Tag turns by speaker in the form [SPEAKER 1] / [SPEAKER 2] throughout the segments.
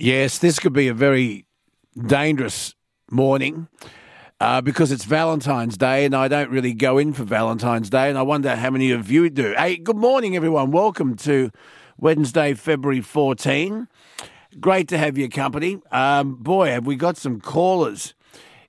[SPEAKER 1] Yes, this could be a very dangerous morning uh, because it's Valentine's Day and I don't really go in for Valentine's Day. And I wonder how many of you do. Hey, good morning, everyone. Welcome to Wednesday, February 14. Great to have your company. Um, boy, have we got some callers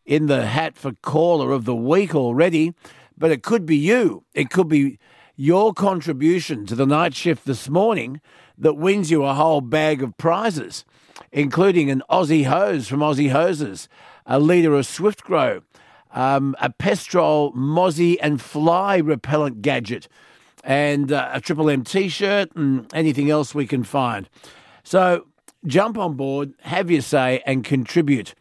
[SPEAKER 1] in the hat for caller of the week already. But it could be you. It could be your contribution to the night shift this morning that wins you a whole bag of prizes, including an Aussie hose from Aussie Hoses, a litre of Swift Grow, um, a Pestrol Mozzie and Fly repellent gadget, and uh, a Triple M t shirt, and anything else we can find. So jump on board, have your say, and contribute.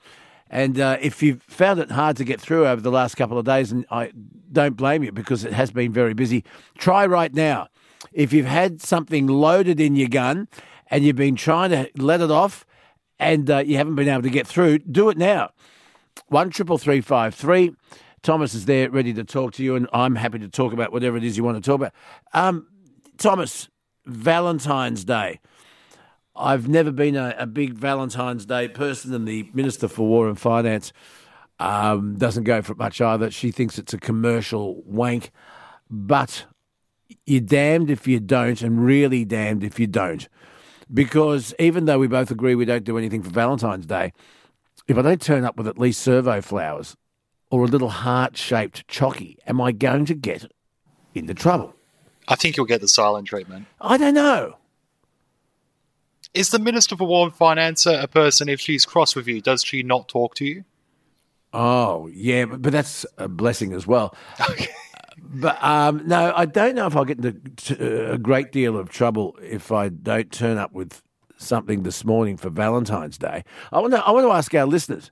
[SPEAKER 1] And uh, if you've found it hard to get through over the last couple of days, and I don't blame you because it has been very busy, try right now. If you've had something loaded in your gun and you've been trying to let it off and uh, you haven't been able to get through, do it now. One triple three five three. Thomas is there, ready to talk to you, and I'm happy to talk about whatever it is you want to talk about. Um, Thomas, Valentine's Day. I've never been a, a, big Valentine's Day person, and the Minister for War and Finance um, doesn't go for it much either. She thinks it's a commercial wank, but you're damned if you don't, and really damned if you don't. Because even though we both agree we don't do anything for Valentine's Day, if I don't turn up with at least servo flowers or a little heart shaped chocky, am I going to get into trouble?
[SPEAKER 2] I think you'll get the silent treatment.
[SPEAKER 1] I don't know.
[SPEAKER 2] Is the Minister for War and Finance a person, if she's cross with you, does she not talk to you?
[SPEAKER 1] Oh, yeah, but, but that's a blessing as well. Okay. But um, no, I don't know if I'll get into a great deal of trouble if I don't turn up with something this morning for Valentine's Day. I want to, I want to ask our listeners: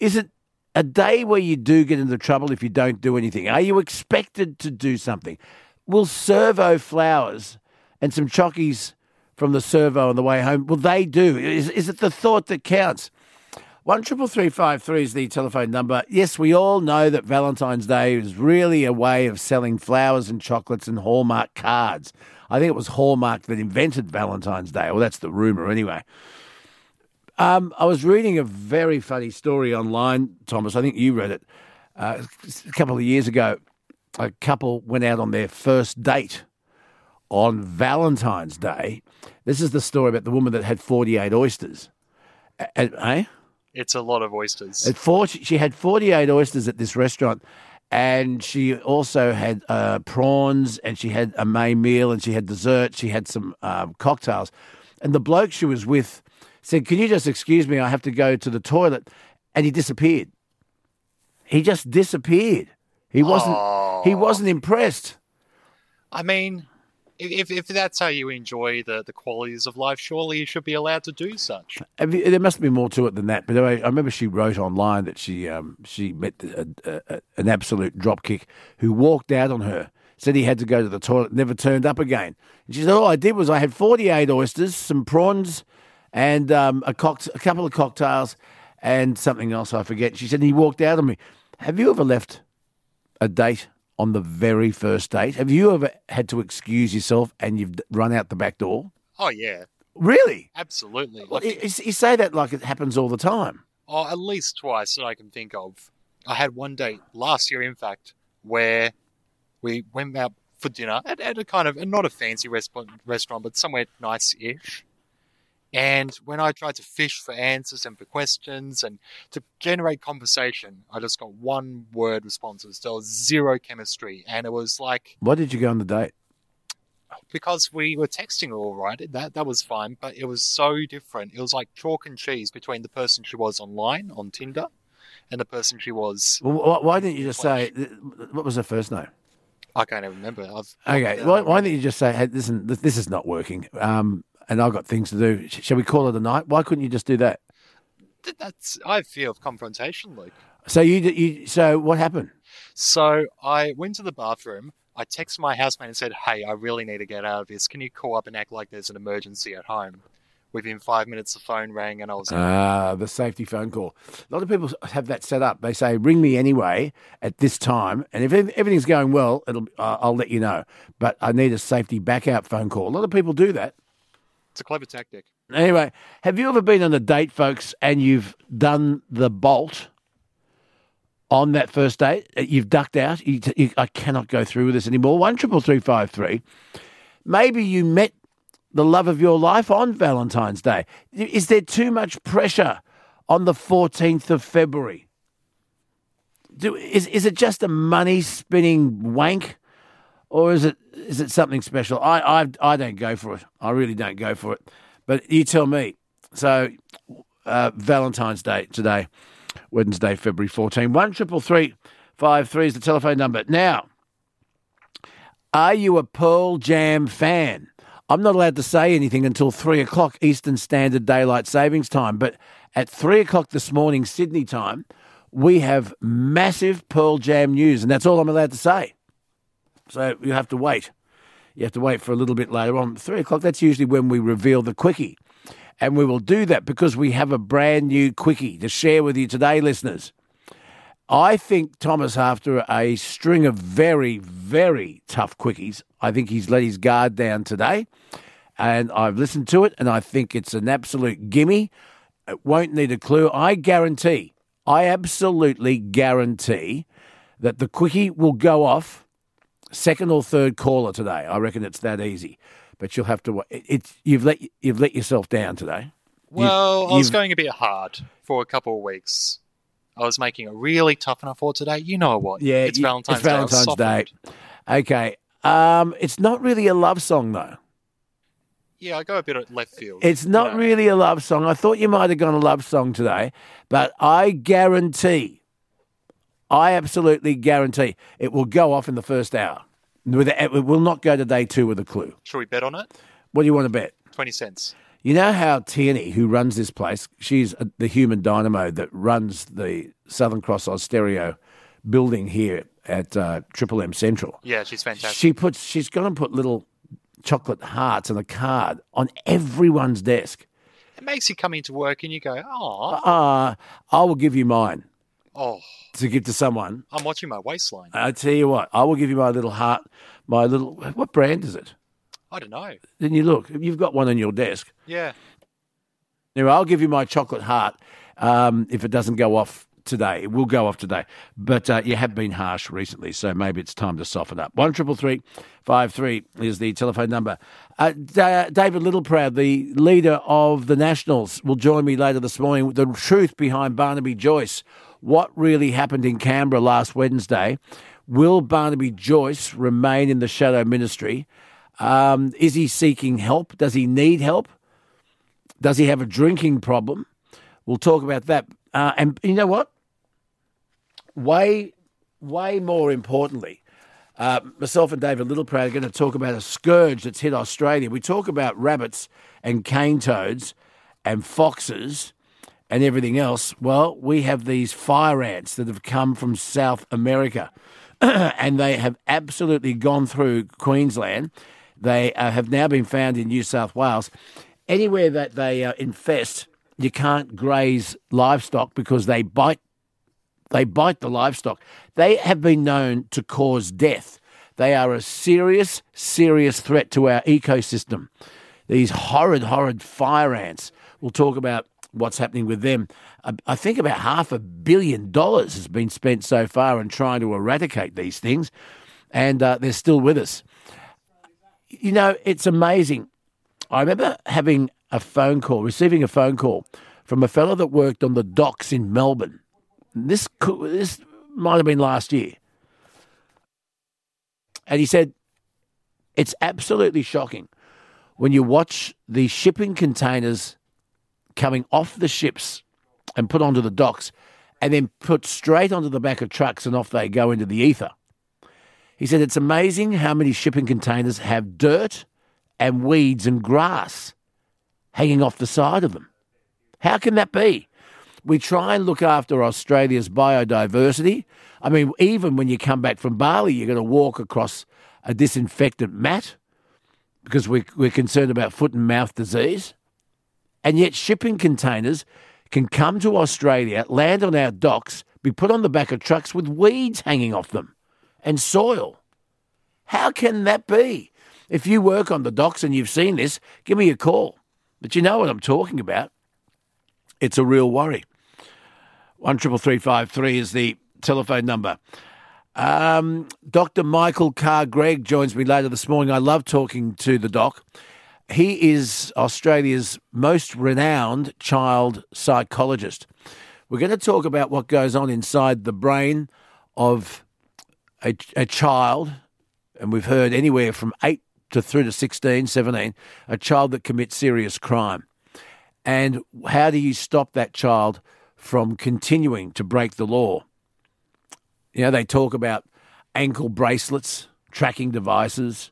[SPEAKER 1] Is it a day where you do get into trouble if you don't do anything? Are you expected to do something? Will servo flowers and some chockies from the servo on the way home. Well, they do. Is, is it the thought that counts? One triple three five three is the telephone number. Yes, we all know that Valentine's Day is really a way of selling flowers and chocolates and Hallmark cards. I think it was Hallmark that invented Valentine's Day. Well, that's the rumor anyway. Um, I was reading a very funny story online, Thomas. I think you read it uh, a couple of years ago. A couple went out on their first date on Valentine's Day. This is the story about the woman that had 48 oysters. Eh?
[SPEAKER 2] It's a lot of oysters.
[SPEAKER 1] At four, she had 48 oysters at this restaurant. And she also had uh, prawns, and she had a main meal, and she had dessert. She had some um, cocktails. And the bloke she was with said, Can you just excuse me? I have to go to the toilet. And he disappeared. He just disappeared. He wasn't. Oh. He wasn't impressed.
[SPEAKER 2] I mean, if, if that's how you enjoy the, the qualities of life, surely you should be allowed to do such.
[SPEAKER 1] There must be more to it than that. But I, remember she wrote online that she um, she met a, a, an absolute dropkick who walked out on her, said he had to go to the toilet, never turned up again. And she said, All I did was I had 48 oysters, some prawns, and um, a, a couple of cocktails, and something else I forget. She said, He walked out on me. Have you ever left a date on the very first date? Have you ever had to excuse yourself and you've run out the back door?
[SPEAKER 2] Oh yeah,
[SPEAKER 1] really?
[SPEAKER 2] Absolutely.
[SPEAKER 1] Like, you, you say that like it happens all the time.
[SPEAKER 2] Oh, at least twice that I can think of. I had one date last year, in fact, where we went out for dinner at, at a kind of not a fancy restaurant, restaurant, but somewhere nice-ish. And when I tried to fish for answers and for questions and to generate conversation, I just got one word responses. There was zero chemistry. And it was like.
[SPEAKER 1] Why did you go on the date?
[SPEAKER 2] Because we were texting all right. That, that was fine. But it was so different. It was like chalk and cheese between the person she was online on Tinder and the person she was.
[SPEAKER 1] Well, why didn't you just say. What was her first name?
[SPEAKER 2] I can't even remember. I've
[SPEAKER 1] okay. Why, why didn't you just say, hey, listen, this is not working? Um, and I've got things to do. Shall we call it a night? Why couldn't you just do that?
[SPEAKER 2] That's I fear of confrontation, Luke.
[SPEAKER 1] So you you so what happened?
[SPEAKER 2] So I went to the bathroom. I texted my housemate and said, "Hey, I really need to get out of this. Can you call up and act like there's an emergency at home?" Within five minutes, the phone rang and I was.
[SPEAKER 1] Ah, the safety phone call. A lot of people have that set up. They say, "Ring me anyway at this time, and if everything's going well, it'll uh, I'll let you know." But I need a safety backup phone call. A lot of people do that.
[SPEAKER 2] It's a clever tactic.
[SPEAKER 1] Anyway, have you ever been on a date, folks, and you've done the bolt on that first date? Uh, You've ducked out. You, you, I cannot go through with this anymore. One triple three five three. Maybe you met the love of your life on Valentine's Day. Is there too much pressure on the fourteenth of February? Do, is is it just a money spinning wank? or is it is it something special? I, I I don't go for it. I really don't go for it. But you tell me. So uh, Valentine's Day today, Wednesday, February 14. One triple three five three is the telephone number. Now, are you a Pearl Jam fan? I'm not allowed to say anything until three o'clock Eastern Standard Daylight Savings Time. But at three o'clock this morning Sydney time, we have massive Pearl Jam news, and that's all I'm allowed to say. So you have to wait. You have to wait for a little bit later on. Three o'clock, that's usually when we reveal the quickie. And we will do that because we have a brand new quickie to share with you today, listeners. I think Thomas, after a string of very, very tough quickies, I think he's let his guard down today. And I've listened to it, and I think it's an absolute gimme. It won't need a clue. I guarantee, I absolutely guarantee that the quickie will go off second or third caller today. I reckon it's that easy. But you'll have to. It's you've let you've let yourself down today.
[SPEAKER 2] Well, I was going a bit hard for a couple of weeks. I was making it really tough, and I thought today, you know what?
[SPEAKER 1] Yeah,
[SPEAKER 2] it's
[SPEAKER 1] you-
[SPEAKER 2] Valentine's
[SPEAKER 1] it's Valentine's
[SPEAKER 2] Day.
[SPEAKER 1] Day. Okay. Um, it's not really a love song though.
[SPEAKER 2] Yeah, I go a bit at left field.
[SPEAKER 1] It's not really a love song. I thought you might have gone a love song today, but I guarantee, I absolutely guarantee, it will go off in the first hour. With- It will not go to day two with a clue.
[SPEAKER 2] Should we bet on it?
[SPEAKER 1] What do you want to bet?
[SPEAKER 2] Twenty cents.
[SPEAKER 1] You know how Tierney, who runs this place, she's uh, the human dynamo that runs the Southern Cross Austereo building here at uh, Triple M Central.
[SPEAKER 2] Yeah, she's fantastic.
[SPEAKER 1] She puts, she's going to put little chocolate hearts and a card on everyone's desk.
[SPEAKER 2] it makes you come into work and you go, oh,
[SPEAKER 1] Uh, I will give you mine
[SPEAKER 2] oh,
[SPEAKER 1] to give to someone.
[SPEAKER 2] I'm watching my waistline.
[SPEAKER 1] I tell you what, I will give you my little heart, my little. What brand is it?
[SPEAKER 2] I don't know.
[SPEAKER 1] Then you look, you've got one on your desk.
[SPEAKER 2] Yeah.
[SPEAKER 1] Anyway, I'll give you my chocolate heart um, if it doesn't go off today. It will go off today. But uh, you have been harsh recently, so maybe it's time to soften up. One triple three five three is the telephone number. Uh, Da- David Littleproud, the leader of the Nationals, will join me later this morning with the truth behind Barnaby Joyce. What really happened in Canberra last Wednesday? Will Barnaby Joyce remain in the shadow ministry? Um, is he seeking help? Does he need help? Does he have a drinking problem? We'll talk about that. Uh, and you know what? Way, way more importantly, uh, myself and David Littleproud are going to talk about a scourge that's hit Australia. We talk about rabbits and cane toads and foxes and everything else. Well, we have these fire ants that have come from South America and they have absolutely gone through Queensland. They uh, have now been found in New South Wales. Anywhere that they uh, infest, you can't graze livestock because they bite. They bite the livestock. They have been known to cause death. They are a serious, serious threat to our ecosystem. These horrid, horrid fire ants. We'll talk about what's happening with them. I- I think about half a billion dollars has been spent so far in trying to eradicate these things, and uh, they're still with us. You know, it's amazing. I remember having a phone call, receiving a phone call from a fellow that worked on the docks in Melbourne. This this might have been last year, and he said, "It's absolutely shocking when you watch the shipping containers coming off the ships and put onto the docks, and then put straight onto the back of trucks, and off they go into the ether." He said, It's amazing how many shipping containers have dirt and weeds and grass hanging off the side of them. How can that be? We try and look after Australia's biodiversity. I mean, even when you come back from Bali, you're going to walk across a disinfectant mat because we, we're concerned about foot and mouth disease. And yet, shipping containers can come to Australia, land on our docks, be put on the back of trucks with weeds hanging off them and soil. How can that be? If you work on the docks and you've seen this, give me a call. But you know what I'm talking about. It's a real worry. One triple three five three is the telephone number. Um, Dr. Michael Carr Gregg joins me later this morning. I love talking to the doc. He is Australia's most renowned child psychologist. We're going to talk about what goes on inside the brain of a, a child, and we've heard anywhere from 8 to through to 16, 17, a child that commits serious crime. And how do you stop that child from continuing to break the law? You know, they talk about ankle bracelets, tracking devices.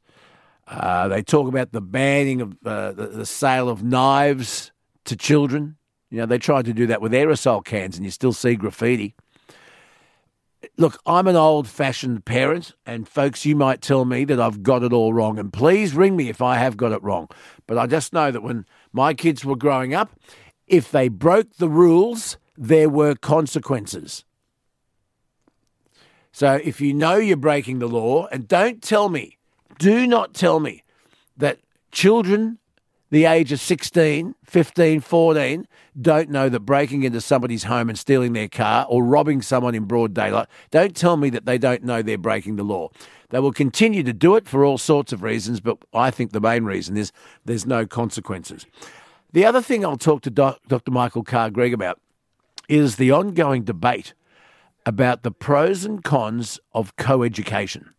[SPEAKER 1] Uh, they talk about the banning of uh, the, the sale of knives to children. You know, they tried to do that with aerosol cans, and you still see graffiti. Look, I'm an old fashioned parent, and folks, you might tell me that I've got it all wrong. And please ring me if I have got it wrong. But I just know that when my kids were growing up, if they broke the rules, there were consequences. So if you know you're breaking the law, and don't tell me, do not tell me that children the age of 16, 15, 14 don't know that breaking into somebody's home and stealing their car or robbing someone in broad daylight, don't tell me that they don't know they're breaking the law. They will continue to do it for all sorts of reasons, but I think the main reason is there's no consequences. The other thing I'll talk to Doc, Dr. Michael Carr Gregg about is the ongoing debate about the pros and cons of co-education.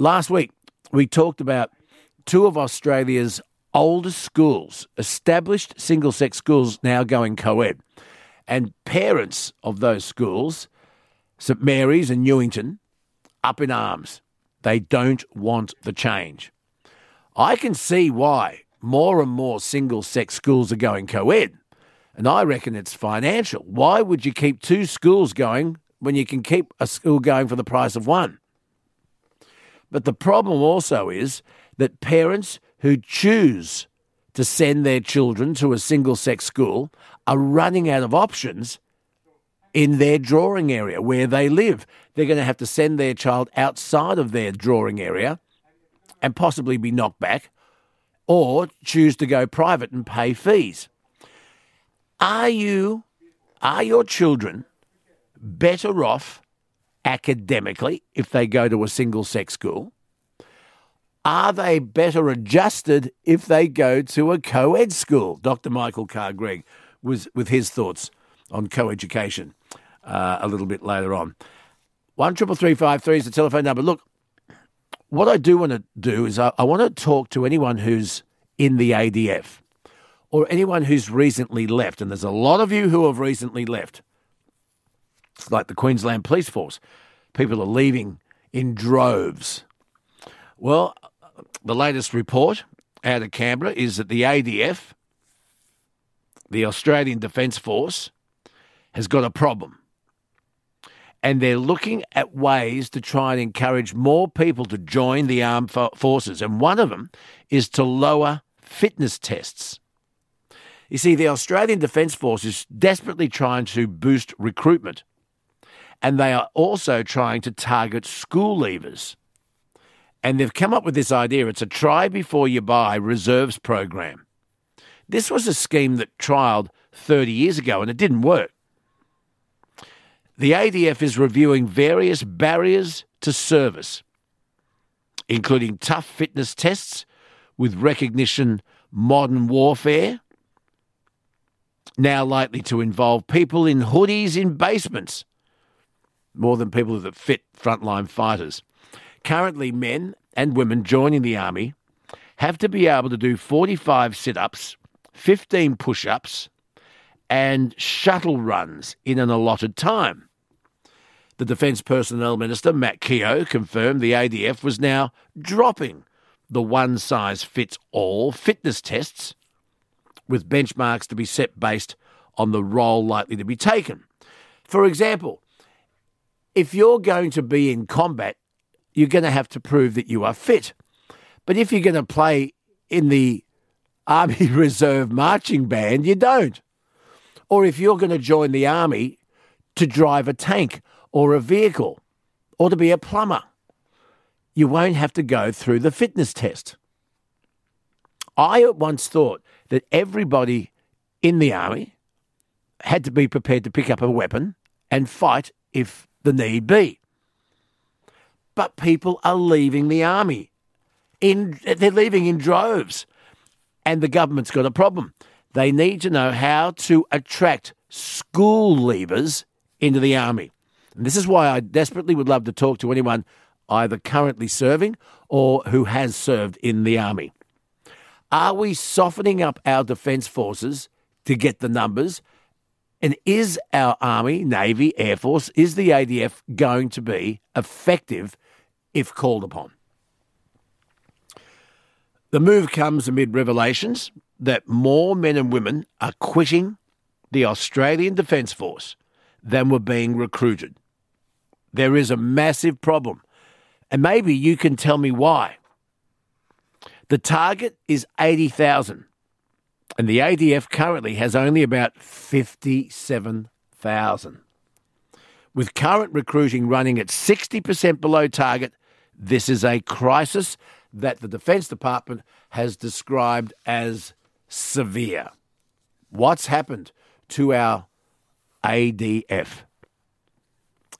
[SPEAKER 1] Last week, we talked about two of Australia's oldest schools, established single sex schools now going co ed. And parents of those schools, St Mary's and Newington, up in arms. They don't want the change. I can see why more and more single sex schools are going co ed. And I reckon it's financial. Why would you keep two schools going when you can keep a school going for the price of one? But the problem also is that parents who choose to send their children to a single sex school are running out of options in their drawing area where they live. They're going to have to send their child outside of their drawing area and possibly be knocked back or choose to go private and pay fees. Are you, are your children better off academically if they go to a single sex school? Are they better adjusted if they go to a co ed school? Dr. Michael Carr Gregg was with his thoughts on co education uh, a little bit later on. One triple three five three is the telephone number. Look, what I do want to do is I, I want to talk to anyone who's in the ADF or anyone who's recently left, and there's a lot of you who have recently left. Like the Queensland Police Force. People are leaving in droves. Well, the latest report out of Canberra is that the ADF, the Australian Defence Force, has got a problem. And they're looking at ways to try and encourage more people to join the armed forces. And one of them is to lower fitness tests. You see, the Australian Defence Force is desperately trying to boost recruitment. And they are also trying to target school leavers. And they've come up with this idea it's a try before you buy reserves program. This was a scheme that trialled 30 years ago and it didn't work. The ADF is reviewing various barriers to service, including tough fitness tests with recognition modern warfare, now likely to involve people in hoodies in basements, more than people that fit frontline fighters. Currently, men and women joining the army have to be able to do 45 sit ups, 15 push ups, and shuttle runs in an allotted time. The Defence Personnel Minister, Matt Keogh, confirmed the ADF was now dropping the one size fits all fitness tests, with benchmarks to be set based on the role likely to be taken. For example, if you're going to be in combat you're going to have to prove that you are fit. But if you're going to play in the Army Reserve Marching Band, you don't. Or if you're going to join the Army to drive a tank or a vehicle or to be a plumber, you won't have to go through the fitness test. I at once thought that everybody in the army had to be prepared to pick up a weapon and fight if the need be. But people are leaving the army. In, they're leaving in droves. And the government's got a problem. They need to know how to attract school leavers into the army. And this is why I desperately would love to talk to anyone either currently serving or who has served in the army. Are we softening up our defence forces to get the numbers? And is our Army, Navy, Air Force, is the ADF going to be effective if called upon? The move comes amid revelations that more men and women are quitting the Australian Defence Force than were being recruited. There is a massive problem, and maybe you can tell me why. The target is 80,000, and the ADF currently has only about 57,000. With current recruiting running at 60% below target, this is a crisis that the Defence Department has described as severe. What's happened to our ADF?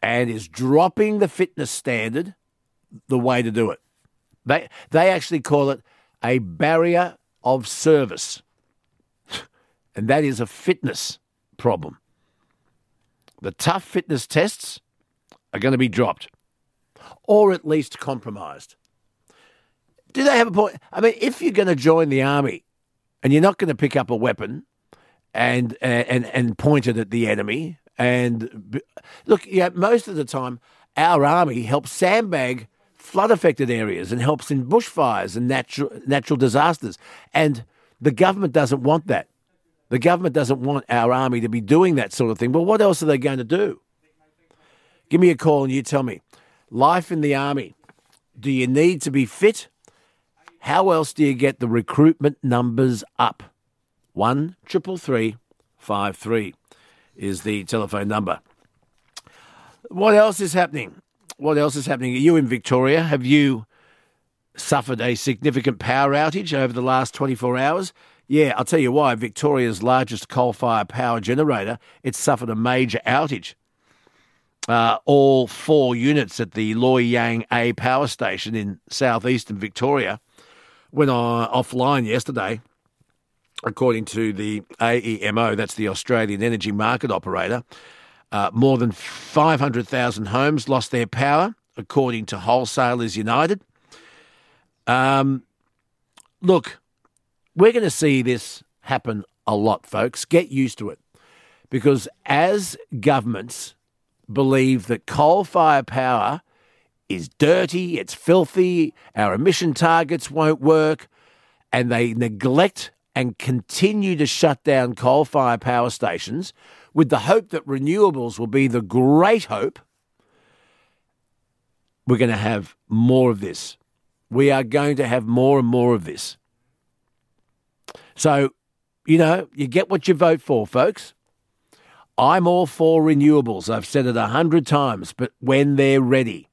[SPEAKER 1] And is dropping the fitness standard the way to do it? They, they actually call it a barrier of service. And that is a fitness problem. The tough fitness tests are going to be dropped or at least compromised. Do they have a point? I mean, if you're going to join the army and you're not going to pick up a weapon and and and point it at the enemy, and look, yeah, most of the time our army helps sandbag flood affected areas and helps in bushfires and natural natural disasters, and the government doesn't want that. The government doesn't want our army to be doing that sort of thing. Well, what else are they going to do? Give me a call and you tell me. Life in the army. Do you need to be fit? How else do you get the recruitment numbers up? One triple three five three is the telephone number. What else is happening? What else is happening? Are you in Victoria? Have you suffered a significant power outage over the last 24 hours? Yeah, I'll tell you why. Victoria's largest coal fired power generator, it suffered a major outage. Uh, all four units at the Loy Yang A power station in southeastern Victoria went on, offline yesterday, according to the AEMO, that's the Australian Energy Market Operator. Uh, more than 500,000 homes lost their power, according to Wholesalers United. Um, look, we're going to see this happen a lot, folks. Get used to it. Because as governments believe that coal fired power is dirty, it's filthy, our emission targets won't work, and they neglect and continue to shut down coal fired power stations with the hope that renewables will be the great hope, we're going to have more of this. We are going to have more and more of this. So, you know, you get what you vote for, folks. I'm all for renewables. I've said it a hundred times, but when they're ready.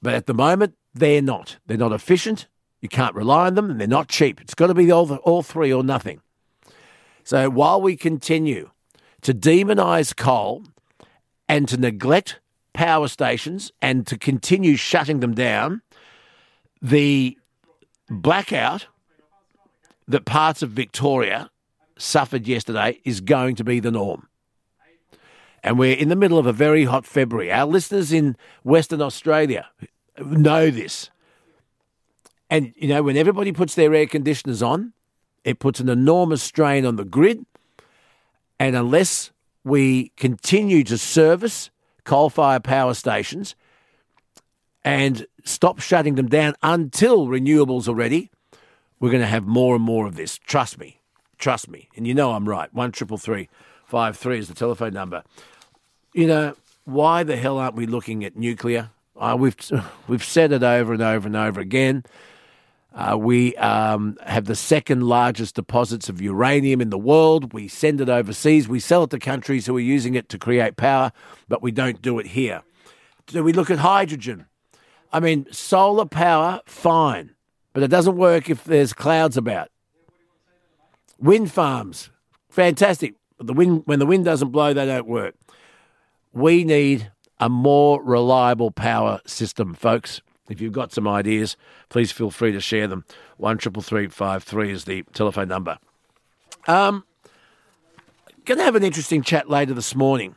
[SPEAKER 1] But at the moment, they're not. They're not efficient. You can't rely on them, and they're not cheap. It's got to be all, all three or nothing. So while we continue to demonise coal and to neglect power stations and to continue shutting them down, the blackout that parts of Victoria suffered yesterday is going to be the norm. And we're in the middle of a very hot February. Our listeners in Western Australia know this. And, you know, when everybody puts their air conditioners on, it puts an enormous strain on the grid. And unless we continue to service coal fired power stations and stop shutting them down until renewables are ready, we're going to have more and more of this. Trust me. Trust me. And you know I'm right. One triple three five three is the telephone number. You know, why the hell aren't we looking at nuclear? Uh, we've we've said it over and over and over again. Uh, we um, have the second largest deposits of uranium in the world. We send it overseas. We sell it to countries who are using it to create power, but we don't do it here. Do we look at hydrogen? I mean, solar power, fine, but it doesn't work if there's clouds about. Wind farms, fantastic. But the wind, when the wind doesn't blow, they don't work. We need a more reliable power system, folks. If you've got some ideas, please feel free to share them. One triple three five three is the telephone number. Um, going to have an interesting chat later this morning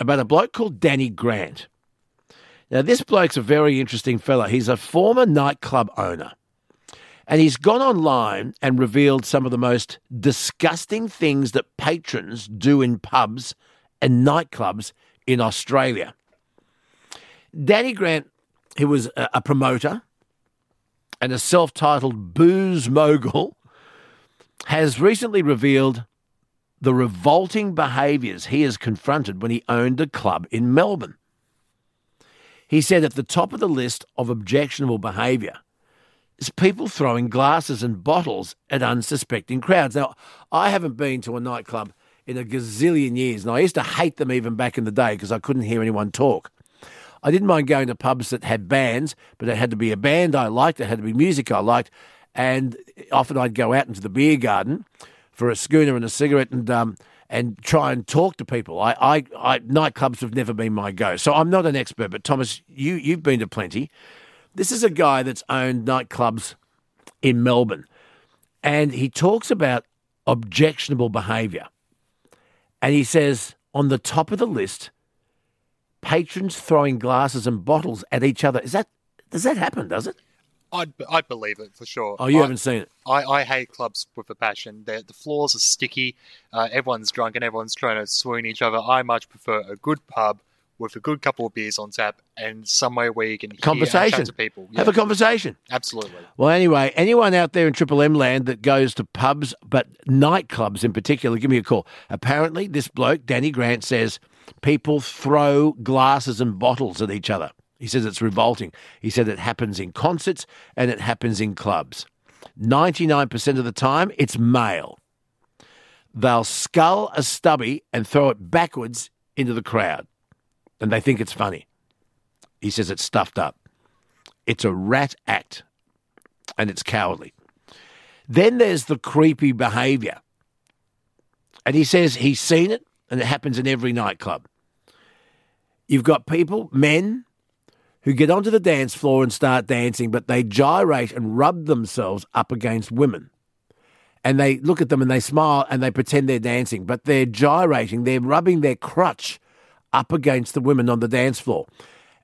[SPEAKER 1] about a bloke called Danny Grant. Now, this bloke's a very interesting fella. He's a former nightclub owner. And he's gone online and revealed some of the most disgusting things that patrons do in pubs and nightclubs in Australia. Danny Grant, who was a, promoter and a self titled booze mogul, has recently revealed the revolting behaviours he has confronted when he owned a club in Melbourne. He said at the top of the list of objectionable behaviour is people throwing glasses and bottles at unsuspecting crowds. Now, I haven't been to a nightclub in a gazillion years, and I used to hate them even back in the day because I couldn't hear anyone talk. I didn't mind going to pubs that had bands, but it had to be a band I liked, it had to be music I liked, and often I'd go out into the beer garden for a schooner and a cigarette and um, and try and talk to people. I, I, I nightclubs have never been my go, so I'm not an expert. But Thomas, you you've been to plenty. This is a guy that's owned nightclubs in Melbourne, and he talks about objectionable behaviour, and he says on the top of the list, patrons throwing glasses and bottles at each other. Is that does that happen? Does it?
[SPEAKER 2] I'd, I'd believe it for sure.
[SPEAKER 1] Oh, you
[SPEAKER 2] I,
[SPEAKER 1] haven't seen it.
[SPEAKER 2] I, I hate clubs with a passion. They're, the floors are sticky. Uh, everyone's drunk and everyone's trying to swoon each other. I much prefer a good pub with a good couple of beers on tap and somewhere where you can
[SPEAKER 1] Conversation.
[SPEAKER 2] to people.
[SPEAKER 1] Have a conversation.
[SPEAKER 2] Absolutely.
[SPEAKER 1] Well, anyway, anyone out there in Triple M land that goes to pubs, but nightclubs in particular, give me a call. Apparently, this bloke, Danny Grant, says people throw glasses and bottles at each other. He says it's revolting. He said it happens in concerts and it happens in clubs. 99% of the time, it's male. They'll scull a stubby and throw it backwards into the crowd, and they think it's funny. He says it's stuffed up. It's a rat act, and it's cowardly. Then there's the creepy behaviour. And he says he's seen it, and it happens in every nightclub. You've got people, men, who get onto the dance floor and start dancing, but they gyrate and rub themselves up against women. And they look at them and they smile and they pretend they're dancing, but they're gyrating, they're rubbing their crutch up against the women on the dance floor.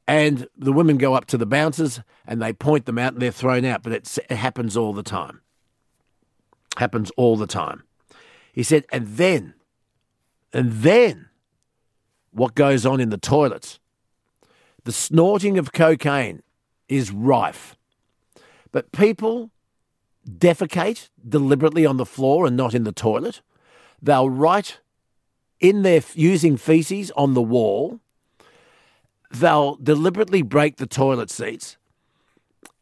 [SPEAKER 1] And the women go up to the bouncers and they point them out and they're thrown out, but it happens all the time. Happens all the time. He said, and then, and then, what goes on in the toilets? The snorting of cocaine is rife. But people defecate deliberately on the floor and not in the toilet. They'll write in their using feces on the wall. They'll deliberately break the toilet seats.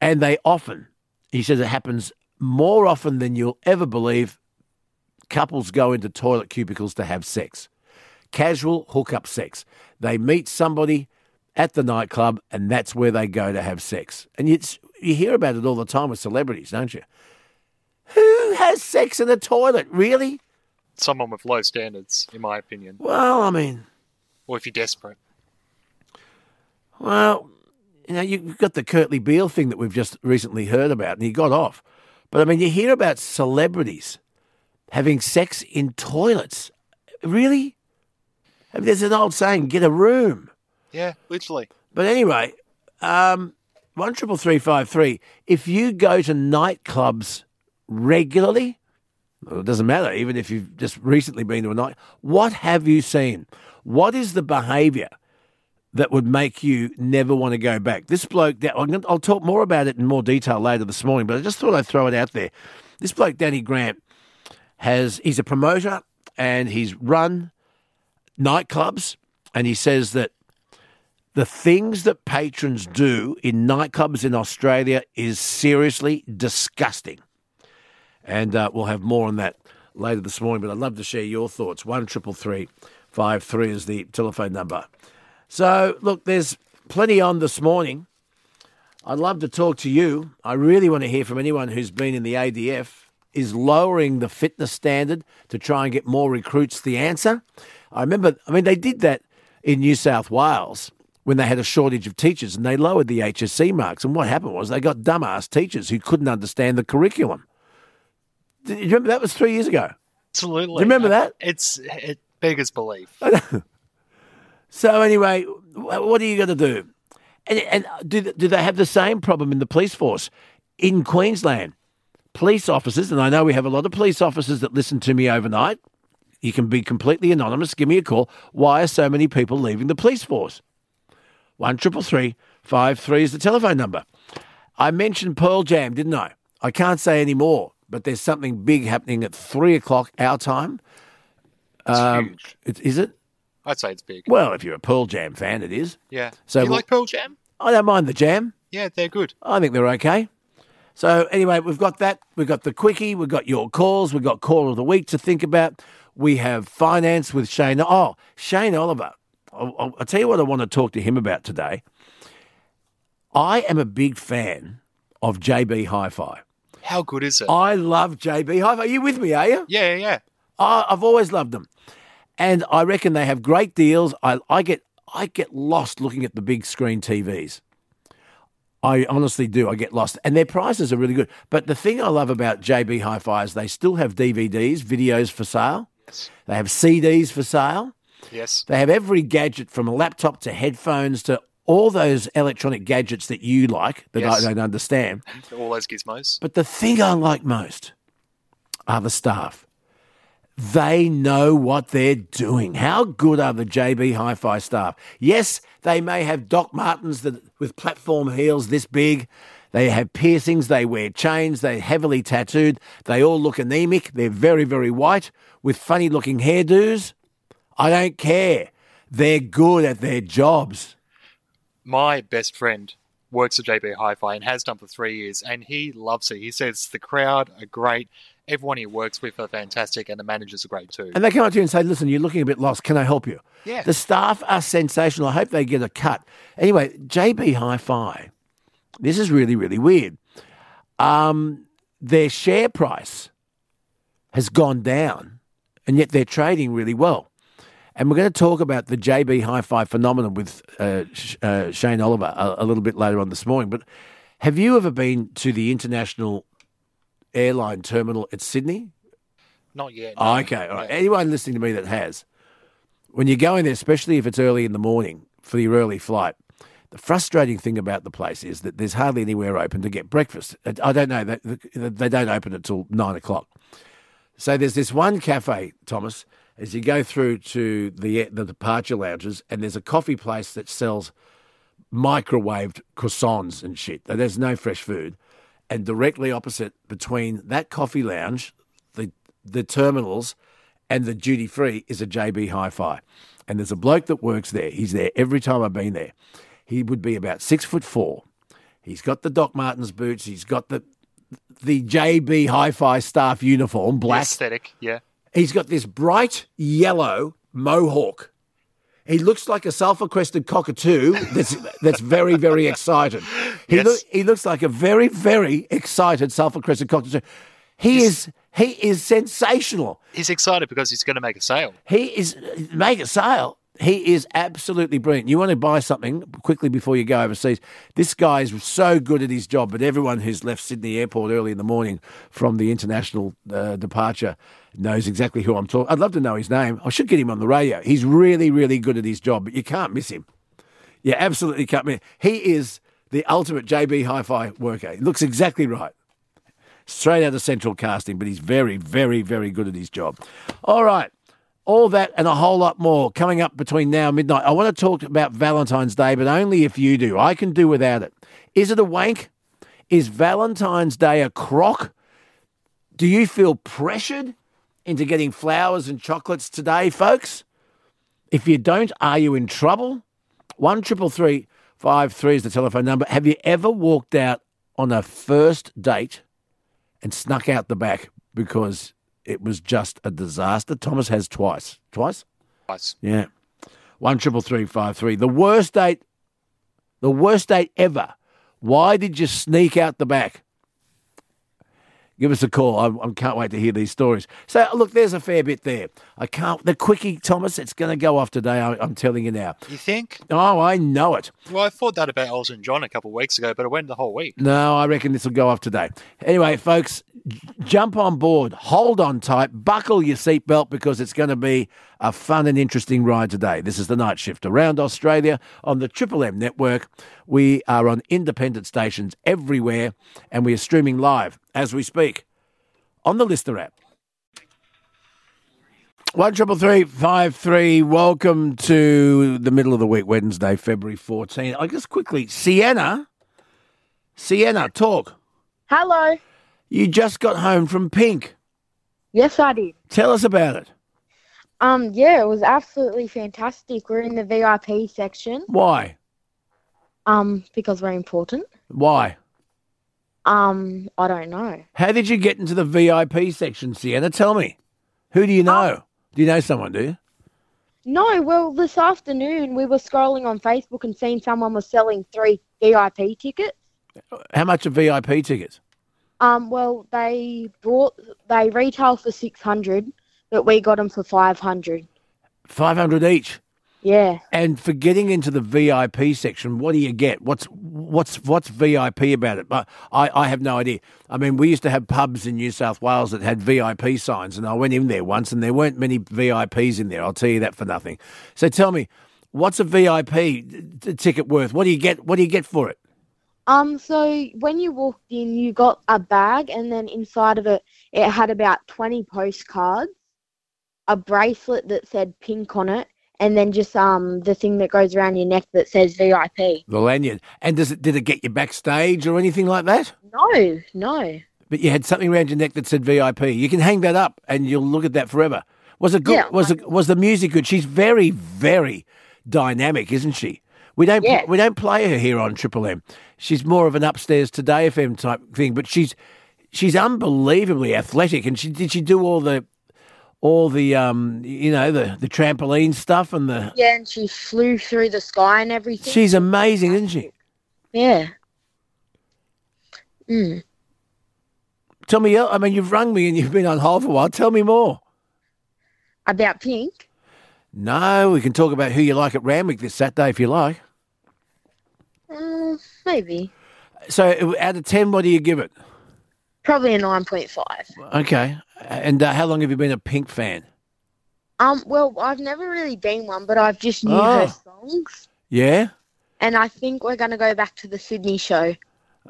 [SPEAKER 1] And they often, he says it happens more often than you'll ever believe, couples go into toilet cubicles to have sex. Casual hookup sex. They meet somebody at the nightclub, and that's where they go to have sex. And you, you hear about it all the time with celebrities, don't you? Who has sex in a toilet? Really?
[SPEAKER 2] Someone with low standards, in my opinion.
[SPEAKER 1] Well, I mean,
[SPEAKER 2] Or if you're desperate.
[SPEAKER 1] well, you know, you've got the Kurtley Beale thing that we've just recently heard about, and he got off. But I mean, you hear about celebrities having sex in toilets. Really? I mean, there's an old saying: "Get a room."
[SPEAKER 2] Yeah, literally.
[SPEAKER 1] But anyway, um, one triple three five three. If you go to nightclubs regularly, it doesn't matter. Even if you've just recently been to a night, what have you seen? What is the behaviour that would make you never want to go back? This bloke, I'll talk more about it in more detail later this morning, but I just thought I'd throw it out there. This bloke, Danny Grant, has he's a promoter and he's run nightclubs, and he says that the things that patrons do in nightclubs in Australia is seriously disgusting. And uh, we'll have more on that later this morning. But I'd love to share your thoughts. One triple three five three is the telephone number. So look, there's plenty on this morning. I'd love to talk to you. I really want to hear from anyone who's been in the ADF. is lowering the fitness standard to try and get more recruits the answer. I remember, I mean, they did that in New South Wales when they had a shortage of teachers and they lowered the HSC marks. And what happened was they got dumbass teachers who couldn't understand the curriculum. Do you remember that was three years ago?
[SPEAKER 2] Absolutely.
[SPEAKER 1] Do you remember that?
[SPEAKER 2] It's it beggars belief.
[SPEAKER 1] So anyway, what are you going to do? And, and do do they have the same problem in the police force in Queensland? Police officers, and I know we have a lot of police officers that listen to me overnight. You can be completely anonymous. Give me a call. Why are so many people leaving the police force? One triple three five three is the telephone number. I mentioned Pearl Jam, didn't I? I can't say any more, but there's something big happening at three o'clock our time.
[SPEAKER 2] It's
[SPEAKER 1] Um,
[SPEAKER 2] huge.
[SPEAKER 1] it- Is it?
[SPEAKER 2] I'd say it's big.
[SPEAKER 1] Well, if you're a Pearl Jam fan, it is.
[SPEAKER 2] Yeah.
[SPEAKER 1] So
[SPEAKER 2] Do you
[SPEAKER 1] we'll-
[SPEAKER 2] like Pearl Jam?
[SPEAKER 1] I don't mind the jam.
[SPEAKER 2] Yeah, they're good.
[SPEAKER 1] I think they're okay. So anyway, we've got that. We've got the quickie. We've got your calls. We've got call of the week to think about. We have finance with Shane. Oh, Shane Oliver. I'll, I'll, I'll tell you what I want to talk to him about today. I am a big fan of JB Hi-Fi.
[SPEAKER 2] How good is it?
[SPEAKER 1] I love JB Hi-Fi. Are you with me? Are you?
[SPEAKER 2] yeah, yeah, yeah.
[SPEAKER 1] I, I've always loved them, and I reckon they have great deals. I, I get I get lost looking at the big screen TVs. I honestly do. I get lost, and their prices are really good. But the thing I love about JB Hi-Fi is they still have DVDs, videos for sale.
[SPEAKER 2] Yes.
[SPEAKER 1] They have CDs for sale.
[SPEAKER 2] Yes.
[SPEAKER 1] They have every gadget from a laptop to headphones to all those electronic gadgets that you like that
[SPEAKER 2] Yes.
[SPEAKER 1] I don't understand.
[SPEAKER 2] All those gizmos.
[SPEAKER 1] But the thing I like most are the staff. They know what they're doing. How good are the JB Hi Fi staff? Yes, they may have Doc Martens that, with platform heels this big. They have piercings, they wear chains, they're heavily tattooed. They all look anemic. They're very, very white with funny looking hairdos. I don't care. They're good at their jobs.
[SPEAKER 2] My best friend works at JB Hi-Fi and has done for three years, and he loves it. He says the crowd are great, everyone he works with are fantastic, and the managers are great too.
[SPEAKER 1] And they come up to you and say, listen, you're looking a bit lost. Can I help you?
[SPEAKER 2] Yeah.
[SPEAKER 1] The staff are sensational. I hope they get a cut. Anyway, JB Hi Fi, this is really, really weird. Um, their share price has gone down, and yet they're trading really well. And we're going to talk about the JB Hi Fi phenomenon with uh, Sh- uh, Shane Oliver a, a little bit later on this morning. But have you ever been to the international airline terminal at Sydney?
[SPEAKER 2] Not yet.
[SPEAKER 1] Oh, okay, all right.
[SPEAKER 2] Yeah.
[SPEAKER 1] Anyone listening to me that has, when you go in there, especially if it's early in the morning for your early flight, the frustrating thing about the place is that there's hardly anywhere open to get breakfast. I I don't know, they, they don't open until nine o'clock. So there's this one cafe, Thomas, as you go through to the the departure lounges, and there's a coffee place that sells microwaved croissants and shit. There's no fresh food. And directly opposite between that coffee lounge, the the terminals, and the duty free is a JB Hi-Fi. And there's a bloke that works there. He's there every time I've been there. He would be about six foot four. He's got the Doc Martens boots. He's got the the JB Hi-Fi staff uniform, black.
[SPEAKER 2] Aesthetic, yeah.
[SPEAKER 1] He's got this bright yellow mohawk. He looks like a sulfur crested cockatoo that's that's very very excited. He
[SPEAKER 2] Yes.
[SPEAKER 1] look, he looks like a very very excited sulfur crested cockatoo. He is he is sensational.
[SPEAKER 2] He's excited because he's going to make a sale.
[SPEAKER 1] He is make a sale. He is absolutely brilliant. You want to buy something quickly before you go overseas. This guy is so good at his job, but everyone who's left Sydney Airport early in the morning from the international uh, departure knows exactly who I'm talking. I'd love to know his name. I should get him on the radio. He's really, really good at his job, but you can't miss him. You absolutely can't miss. He is the ultimate JB Hi-Fi worker. He looks exactly right straight out of central casting, but he's very, very, very good at his job. All right. All that and a whole lot more coming up between now and midnight. I want to talk about Valentine's Day, but only if you do. I can do without it. Is it a wank? Is Valentine's Day a crock? Do you feel pressured into getting flowers and chocolates today, folks? If you don't, are you in trouble? One triple three five three is the telephone number. Have you ever walked out on a first date and snuck out the back because it was just a disaster? Thomas has twice. Twice?
[SPEAKER 2] Nice.
[SPEAKER 1] Yeah. One triple three five three. The worst date. The worst date ever. Why did you sneak out the back? Give us a call. I, I can't wait to hear these stories. So, look, there's a fair bit there. I can't. The quickie, Thomas, it's going to go off today. I, I'm telling you now.
[SPEAKER 2] You think?
[SPEAKER 1] Oh, I know it.
[SPEAKER 2] Well, I thought that about Elton John a couple of weeks ago, but it went the whole week.
[SPEAKER 1] No, I reckon this will go off today. Anyway, folks, jump on board, hold on tight, buckle your seatbelt because it's going to be a fun and interesting ride today. This is the night shift around Australia on the Triple M network. We are on independent stations everywhere and we are streaming live as we speak on the LiSTNR app. One triple three five three. Welcome to the middle of the week, Wednesday, February 14. I guess quickly, Sienna. Sienna, talk.
[SPEAKER 3] Hello.
[SPEAKER 1] You just got home from Pink.
[SPEAKER 3] Yes, I did.
[SPEAKER 1] Tell us about it.
[SPEAKER 3] Um, yeah, it was absolutely fantastic. We're in the VIP section.
[SPEAKER 1] Why?
[SPEAKER 3] Um, because we're important.
[SPEAKER 1] Why?
[SPEAKER 3] Um, I don't know.
[SPEAKER 1] How did you get into the VIP section, Sienna? Tell me. Who do you know? do you know someone, do you?
[SPEAKER 3] No, well, this afternoon we were scrolling on Facebook and seen someone was selling three VIP tickets.
[SPEAKER 1] How much are VIP tickets?
[SPEAKER 3] Um, well, they bought they retail for six hundred, but we got them for five hundred.
[SPEAKER 1] 500 each.
[SPEAKER 3] Yeah.
[SPEAKER 1] And for getting into the VIP section, what do you get? What's what's what's VIP about it? But I, I have no idea. I mean, we used to have pubs in New South Wales that had VIP signs, and I went in there once, and there weren't many VIPs in there. I'll tell you that for nothing. So tell me, what's a VIP t- ticket worth? What do you get? What do you get for it?
[SPEAKER 3] Um, so when you walked in, you got a bag, and then inside of it, it had about 20 postcards, a bracelet that said pink on it, and then just um the thing that goes around your neck that says VIP.
[SPEAKER 1] The lanyard. And does it did it get you backstage or anything like that?
[SPEAKER 3] No, no.
[SPEAKER 1] But you had something around your neck that said VIP. You can hang that up, and you'll look at that forever. Was it good?
[SPEAKER 3] Yeah,
[SPEAKER 1] was it was the music good? She's very very dynamic, isn't she? We don't
[SPEAKER 3] Yeah.
[SPEAKER 1] we don't play her here on Triple M. She's more of an upstairs today FM type thing, but she's she's unbelievably athletic. And she did she do all the all the um you know the the trampoline stuff and the
[SPEAKER 3] Yeah, and she flew through the sky and everything.
[SPEAKER 1] she's amazing, isn't she?
[SPEAKER 3] yeah. Mm.
[SPEAKER 1] Tell me, I mean, you've rung me and you've been on hold for a while. Tell me more.
[SPEAKER 3] About pink.
[SPEAKER 1] No, we can talk about who you like at Randwick this Saturday if you like.
[SPEAKER 3] Maybe.
[SPEAKER 1] So, out of 10, what do you give it?
[SPEAKER 3] Probably a nine point five.
[SPEAKER 1] Okay. And uh, how long have you been a Pink fan?
[SPEAKER 3] Um, well, I've never really been one, but I've just knew
[SPEAKER 1] Oh.
[SPEAKER 3] her songs.
[SPEAKER 1] Yeah?
[SPEAKER 3] And I think we're gonna go back to the Sydney show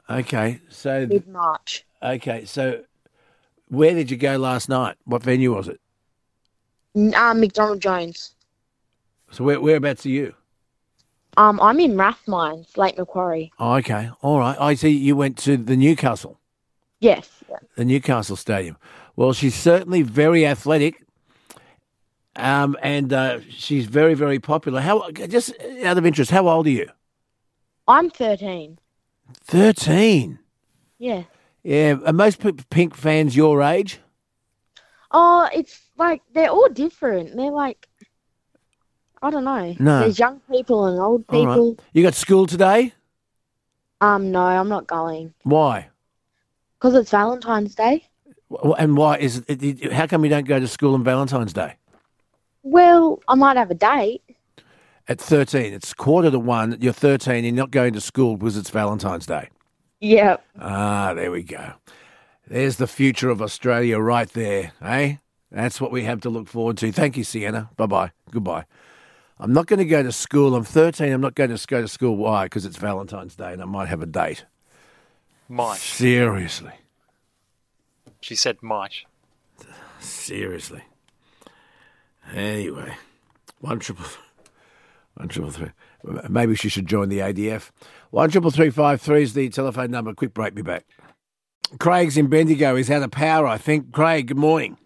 [SPEAKER 1] Okay. So,
[SPEAKER 3] mid March.
[SPEAKER 1] okay. So, where did you go last night? What venue was it?
[SPEAKER 3] Um, McDonald Jones.
[SPEAKER 1] So, where, whereabouts are you?
[SPEAKER 3] Um, I'm in Rathmines, Lake Macquarie.
[SPEAKER 1] Oh, okay. All right. I see you went to the Newcastle,
[SPEAKER 3] Yes. Yeah.
[SPEAKER 1] the Newcastle Stadium. Well, she's certainly very athletic. Um, and uh, she's very, very popular. How just out of interest, how old are you?
[SPEAKER 3] I'm 13.
[SPEAKER 1] Thirteen.
[SPEAKER 3] Yeah.
[SPEAKER 1] Yeah, are most Pink fans your age?
[SPEAKER 3] Oh, it's like they're all different. They're like, I don't know.
[SPEAKER 1] No.
[SPEAKER 3] There's young people and old
[SPEAKER 1] All right.
[SPEAKER 3] people.
[SPEAKER 1] You got school today?
[SPEAKER 3] Um, no, I'm not going
[SPEAKER 1] Why?
[SPEAKER 3] because it's Valentine's Day.
[SPEAKER 1] Wh- And why is it, it? How come you don't go to school on Valentine's Day
[SPEAKER 3] Well, I might have a date.
[SPEAKER 1] at thirteen? It's quarter to one. You're thirteen. You're not going to school because it's Valentine's Day.
[SPEAKER 3] Yeah.
[SPEAKER 1] Ah, there we go. There's the future of Australia right there, eh? That's what we have to look forward to. Thank you, Sienna. Bye bye. Goodbye. I'm not going to go to school. I'm 13. I'm not going to go to school. Why? Because it's Valentine's Day and I might have a date.
[SPEAKER 2] Might.
[SPEAKER 1] Seriously.
[SPEAKER 2] She said might.
[SPEAKER 1] Seriously. Anyway, one triple, one triple three. Maybe she should join the ADF. One triple three five three is the telephone number. Quick break. Be back. Craig's in Bendigo. He's out of power. I think. Craig, good morning.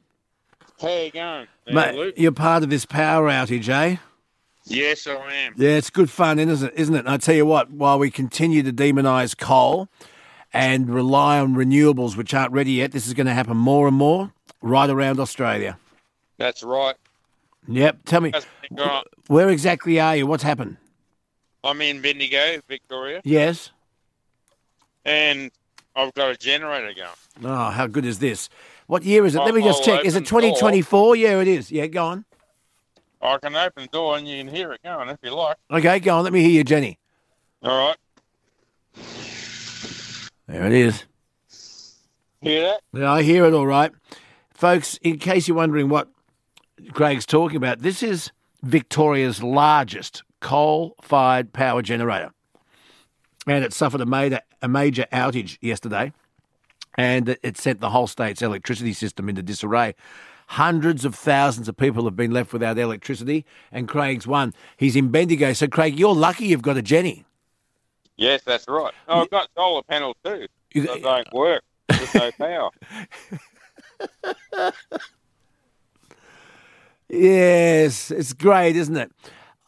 [SPEAKER 4] How you going? Hey,
[SPEAKER 1] Mate,
[SPEAKER 4] Luke?
[SPEAKER 1] you're part of this power outage, eh?
[SPEAKER 4] Yes, I am.
[SPEAKER 1] Yeah, it's good fun, isn't it? Isn't it? And I tell you what, while we continue to demonise coal and rely on renewables which aren't ready yet, this is going to happen more and more right around Australia.
[SPEAKER 4] That's right.
[SPEAKER 1] Yep. Tell me, where exactly are you? What's happened?
[SPEAKER 4] I'm in Bendigo, Victoria,
[SPEAKER 1] Yes.
[SPEAKER 4] and I've got a generator going.
[SPEAKER 1] Oh, how good is this? What year is it? Let me just
[SPEAKER 4] I'll
[SPEAKER 1] check. Is it
[SPEAKER 4] open the
[SPEAKER 1] 2024? Yeah, it is. Yeah, go on.
[SPEAKER 4] I can open the door and you can hear it going if you like.
[SPEAKER 1] Okay, go on. Let me hear you, Jenny.
[SPEAKER 4] All right.
[SPEAKER 1] There it is.
[SPEAKER 4] Hear that?
[SPEAKER 1] Yeah, I hear it all right. Folks, in case you're wondering what Greg's talking about, this is Victoria's largest coal fired power generator. And it suffered a major, a major outage yesterday, and it, it sent the whole state's electricity system into disarray. Hundreds of thousands of people have been left without electricity, and Craig's one. He's in Bendigo. So, Craig, you're lucky you've got a Jenny.
[SPEAKER 4] Yes, that's right. Oh, I've got solar panels too. They don't work with no power.
[SPEAKER 1] Yes, it's great, isn't it?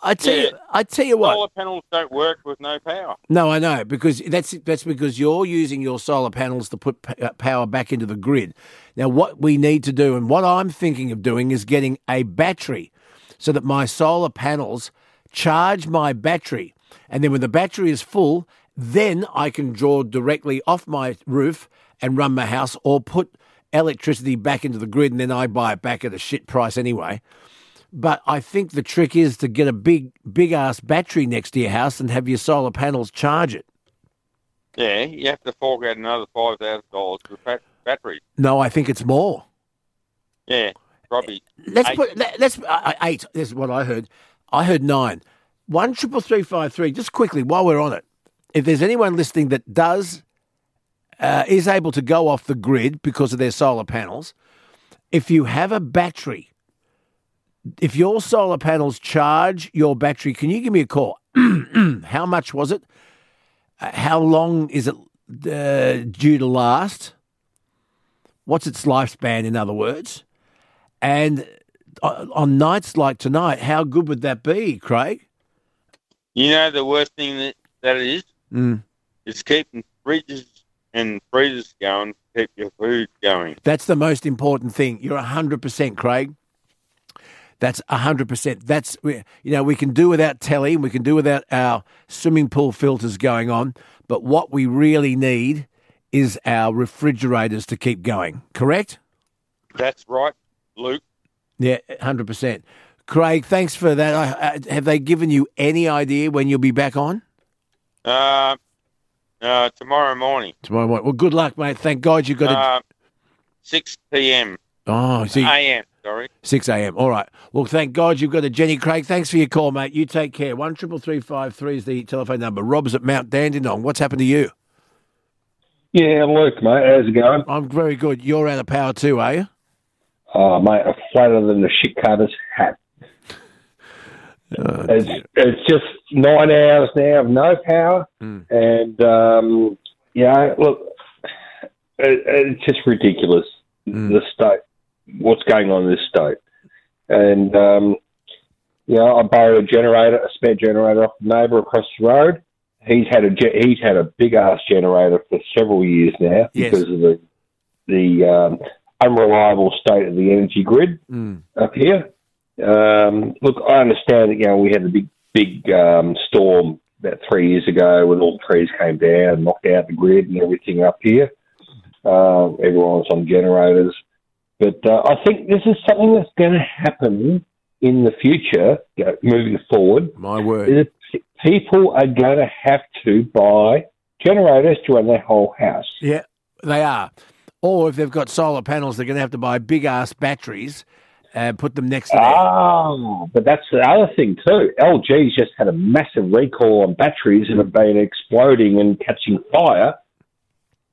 [SPEAKER 1] I tell you, I tell you what.
[SPEAKER 4] Solar panels don't work with no power.
[SPEAKER 1] No, I know because that's that's because you're using your solar panels to put p- uh, power back into the grid. Now, what we need to do, and what I'm thinking of doing, is getting a battery so that my solar panels charge my battery, and then when the battery is full, then I can draw directly off my roof and run my house, or put electricity back into the grid, and then I buy it back at a shit price anyway. But I think the trick is to get a big, big ass battery next to your house and have your solar panels charge it.
[SPEAKER 4] Yeah, you have to fork out another five thousand dollars for bat- batteries.
[SPEAKER 1] No, I think it's more.
[SPEAKER 4] Yeah, probably.
[SPEAKER 1] Let's
[SPEAKER 4] Eight.
[SPEAKER 1] put let, let's uh, uh, eight. This is what I heard. I heard nine. One triple three five three. Just quickly while we're on it, if there's anyone listening that does uh, is able to go off the grid because of their solar panels, if you have a battery, if your solar panels charge your battery, can you give me a call? How much was it? Uh, how long is it uh, due to last? What's its lifespan, in other words? And uh, on nights like tonight, how good would that be, Craig?
[SPEAKER 4] You know the worst thing that that is
[SPEAKER 1] Mm.
[SPEAKER 4] is keeping fridges and freezers going to keep your food going.
[SPEAKER 1] That's the most important thing. You're 100%, Craig. That's 100%. That's, we- you know, we can do without telly, and we can do without our swimming pool filters going on, but what we really need is our refrigerators to keep going, correct?
[SPEAKER 4] That's right, Luke.
[SPEAKER 1] Yeah, 100%. Craig, thanks for that. Have they given you any idea when you'll be back on?
[SPEAKER 4] Uh, uh, tomorrow morning,
[SPEAKER 1] Tomorrow morning. Well, good luck, mate. Thank God you've got a.
[SPEAKER 4] uh, six p.m.
[SPEAKER 1] oh, see.
[SPEAKER 4] a.m. Sorry.
[SPEAKER 1] 6 a.m. All right. Well, thank God you've got a Jenny Craig. Thanks for your call, mate. You take care. One triple three five three is the telephone number. Rob's at Mount Dandenong. What's happened to you?
[SPEAKER 5] Yeah, Luke, mate, how's it going?
[SPEAKER 1] I'm very good. You're out of power too, are you?
[SPEAKER 5] Oh, mate, I'm flatter than the shit cutter's hat.
[SPEAKER 1] Uh,
[SPEAKER 5] It's, it's just nine hours now of no power,
[SPEAKER 1] Mm.
[SPEAKER 5] and um, yeah, look, it, it's just ridiculous.
[SPEAKER 1] Mm.
[SPEAKER 5] The state, what's going on in this state, and um, you know, I borrowed a generator, a spare generator off the neighbour across the road. He's had a ge- he's had a big ass generator for several years now
[SPEAKER 1] Yes.
[SPEAKER 5] because of the the um, unreliable state of the energy grid
[SPEAKER 1] Mm.
[SPEAKER 5] up here. Um, look, I understand that you know we had the big big um, storm about three years ago when all the trees came down and knocked out the grid and everything up here. Uh, everyone was on generators, but uh, I think this is something that's going to happen in the future, you know, moving forward.
[SPEAKER 1] My word.
[SPEAKER 5] People are going to have to buy generators to run their whole house.
[SPEAKER 1] Yeah, they are. Or if they've got solar panels, they're going to have to buy big ass batteries and put them next to them.
[SPEAKER 5] Ah, but that's the other thing too. LG's just had a massive recall on batteries and have been exploding and catching fire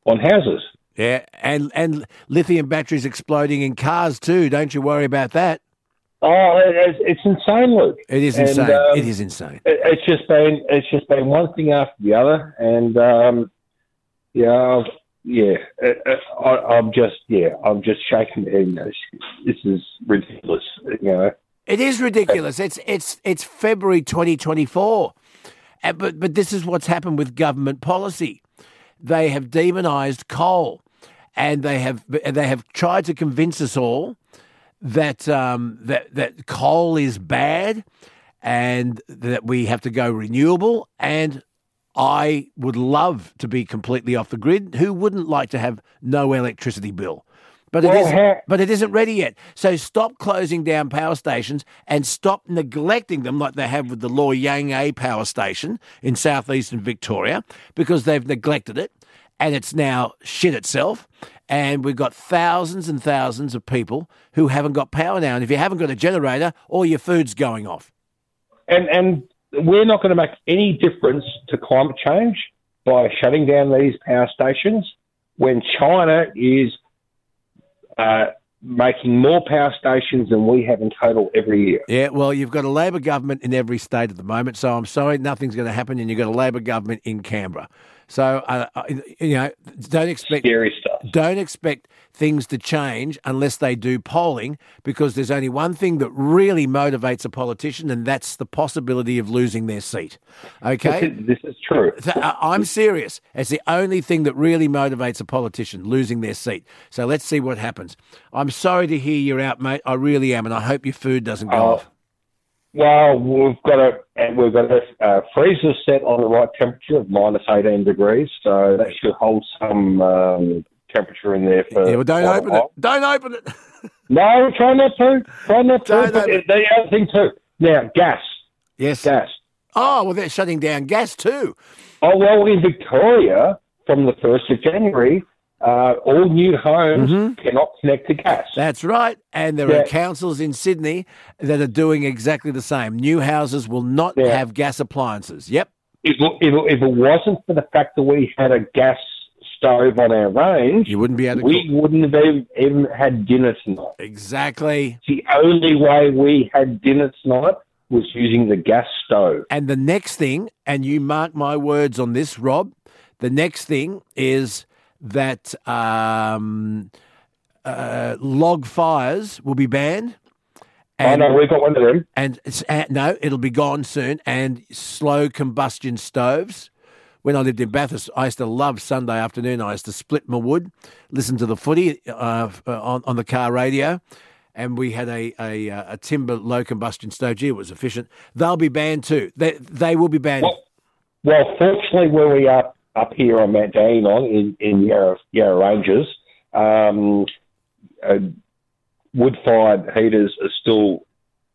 [SPEAKER 5] on houses.
[SPEAKER 1] Yeah, and and lithium batteries exploding in cars too. Don't you worry about that.
[SPEAKER 5] Oh, it- it's, it's insane, Luke.
[SPEAKER 1] It is
[SPEAKER 5] And,
[SPEAKER 1] insane.
[SPEAKER 5] um,
[SPEAKER 1] it is insane.
[SPEAKER 5] It, it's just been it's just been one thing after the other, and um, yeah, I've- yeah, it, it, I, I'm just yeah, I'm just shaking. my head, You know, this is ridiculous. You know.
[SPEAKER 1] It is ridiculous. It's it's it's February 2024, Uh, but but this is what's happened with government policy. They have demonised coal, and they have they have tried to convince us all that um, that that coal is bad, and that we have to go renewable. And I would love to be completely off the grid. Who wouldn't like to have no electricity bill? But it isn't, but it isn't ready yet. So stop closing down power stations and stop neglecting them like they have with the Loy Yang A power station in southeastern Victoria because they've neglected it and it's now shit itself. And we've got thousands and thousands of people who haven't got power now. And if you haven't got a generator, all your food's going off.
[SPEAKER 5] and and we're not going to make any difference to climate change by shutting down these power stations when China is uh, making more power stations than we have in total every year.
[SPEAKER 1] Yeah, well, you've got a Labor government in every state at the moment, so I'm sorry, nothing's going to happen, and you've got a Labor government in Canberra. So, uh, uh, you know, don't expect
[SPEAKER 5] Scary stuff.
[SPEAKER 1] don't expect things to change unless they do polling, because there's only one thing that really motivates a politician, and that's the possibility of losing their seat. Okay.
[SPEAKER 5] This is, this is true.
[SPEAKER 1] I- I'm serious. It's the only thing that really motivates a politician, losing their seat. So let's see what happens. I'm sorry to hear you're out, mate. I really am, and I hope your food doesn't go
[SPEAKER 5] Oh,
[SPEAKER 1] off.
[SPEAKER 5] Well, we've got a we've got a uh, freezer set on the right temperature of minus 18 degrees, so that should hold some um, temperature in there for.
[SPEAKER 1] Yeah, well, don't
[SPEAKER 5] a
[SPEAKER 1] open it. Don't open it.
[SPEAKER 5] No, try not to. Try not to. But
[SPEAKER 1] open-
[SPEAKER 5] the other thing too. Now, gas,
[SPEAKER 1] yes.
[SPEAKER 5] gas.
[SPEAKER 1] Oh, well, they're shutting down gas too.
[SPEAKER 5] Oh well, in Victoria, from the first of January, uh, all new homes
[SPEAKER 1] Mm-hmm.
[SPEAKER 5] cannot connect to gas.
[SPEAKER 1] That's right. And there
[SPEAKER 5] Yeah.
[SPEAKER 1] are councils in Sydney that are doing exactly the same. New houses will not
[SPEAKER 5] Yeah.
[SPEAKER 1] have gas appliances. Yep.
[SPEAKER 5] If, if, if it wasn't for the fact that we had a gas stove on our range,
[SPEAKER 1] You wouldn't be able to
[SPEAKER 5] we
[SPEAKER 1] cook.
[SPEAKER 5] wouldn't have even, even had dinner tonight.
[SPEAKER 1] Exactly.
[SPEAKER 5] The only way we had dinner tonight was using the gas stove.
[SPEAKER 1] And the next thing, and you mark my words on this, Rob, the next thing is that um, uh, log fires will be banned.
[SPEAKER 5] I know we've got one of them.
[SPEAKER 1] and it's, uh, no, it'll be gone soon. And slow combustion stoves. When I lived in Bathurst, I used to love Sunday afternoon. I used to split my wood, listen to the footy uh, on, on the car radio, and we had a, a, uh, a timber low combustion stove. Gee, it was efficient. They'll be banned too. They, they will be banned.
[SPEAKER 5] Well, well, fortunately, where we are up here on Mount Dandenong in, in Yarra, Yarra Ranges, um, uh, wood-fired heaters are still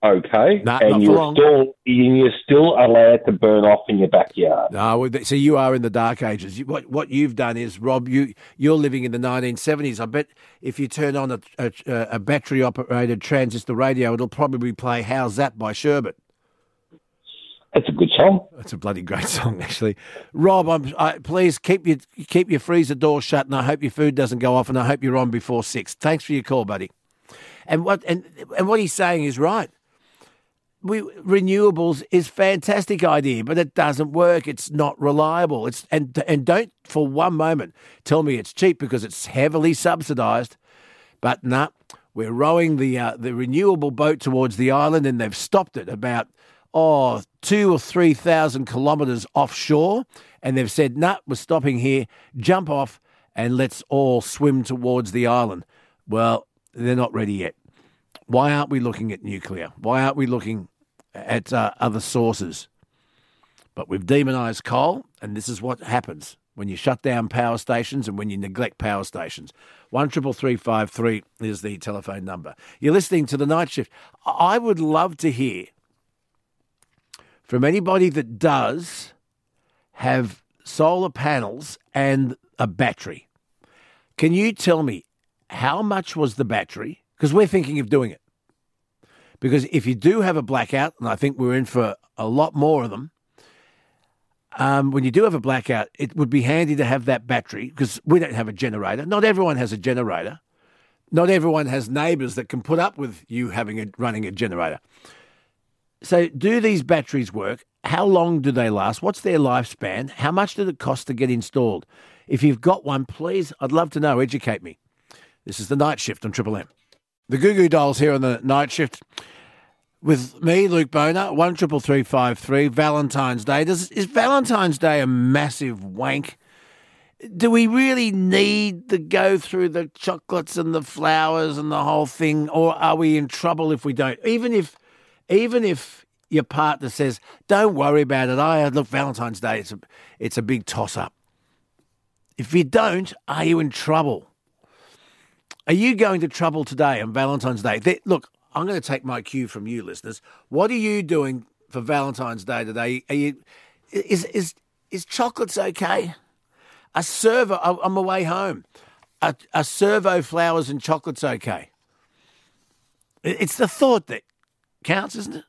[SPEAKER 5] okay,
[SPEAKER 1] Nah,
[SPEAKER 5] and you're still and you're still allowed to burn off in your backyard.
[SPEAKER 1] No, so you are in the dark ages. What what you've done is, Rob, you you're living in the 1970s. I bet if you turn on a, a, a battery operated transistor radio, it'll probably play "Howzat" by Sherbet.
[SPEAKER 5] That's a good song.
[SPEAKER 1] It's a bloody great song, actually. Rob, I'm, I, please keep your keep your freezer door shut, and I hope your food doesn't go off, and I hope you're on before six. Thanks for your call, buddy. And what and and what he's saying is right. We renewables is a fantastic idea, but it doesn't work. It's not reliable. It's and and don't for one moment tell me it's cheap because it's heavily subsidised. But nah, we're rowing the uh, the renewable boat towards the island, and they've stopped it about oh two or three thousand kilometres offshore, and they've said nah, we're stopping here. Jump off, and let's all swim towards the island. Well, they're not ready yet. Why aren't we looking at nuclear? Why aren't we looking at uh, other sources? But we've demonised coal, and this is what happens when you shut down power stations and when you neglect power stations. One triple three five three is the telephone number. You're listening to the night shift. I would love to hear from anybody that does have solar panels and a battery. Can you tell me how much was the battery? Because we're thinking of doing it. Because if you do have a blackout, and I think we're in for a lot more of them, um, when you do have a blackout, it would be handy to have that battery because we don't have a generator. Not everyone has a generator. Not everyone has neighbours that can put up with you having a running a generator. So, do these batteries work? How long do they last? What's their lifespan? How much did it cost to get installed? If you've got one, please, I'd love to know. Educate me. This is the night shift on Triple M. The Goo Goo Dolls here on the night shift with me, Luke Bona, one triple three five three. Valentine's Day. Does is Valentine's Day a massive wank? Do we really need to go through the chocolates and the flowers and the whole thing, or are we in trouble if we don't? Even if, even if your partner says, "Don't worry about it." I look, Valentine's Day. It's a, it's a big toss up. If you don't, are you in trouble? Are you going to trouble today on Valentine's Day? Th- look, I'm going to take my cue from you, listeners. What are you doing for Valentine's Day today? Are you is is is chocolates okay? A servo on my way home. A, a servo flowers and chocolates okay. It's the thought that counts, isn't it?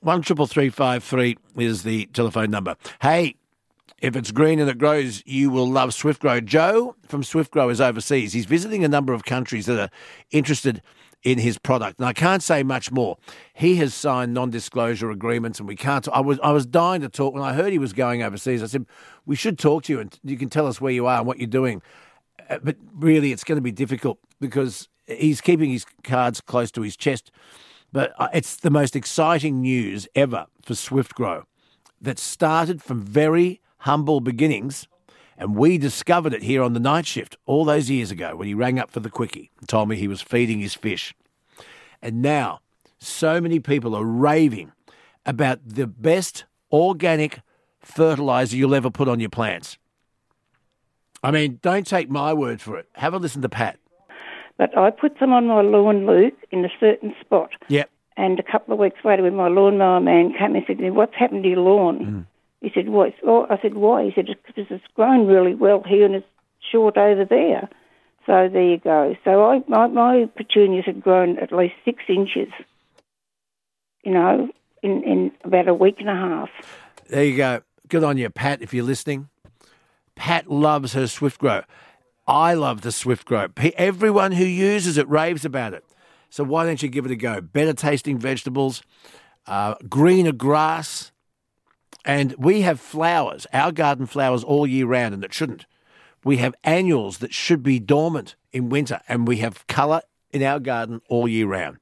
[SPEAKER 1] One triple three five three is the telephone number. Hey, if it's green and it grows, you will love Swift Grow. Joe from SwiftGrow is overseas. He's visiting a number of countries that are interested in his product, and I can't say much more. He has signed non-disclosure agreements, and we can't. I was I was dying to talk when I heard he was going overseas. I said we should talk to you, and you can tell us where you are and what you're doing. Uh, But really, it's going to be difficult because he's keeping his cards close to his chest. But uh, it's the most exciting news ever for SwiftGrow that started from very humble beginnings. And we discovered it here on the night shift all those years ago when he rang up for the quickie and told me he was feeding his fish. And now, so many people are raving about the best organic fertilizer you'll ever put on your plants. I mean, don't take my word for it. Have a listen to Pat.
[SPEAKER 6] But I put them on my lawn, Luke, in a certain spot.
[SPEAKER 1] Yep.
[SPEAKER 6] And a couple of weeks later, when my lawnmower man came and said to me, What's happened to your lawn? Mm. He said, What? Oh, I said, Why? He said, Because it's grown really well here and it's short over there. So there you go. So I, my, my petunias had grown at least six inches, you know, in, in about a week and a half.
[SPEAKER 1] There you go. Good on you, Pat, if you're listening. Pat loves her Swift Grow. I love the Swift Grow. Everyone who uses it raves about it. So why don't you give it a go? Better tasting vegetables, uh, greener grass, and we have flowers, our garden flowers all year round, and it shouldn't. We have annuals that should be dormant in winter, and we have colour in our garden all year round.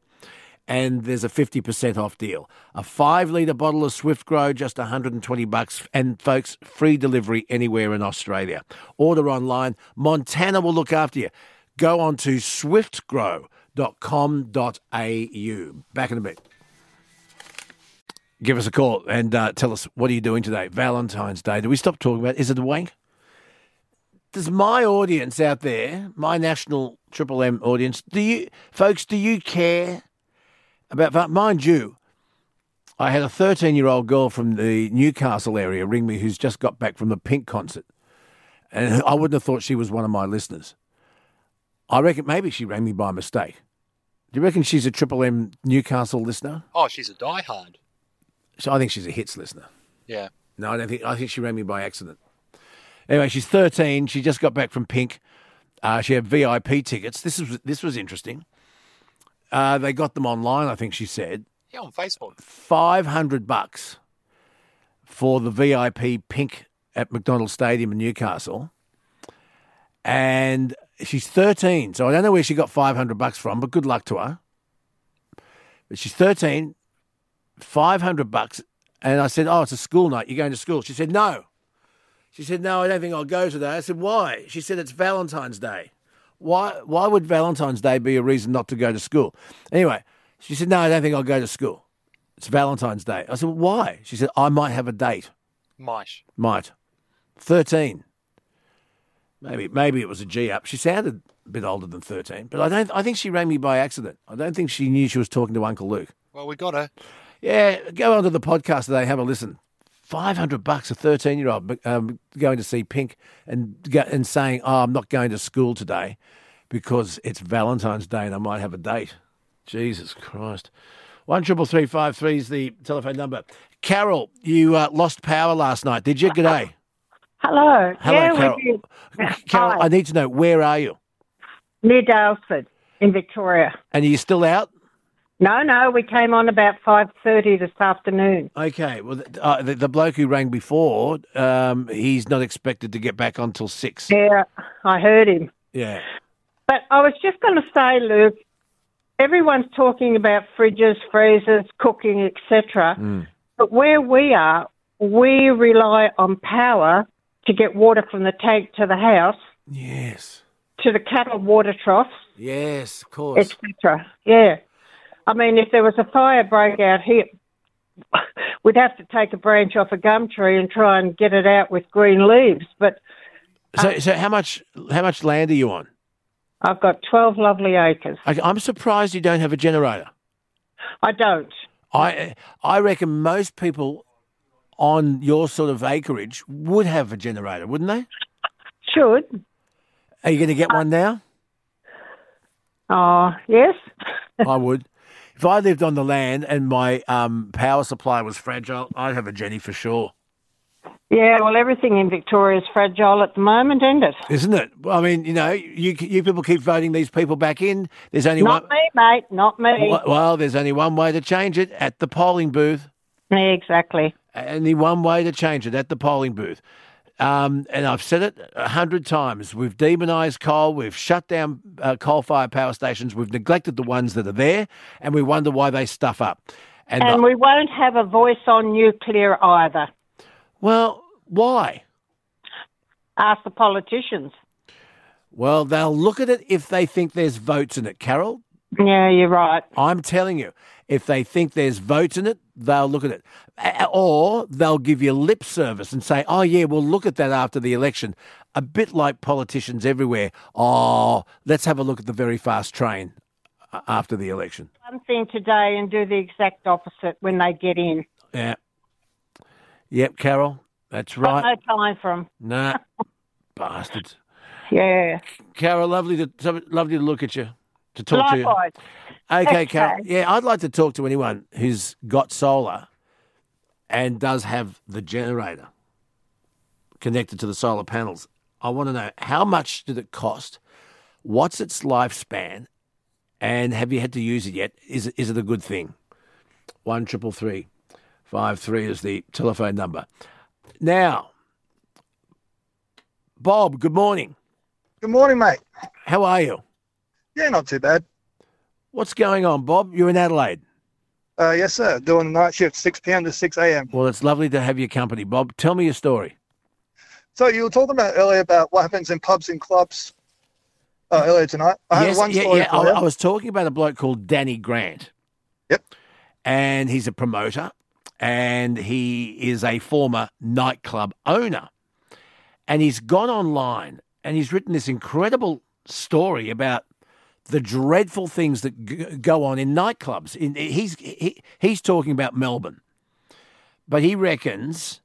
[SPEAKER 1] And there's a 50% off deal. A five litre bottle of Swift Grow, just 120 bucks. And folks, free delivery anywhere in Australia. Order online. Montana will look after you. Go on to swiftgrow.com.au. Back in a bit give us a call and uh, tell us what are you doing today? Valentine's Day. Do we stop talking about? Is it a wank? Does my audience out there, my national Triple M audience, do you folks? Do you care about? val- Mind you, I had a 13 year old girl from the Newcastle area ring me who's just got back from the Pink concert, and I wouldn't have thought she was one of my listeners. I reckon maybe she rang me by mistake. Do you reckon she's a Triple M Newcastle listener?
[SPEAKER 2] Oh, she's a diehard.
[SPEAKER 1] So I think she's a hits listener.
[SPEAKER 2] Yeah.
[SPEAKER 1] No, I don't think. I think she rang me by accident. Anyway, she's 13. She just got back from Pink. Uh, she had VIP tickets. This was this was interesting. Uh, they got them online. I think she said
[SPEAKER 2] Yeah, on Facebook.
[SPEAKER 1] 500 bucks for the VIP Pink at McDonald's Stadium in Newcastle. And she's 13, so I don't know where she got 500 bucks from, but good luck to her. But she's 13, 500 bucks. And I said, Oh, it's a school night. You're going to school. She said, No. She said, No, I don't think I'll go today. I said, Why? She said, It's Valentine's Day. Why, why would Valentine's Day be a reason not to go to school? Anyway, she said, No, I don't think I'll go to school. It's Valentine's Day. I said, Why? She said, I might have a date.
[SPEAKER 2] Might.
[SPEAKER 1] Might. 13. Maybe maybe it was a G up. She sounded a bit older than 13, but I don't I think she rang me by accident. I don't think she knew she was talking to Uncle Luke.
[SPEAKER 2] Well, we got her.
[SPEAKER 1] Yeah, go onto the podcast today, have a listen. 500 bucks a 13 year old um, going to see Pink and and saying, "Oh, I'm not going to school today because it's Valentine's Day and I might have a date." Jesus Christ. One triple three five three is the telephone number. Carol, you uh, lost power last night, did you? G'day.
[SPEAKER 7] Hello.
[SPEAKER 1] Hello,
[SPEAKER 7] yeah,
[SPEAKER 1] Carol. Carol,
[SPEAKER 7] Hi.
[SPEAKER 1] I need to know where are you?
[SPEAKER 7] Near Daylesford in Victoria.
[SPEAKER 1] And are you still out?
[SPEAKER 7] No, no, we came on about 5.30 this afternoon.
[SPEAKER 1] Okay. Well, uh, the, the bloke who rang before, um, he's not expected to get back on till six.
[SPEAKER 7] Yeah, I heard him.
[SPEAKER 1] Yeah.
[SPEAKER 7] But I was just going to say, Luke, everyone's talking about fridges, freezers, cooking, etc.
[SPEAKER 1] Mm.
[SPEAKER 7] But where we are, we rely on power to get water from the tank to the house,
[SPEAKER 1] Yes.
[SPEAKER 7] to the cattle water troughs,
[SPEAKER 1] Yes, of course.
[SPEAKER 7] etc. Yeah. I mean, if there was a fire break out here, we'd have to take a branch off a gum tree and try and get it out with green leaves. But
[SPEAKER 1] So, uh, so how much how much land are you on?
[SPEAKER 7] I've got 12 lovely acres.
[SPEAKER 1] I, I'm surprised you don't have a generator.
[SPEAKER 7] I don't.
[SPEAKER 1] I I reckon most people on your sort of acreage would have a generator, wouldn't they?
[SPEAKER 7] Should.
[SPEAKER 1] Are you going to get uh, one now?
[SPEAKER 7] Oh, yes.
[SPEAKER 1] I would. If I lived on the land and my um, power supply was fragile, I'd have a Jenny for sure,
[SPEAKER 7] Yeah, well, everything in Victoria is fragile at the moment, isn't it?
[SPEAKER 1] isn't it? Well, I mean, you know, you you people keep voting these people back in. There's only
[SPEAKER 7] Not
[SPEAKER 1] one.
[SPEAKER 7] me, mate. Not me.
[SPEAKER 1] Well, there's only one way to change it at the polling booth.
[SPEAKER 7] Yeah, exactly.
[SPEAKER 1] Only one way to change it at the polling booth. Um, and I've said it a hundred times. We've demonised coal. We've shut down uh, coal-fired power stations. We've neglected the ones that are there, and we wonder why they stuff up. And,
[SPEAKER 7] And we won't have a voice on nuclear either.
[SPEAKER 1] well, why?
[SPEAKER 7] Ask the politicians.
[SPEAKER 1] Well, they'll look at it if they think there's votes in it, Carol.
[SPEAKER 7] Yeah, you're right.
[SPEAKER 1] I'm telling you, if they think there's votes in it, they'll look at it. Or they'll give you lip service and say, oh, yeah, we'll look at that after the election. A bit like politicians everywhere. Oh, let's have a look at the very fast train uh, after the election.
[SPEAKER 7] One thing today and do the exact opposite when they get in.
[SPEAKER 1] Yeah. Yep, Carol, that's
[SPEAKER 7] Got
[SPEAKER 1] right.
[SPEAKER 7] no time for 'em.
[SPEAKER 1] Nah, bastards.
[SPEAKER 7] Yeah.
[SPEAKER 1] Carol, lovely to lovely to look at you, to talk to you. Okay,
[SPEAKER 7] Okay.
[SPEAKER 1] Carol. Yeah, I'd like to talk to anyone who's got solar and does have the generator connected to the solar panels. I want to know how much did it cost? What's its lifespan? And have you had to use it yet? Is it, is it a good thing? One triple three five three is the telephone number. Now, Bob. Good morning.
[SPEAKER 8] Good morning, mate.
[SPEAKER 1] How are you?
[SPEAKER 8] Yeah, not too bad.
[SPEAKER 1] What's going on, Bob? You're in Adelaide.
[SPEAKER 8] Uh, yes, sir. Doing the night shift, 6 p.m. to 6 a.m.
[SPEAKER 1] Well, it's lovely to have your company, Bob. Tell me your story.
[SPEAKER 8] So you were talking about earlier about what happens in pubs and clubs uh, earlier tonight. I
[SPEAKER 1] yes, yeah,
[SPEAKER 8] story
[SPEAKER 1] yeah. I. I was talking about a bloke called Danny Grant.
[SPEAKER 8] Yep.
[SPEAKER 1] And he's a promoter, and he is a former nightclub owner. And he's gone online and he's written this incredible story about the dreadful things that g- go on in nightclubs. In, he's he, he's talking about Melbourne, but he reckons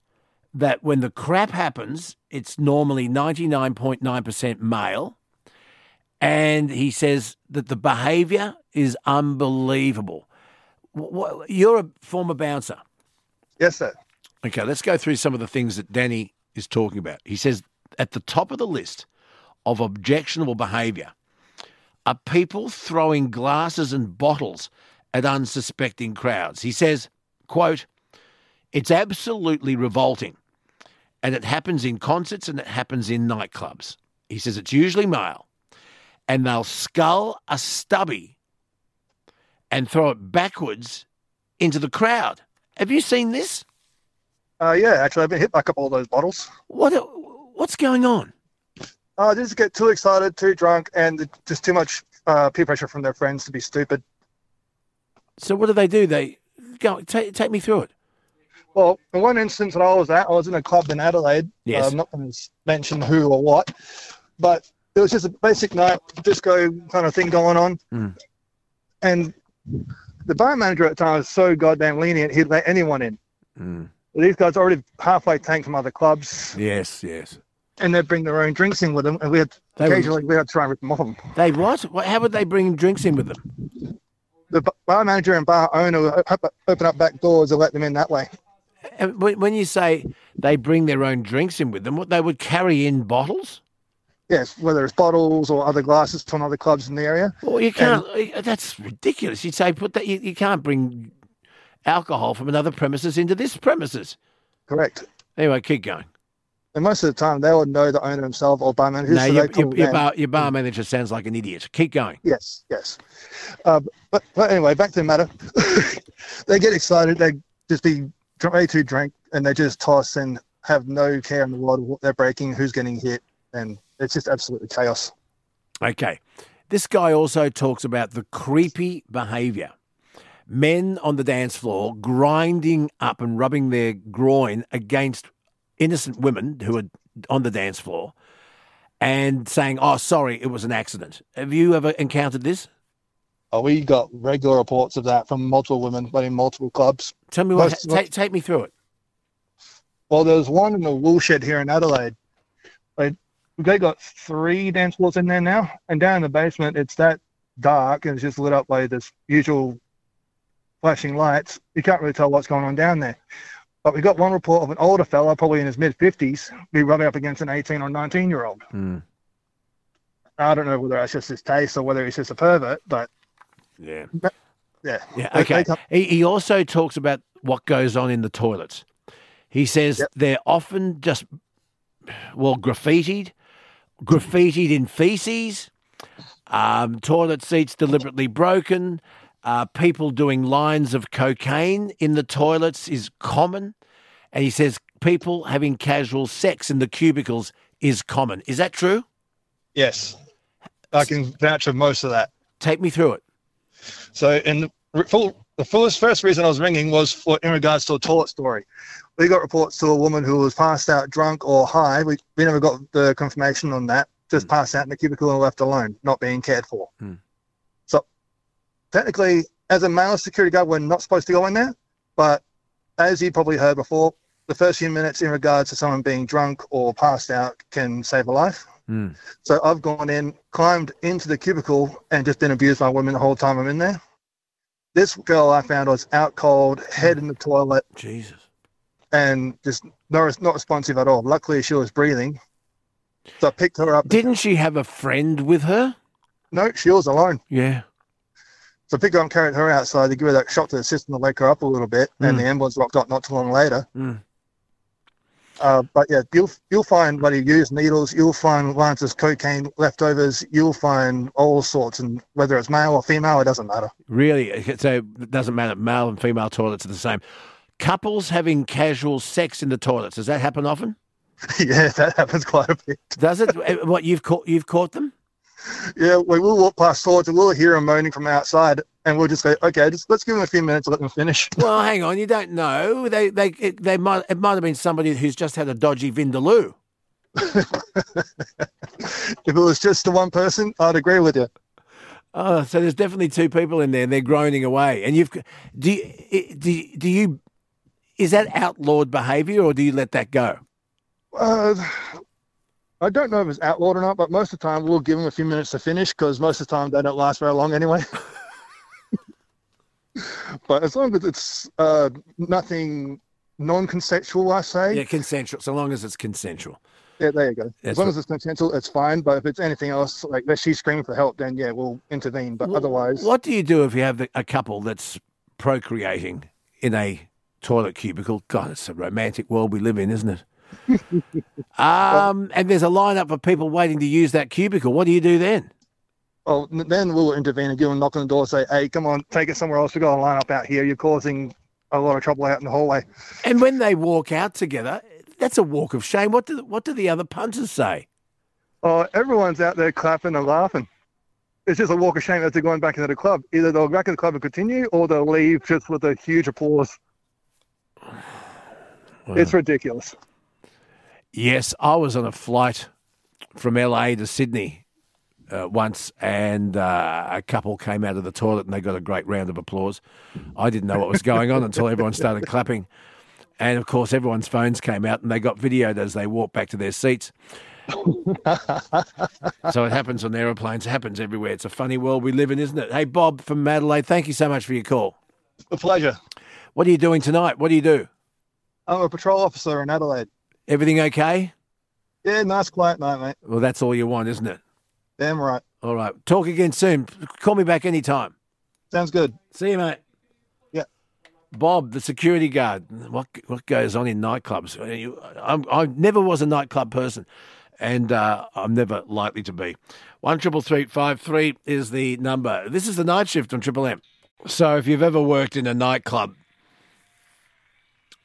[SPEAKER 1] that when the crap happens, it's normally ninety nine point nine percent male, and he says that the behaviour is unbelievable. You're a former bouncer.
[SPEAKER 8] yes, sir.
[SPEAKER 1] Okay, let's go through some of the things that Danny is talking about. He says at the top of the list of objectionable behaviour are people throwing glasses and bottles at unsuspecting crowds. He says, quote, it's absolutely revolting. And it happens in concerts and it happens in nightclubs. He says it's usually male. And they'll scull a stubby and throw it backwards into the crowd. Have you seen this?
[SPEAKER 8] Uh, yeah, actually, I've been hit by a couple of those bottles.
[SPEAKER 1] What what's going on?
[SPEAKER 8] Uh, they just get too excited, too drunk, and just too much uh, peer pressure from their friends to be stupid.
[SPEAKER 1] So what do they do? They go take take me through it.
[SPEAKER 8] Well, in one instance that I was at, I was in a club in Adelaide.
[SPEAKER 1] Yes.
[SPEAKER 8] I'm not going to mention who or what, but it was just a basic night disco kind of thing going on.
[SPEAKER 1] Mm.
[SPEAKER 8] And the bar manager at the time was so goddamn lenient, he'd let anyone in.
[SPEAKER 1] Mm.
[SPEAKER 8] These guys already halfway tanked from other clubs,
[SPEAKER 1] Yes, yes.
[SPEAKER 8] And they'd bring their own drinks in with them, and we had
[SPEAKER 1] They would-
[SPEAKER 8] occasionally we had to try and rip them off them.
[SPEAKER 1] They what? What- How would they bring drinks in with them?
[SPEAKER 8] The bar manager and bar owner would open up back doors and let them in that way.
[SPEAKER 1] And When you say they bring their own drinks in with them, what they would carry in bottles?
[SPEAKER 8] Yes, whether it's bottles or other glasses from other clubs in the area.
[SPEAKER 1] Well, you can't. that's ridiculous. You'd say put that. You, you can't bring alcohol from another premises into this premises.
[SPEAKER 8] Correct.
[SPEAKER 1] Anyway, keep going.
[SPEAKER 8] And most of the time, they would know the owner himself or bar manager.
[SPEAKER 1] No,
[SPEAKER 8] so
[SPEAKER 1] your, your, your, bar, your bar manager sounds like an idiot. Keep going.
[SPEAKER 8] Yes, yes. Uh, but, but anyway, back to the matter. they get excited. They just be way too drunk, and they just toss and have no care in the world what they're breaking, who's getting hit, and it's just absolutely chaos.
[SPEAKER 1] Okay. This guy also talks about the creepy behaviour. men on the dance floor grinding up and rubbing their groin against innocent women who are on the dance floor and saying, "Oh, sorry, it was an accident." Have you ever encountered this?
[SPEAKER 8] Oh, we got regular reports of that from multiple women, but in multiple clubs.
[SPEAKER 1] Tell me what.
[SPEAKER 8] Most-
[SPEAKER 1] ta- take me through it.
[SPEAKER 8] Well, there was one in the woolshed here in Adelaide. They, they got three dance floors in there now, and down in the basement, it's that dark and it's just lit up by this usual flashing lights. You can't really tell what's going on down there. But we got one report of an older fella, probably in his mid 50s, be rubbing up against an 18 or 19 year old.
[SPEAKER 1] Hmm.
[SPEAKER 8] I don't know whether that's just his taste or whether he's just a pervert, but
[SPEAKER 1] Yeah.
[SPEAKER 8] yeah.
[SPEAKER 1] Yeah.
[SPEAKER 8] They-
[SPEAKER 1] Okay. He, he also talks about what goes on in the toilets. He says
[SPEAKER 8] Yep.
[SPEAKER 1] they're often just, well, graffitied, graffitied in feces, um, toilet seats deliberately broken, uh, people doing lines of cocaine in the toilets is common. And he says people having casual sex in the cubicles is common. Is that true?
[SPEAKER 8] Yes. I can vouch for most of that.
[SPEAKER 1] Take me through it.
[SPEAKER 8] So, in the full, the fullest, first reason I was ringing was for in regards to a toilet story. We got reports to a woman who was passed out drunk or high. We, we never got the confirmation on that. Just passed out in the cubicle and left alone, not being cared for.
[SPEAKER 1] Hmm.
[SPEAKER 8] Technically, as a male security guard, we're not supposed to go in there. But as you probably heard before, the first few minutes in regards to someone being drunk or passed out can save a life.
[SPEAKER 1] Hmm.
[SPEAKER 8] So I've gone in, climbed into the cubicle, and just been abused by women the whole time I'm in there. This girl I found was out cold, head in the toilet,
[SPEAKER 1] Jesus.
[SPEAKER 8] and just not, not responsive at all. Luckily, she was breathing. So I picked her up.
[SPEAKER 1] Didn't she have a friend with her?
[SPEAKER 8] No, she was alone.
[SPEAKER 1] Yeah.
[SPEAKER 8] So I picked her up and carried her outside to give her that shot to the system to wake her up a little bit.
[SPEAKER 1] Mm.
[SPEAKER 8] And the ambulance rocked up not too long later.
[SPEAKER 1] Mm.
[SPEAKER 8] Uh, but yeah, you'll you'll find bloody used needles. You'll find Lance's cocaine leftovers. You'll find all sorts, and whether it's male or female, it doesn't matter.
[SPEAKER 1] Really? So it doesn't matter. Male and female toilets are the same. Couples having casual sex in the toilets. Does that happen often?
[SPEAKER 8] yeah, that happens quite a bit.
[SPEAKER 1] Does it? What you've caught? You've caught them?
[SPEAKER 8] Yeah, we will walk past toilets and we'll hear them moaning from outside, and we'll just go, okay, just let's give them a few minutes to let them finish.
[SPEAKER 1] Well, hang on. You don't know. They they it, they might it might have been somebody who's just had a dodgy vindaloo.
[SPEAKER 8] if it was just the one person, I'd agree with you.
[SPEAKER 1] Oh, so there's definitely two people in there, and they're groaning away. And you've do you, do you- do you is that outlawed behaviour, or do you let that go?
[SPEAKER 8] Uh, I don't know if it's outlawed or not, but most of the time we'll give them a few minutes to finish because most of the time they don't last very long anyway. but as long as it's uh, nothing non-consensual, I say.
[SPEAKER 1] Yeah, consensual. So long as it's consensual.
[SPEAKER 8] Yeah, there you go.
[SPEAKER 1] That's
[SPEAKER 8] as long
[SPEAKER 1] what-
[SPEAKER 8] as it's consensual, it's fine. But if it's anything else, like if she's screaming for help, then yeah, we'll intervene. But otherwise,
[SPEAKER 1] What do you do if you have a couple that's procreating in a toilet cubicle? God, it's a romantic world we live in, isn't it? um, and there's a lineup of people waiting to use that cubicle. What do you do then?
[SPEAKER 8] well, then we'll intervene and give them a knock on the door, and say, "Hey, come on, take it somewhere else. We've got a line up out here. You're causing a lot of trouble out in the hallway."
[SPEAKER 1] And when they walk out together, that's a walk of shame. What do what do the other punters say?
[SPEAKER 8] Oh, everyone's out there clapping and laughing. It's just a walk of shame that they're going back into the club. Either they'll go back in the club and continue, or they'll leave just with a huge applause. It's ridiculous.
[SPEAKER 1] Yes, I was on a flight from LA to Sydney uh, once, and uh, a couple came out of the toilet and they got a great round of applause. I didn't know what was going on until everyone started clapping. And of course, everyone's phones came out and they got videoed as they walked back to their seats. so it happens on aeroplanes, it happens everywhere. It's a funny world we live in, isn't it? Hey, Bob from Adelaide, thank you so much for your call.
[SPEAKER 8] A pleasure.
[SPEAKER 1] What are you doing tonight? What do you do?
[SPEAKER 8] I'm a patrol officer in Adelaide.
[SPEAKER 1] Everything okay?
[SPEAKER 8] Yeah, nice quiet night, mate.
[SPEAKER 1] Well, that's all you want, isn't it?
[SPEAKER 8] Damn right.
[SPEAKER 1] All right. Talk again soon. Call me back anytime.
[SPEAKER 8] Sounds good.
[SPEAKER 1] See you, mate.
[SPEAKER 8] Yeah.
[SPEAKER 1] Bob, the security guard. What what goes on in nightclubs? I'm, I never was a nightclub person, and uh, I'm never likely to be. One triple three five three is the number. This is the night shift on Triple M. So if you've ever worked in a nightclub,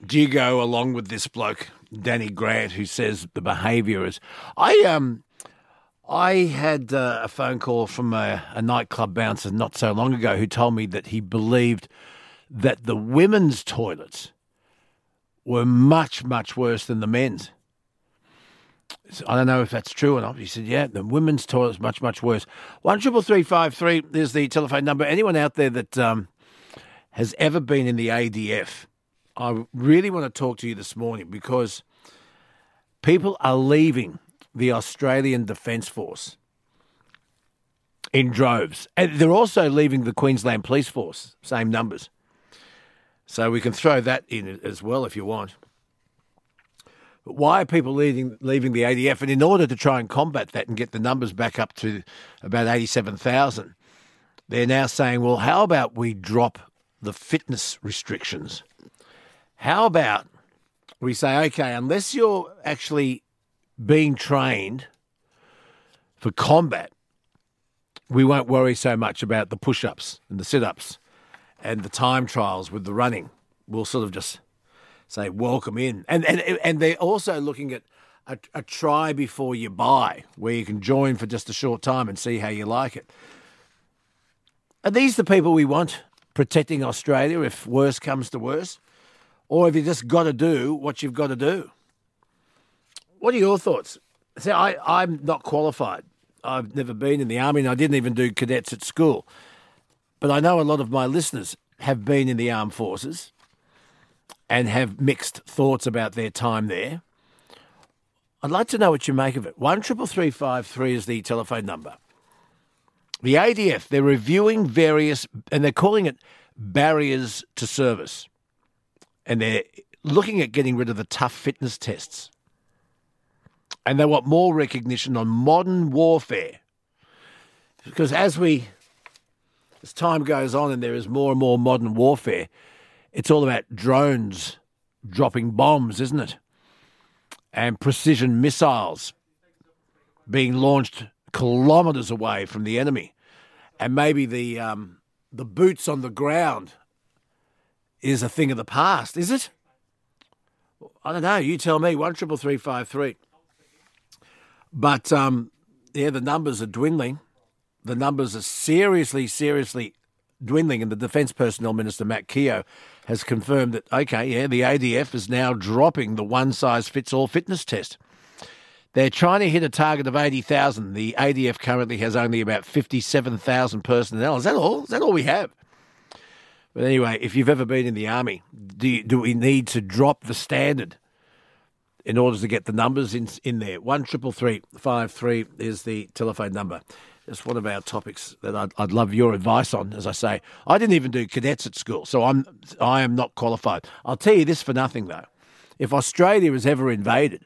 [SPEAKER 1] do you go along with this bloke, Danny Grant, who says the behaviour is? I um. I had uh, a phone call from a, a nightclub bouncer not so long ago who told me that he believed that the women's toilets were much, much worse than the men's. I don't know if that's true or not. He said, "Yeah, the women's toilet's much, much worse." One triple three five three is the telephone number. Anyone out there that um, has ever been in the ADF, I really want to talk to you this morning because people are leaving the Australian Defence Force in droves, and they're also leaving the Queensland Police Force. Same numbers. So we can throw that in as well if you want. But why are people leaving, leaving the ADF? And in order to try and combat that and get the numbers back up to about 87,000, they're now saying, well, how about we drop the fitness restrictions? How about we say, okay, unless you're actually being trained for combat, we won't worry so much about the push ups and the sit ups and the time trials with the running. We'll sort of just say welcome in, and and and they're also looking at a, a try before you buy, where you can join for just a short time and see how you like it. Are these the people we want protecting Australia if worse comes to worse, or have you just got to do what you've got to do? What are your thoughts? See, I, I'm not qualified. I've never been in the army, and I didn't even do cadets at school. But I know a lot of my listeners have been in the armed forces and have mixed thoughts about their time there. I'd like to know what you make of it. One triple three five three is the telephone number. The ADF they're reviewing various and they're calling it barriers to service, and they're looking at getting rid of the tough fitness tests, and they want more recognition on modern warfare. Because as we as time goes on and there is more and more modern warfare, it's all about drones dropping bombs, isn't it? And precision missiles being launched kilometres away from the enemy. And maybe the, um, the boots on the ground is a thing of the past, is it? I don't know. You tell me. One triple three five three. But um, yeah, the numbers are dwindling. The numbers are seriously, seriously dwindling, and the Defence Personnel Minister Matt Keogh has confirmed that okay, yeah, the ADF is now dropping the one size fits all fitness test. They're trying to hit a target of 80,000. The ADF currently has only about 57,000 personnel. Is that all? Is that all we have? But anyway, if you've ever been in the army, do, you, do we need to drop the standard in order to get the numbers in in there? One triple three five three is the telephone number. It's one of our topics that I'd, I'd love your advice on. As I say, I didn't even do cadets at school, so I'm I am not qualified. I'll tell you this for nothing though. If Australia is ever invaded,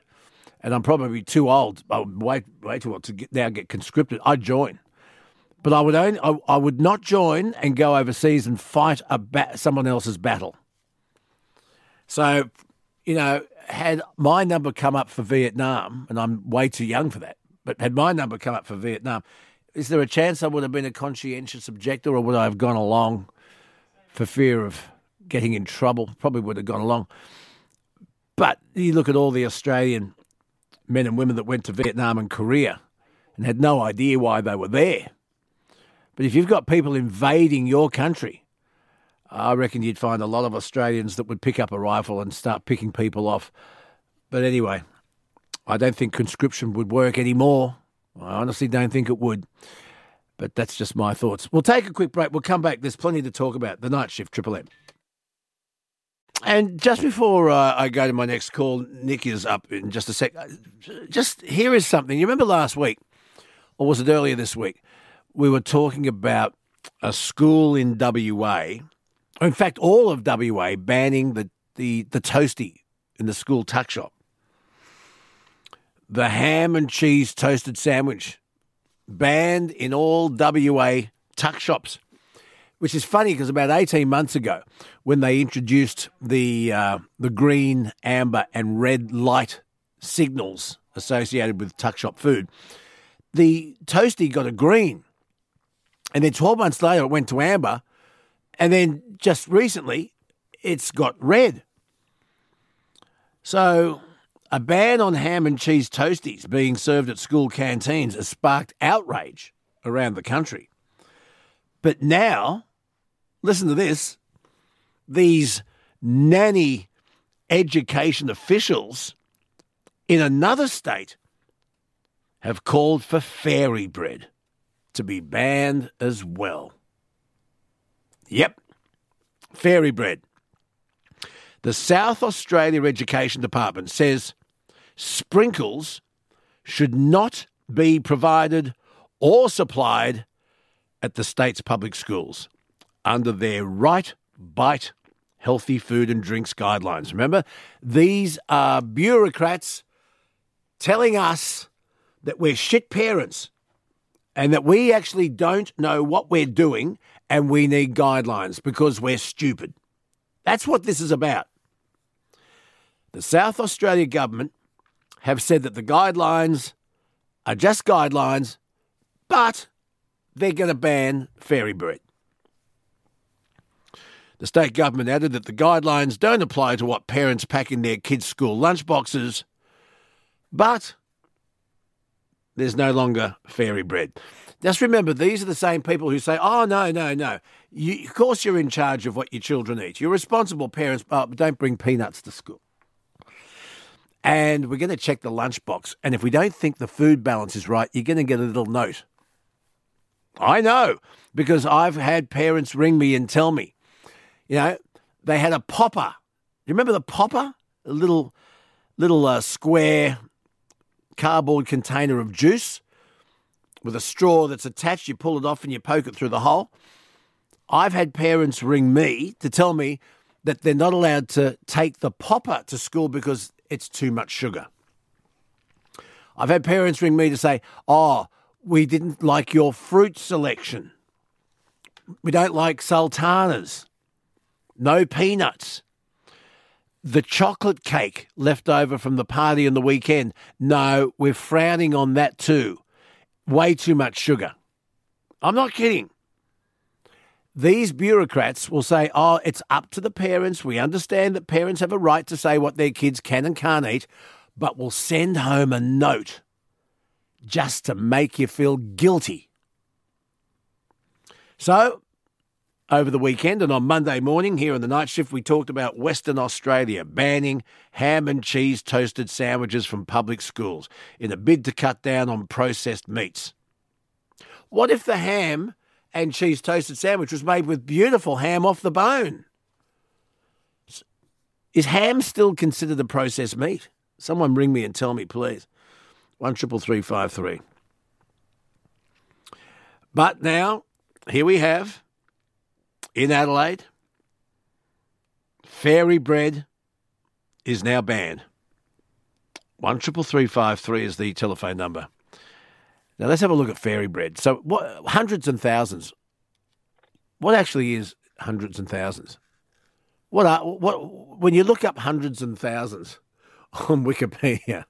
[SPEAKER 1] and I'm probably too old, I'm way way too old to get, now get conscripted, I'd join. But I would only, I, I would not join and go overseas and fight a ba- someone else's battle. So, you know, had my number come up for Vietnam, and I'm way too young for that, but had my number come up for Vietnam, is there a chance I would have been a conscientious objector, or would I have gone along for fear of getting in trouble? Probably would have gone along. But you look at all the Australian men and women that went to Vietnam and Korea and had no idea why they were there. But if you've got people invading your country, I reckon you'd find a lot of Australians that would pick up a rifle and start picking people off. But anyway, I don't think conscription would work anymore. I honestly don't think it would. But that's just my thoughts. We'll take a quick break. We'll come back. There's plenty to talk about. The night shift, Triple M. And just before uh, I go to my next call, Nick is up in just a sec. Just here is something. You remember last week, or was it earlier this week? We were talking about a school in WA, in fact, all of WA, banning the, the, the toasty in the school tuck shop. The ham and cheese toasted sandwich banned in all WA tuck shops which is funny because about 18 months ago, when they introduced the, uh, the green, amber, and red light signals associated with tuck shop food, the toasty got a green. And then 12 months later, it went to amber. And then just recently, it's got red. So A ban on ham and cheese toasties being served at school canteens has sparked outrage around the country. But now, listen to this these nanny education officials in another state have called for fairy bread to be banned as well. Yep, fairy bread. The South Australia Education Department says sprinkles should not be provided or supplied at the state's public schools under their right bite healthy food and drinks guidelines. Remember, these are bureaucrats telling us that we're shit parents and that we actually don't know what we're doing and we need guidelines because we're stupid. That's what this is about. The South Australia government have said that the guidelines are just guidelines, but they're going to ban fairy bread. The state government added that the guidelines don't apply to what parents pack in their kids' school lunchboxes, but there's no longer fairy bread. Just remember, these are the same people who say, oh, no, no, no. You, of course, you're in charge of what your children eat. You're responsible parents, but don't bring peanuts to school. And we're going to check the lunchbox. And if we don't think the food balance is right, you're going to get a little note. I know, because I've had parents ring me and tell me, you know, they had a popper. Do you remember the popper? A little, little uh, square cardboard container of juice with a straw that's attached. You pull it off and you poke it through the hole. I've had parents ring me to tell me that they're not allowed to take the popper to school because it's too much sugar. I've had parents ring me to say, Oh, we didn't like your fruit selection. We don't like sultanas. No peanuts. The chocolate cake left over from the party on the weekend. No, we're frowning on that too. Way too much sugar. I'm not kidding. These bureaucrats will say, oh, it's up to the parents. We understand that parents have a right to say what their kids can and can't eat, but we'll send home a note just to make you feel guilty. So, over the weekend and on Monday morning here in the night shift, we talked about Western Australia banning ham and cheese toasted sandwiches from public schools in a bid to cut down on processed meats. What if the ham and cheese toasted sandwich was made with beautiful ham off the bone? Is ham still considered a processed meat? Someone ring me and tell me, please. One triple three five three. But now, here we have in Adelaide, fairy bread is now banned. One triple three five three is the telephone number. Now let's have a look at fairy bread. So, what hundreds and thousands? What actually is hundreds and thousands? What are what when you look up hundreds and thousands on Wikipedia?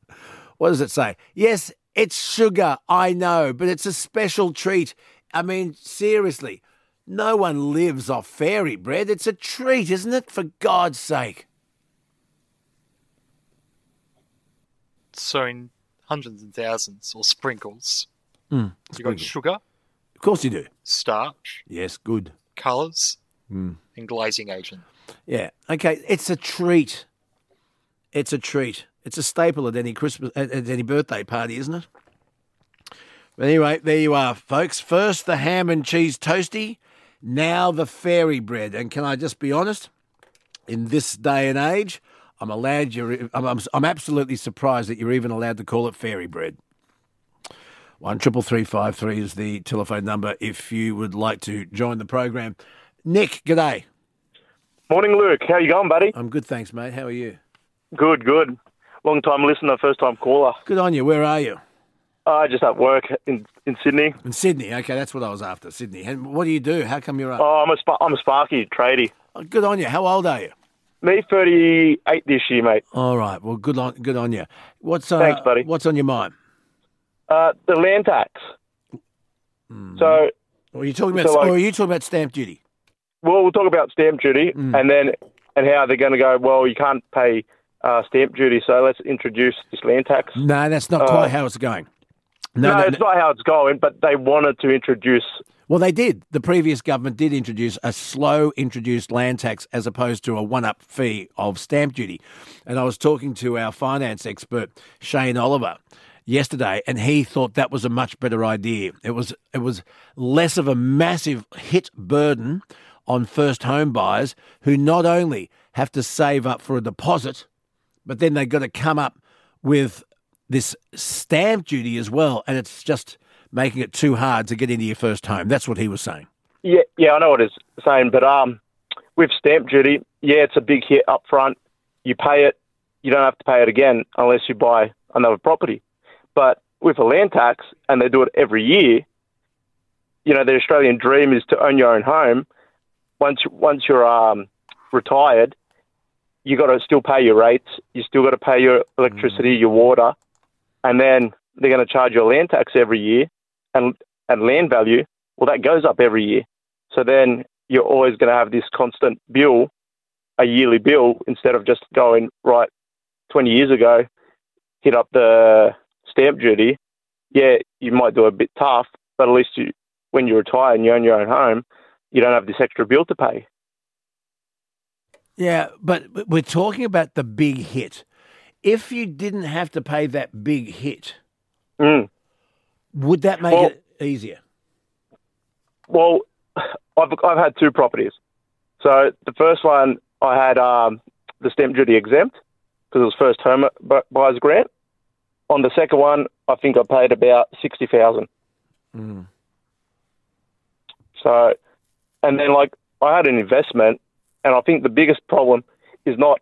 [SPEAKER 1] What does it say? Yes, it's sugar. I know, but it's a special treat. I mean, seriously, no one lives off fairy bread. It's a treat, isn't it? For God's sake.
[SPEAKER 2] So in hundreds and thousands or sprinkles,
[SPEAKER 1] Mm,
[SPEAKER 2] you got sugar,
[SPEAKER 1] Of course you do.
[SPEAKER 2] starch,
[SPEAKER 1] Yes, good.
[SPEAKER 2] colours,
[SPEAKER 1] Mm.
[SPEAKER 2] and glazing agent.
[SPEAKER 1] Yeah. Okay. It's a treat. It's a treat. It's a staple at any Christmas at, at any birthday party, isn't it? But anyway, there you are, folks. First the ham and cheese toasty, now the fairy bread. And can I just be honest? In this day and age, I'm allowed. You're. I'm, I'm, I'm absolutely surprised that you're even allowed to call it fairy bread. One triple three five three is the telephone number if you would like to join the program. Nick, g'day.
[SPEAKER 9] Morning, Luke. How you going, buddy?
[SPEAKER 1] I'm good, thanks, mate. How are you?
[SPEAKER 9] Good, good. Long time listener, first time caller.
[SPEAKER 1] Good on you. Where are you?
[SPEAKER 9] Uh, just at work in in Sydney.
[SPEAKER 1] In Sydney. Okay, that's what I was after. Sydney. And what do you do? How come you're up?
[SPEAKER 9] Oh, I'm a spa- I'm a Sparky tradie.
[SPEAKER 1] Oh, good on you. How old are you?
[SPEAKER 9] Me, thirty eight this year, mate.
[SPEAKER 1] All right. Well, good on good on you. What's uh,
[SPEAKER 9] Thanks, buddy.
[SPEAKER 1] What's on your mind?
[SPEAKER 9] Uh, the land tax.
[SPEAKER 1] Hmm.
[SPEAKER 9] So,
[SPEAKER 1] Are you talking about?
[SPEAKER 9] So, like-
[SPEAKER 1] or are you talking about stamp duty?
[SPEAKER 9] well, we'll talk about stamp duty,
[SPEAKER 1] Mm.
[SPEAKER 9] and then and how they're going to go. Well, you can't pay uh, stamp duty. So let's introduce this land tax.
[SPEAKER 1] No, that's not
[SPEAKER 9] Uh,
[SPEAKER 1] quite how it's going.
[SPEAKER 9] No, it's not how it's going, but they wanted to introduce.
[SPEAKER 1] Well, they did. The previous government did introduce a slow introduced land tax as opposed to a one up fee of stamp duty. And I was talking to our finance expert, Shane Oliver, yesterday, and he thought that was a much better idea. It was it was less of a massive hit burden on first home buyers who not only have to save up for a deposit, but then they've got to come up with this stamp duty as well, and it's just making it too hard to get into your first home. That's what he was saying.
[SPEAKER 9] Yeah, yeah, I know what he's saying, but um, with stamp duty, yeah, it's a big hit up front. You pay it, you don't have to pay it again unless you buy another property. But with a land tax, and they do it every year, you know, the Australian dream is to own your own home. Once once you're um, retired, you got to still pay your rates. You still got to pay your electricity, your water, and then they're going to charge you a land tax every year, and and land value. Well, that goes up every year. So then you're always going to have this constant bill, a yearly bill, instead of just going right. Twenty years ago, hit up the stamp duty. Yeah, you might do a bit tough, but at least you, when you retire and you own your own home, you don't have this extra bill to pay.
[SPEAKER 1] Yeah, but we're talking about the big hit. If you didn't have to pay that big hit,
[SPEAKER 9] Mm.
[SPEAKER 1] would that make
[SPEAKER 9] Well-
[SPEAKER 1] it easier?
[SPEAKER 9] Well, I've I've had two properties. So the first one I had um, the stamp duty exempt because it was first home buyer's grant. On the second one, I think I paid about sixty thousand.
[SPEAKER 1] Mm.
[SPEAKER 9] So, and then like I had an investment, and I think the biggest problem is not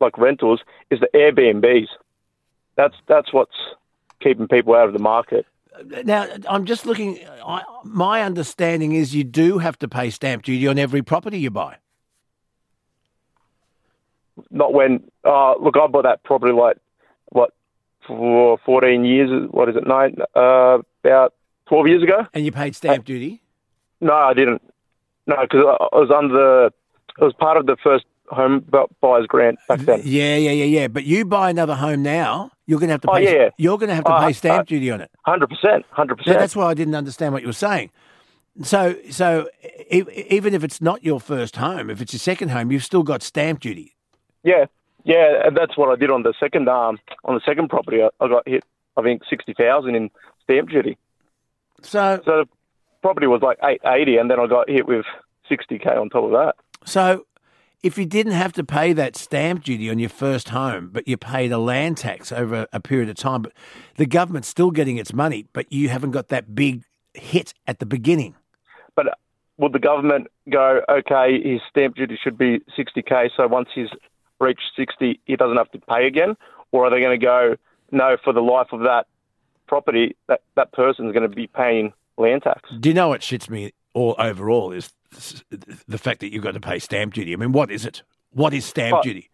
[SPEAKER 9] like rentals, is the Airbnbs. That's that's what's keeping people out of the market.
[SPEAKER 1] Now, I'm just looking. I, my understanding is you do have to pay stamp duty on every property you buy.
[SPEAKER 9] Not when uh, look, I bought that property like what for fourteen years. What is it? Nine uh, about twelve years ago.
[SPEAKER 1] And you paid stamp duty.
[SPEAKER 9] No, I didn't. No, because I I was under the. It was part of the first home bu- buyer's grant back then.
[SPEAKER 1] Yeah, yeah, yeah, yeah. But you buy another home now, you're going to have to
[SPEAKER 9] Oh,
[SPEAKER 1] pay.
[SPEAKER 9] yeah, yeah.
[SPEAKER 1] You're going to have to
[SPEAKER 9] Uh,
[SPEAKER 1] pay stamp
[SPEAKER 9] uh,
[SPEAKER 1] duty on it.
[SPEAKER 9] Hundred percent, hundred percent.
[SPEAKER 1] that's why I didn't understand what you were saying. So, so even if it's not your first home, if it's your second home, you've still got stamp duty.
[SPEAKER 9] Yeah, yeah, and that's what I did on the second um on the second property. I, I got hit, I think sixty thousand in stamp duty.
[SPEAKER 1] So,
[SPEAKER 9] so the property was like eight eighty, and then I got hit with sixty k on top of that.
[SPEAKER 1] So, if you didn't have to pay that stamp duty on your first home, but you paid a land tax over a period of time, but the government's still getting its money, but you haven't got that big hit at the beginning.
[SPEAKER 9] But uh, would the government go, okay, his stamp duty should be sixty k, so once he's reached sixty, he doesn't have to pay again, or are they going to go, no, for the life of that property, that that person's going to be paying land tax?
[SPEAKER 1] Do you know what shits me all overall is the fact that you've got to pay stamp duty? I mean, what is it? What is stamp
[SPEAKER 9] Oh,
[SPEAKER 1] duty?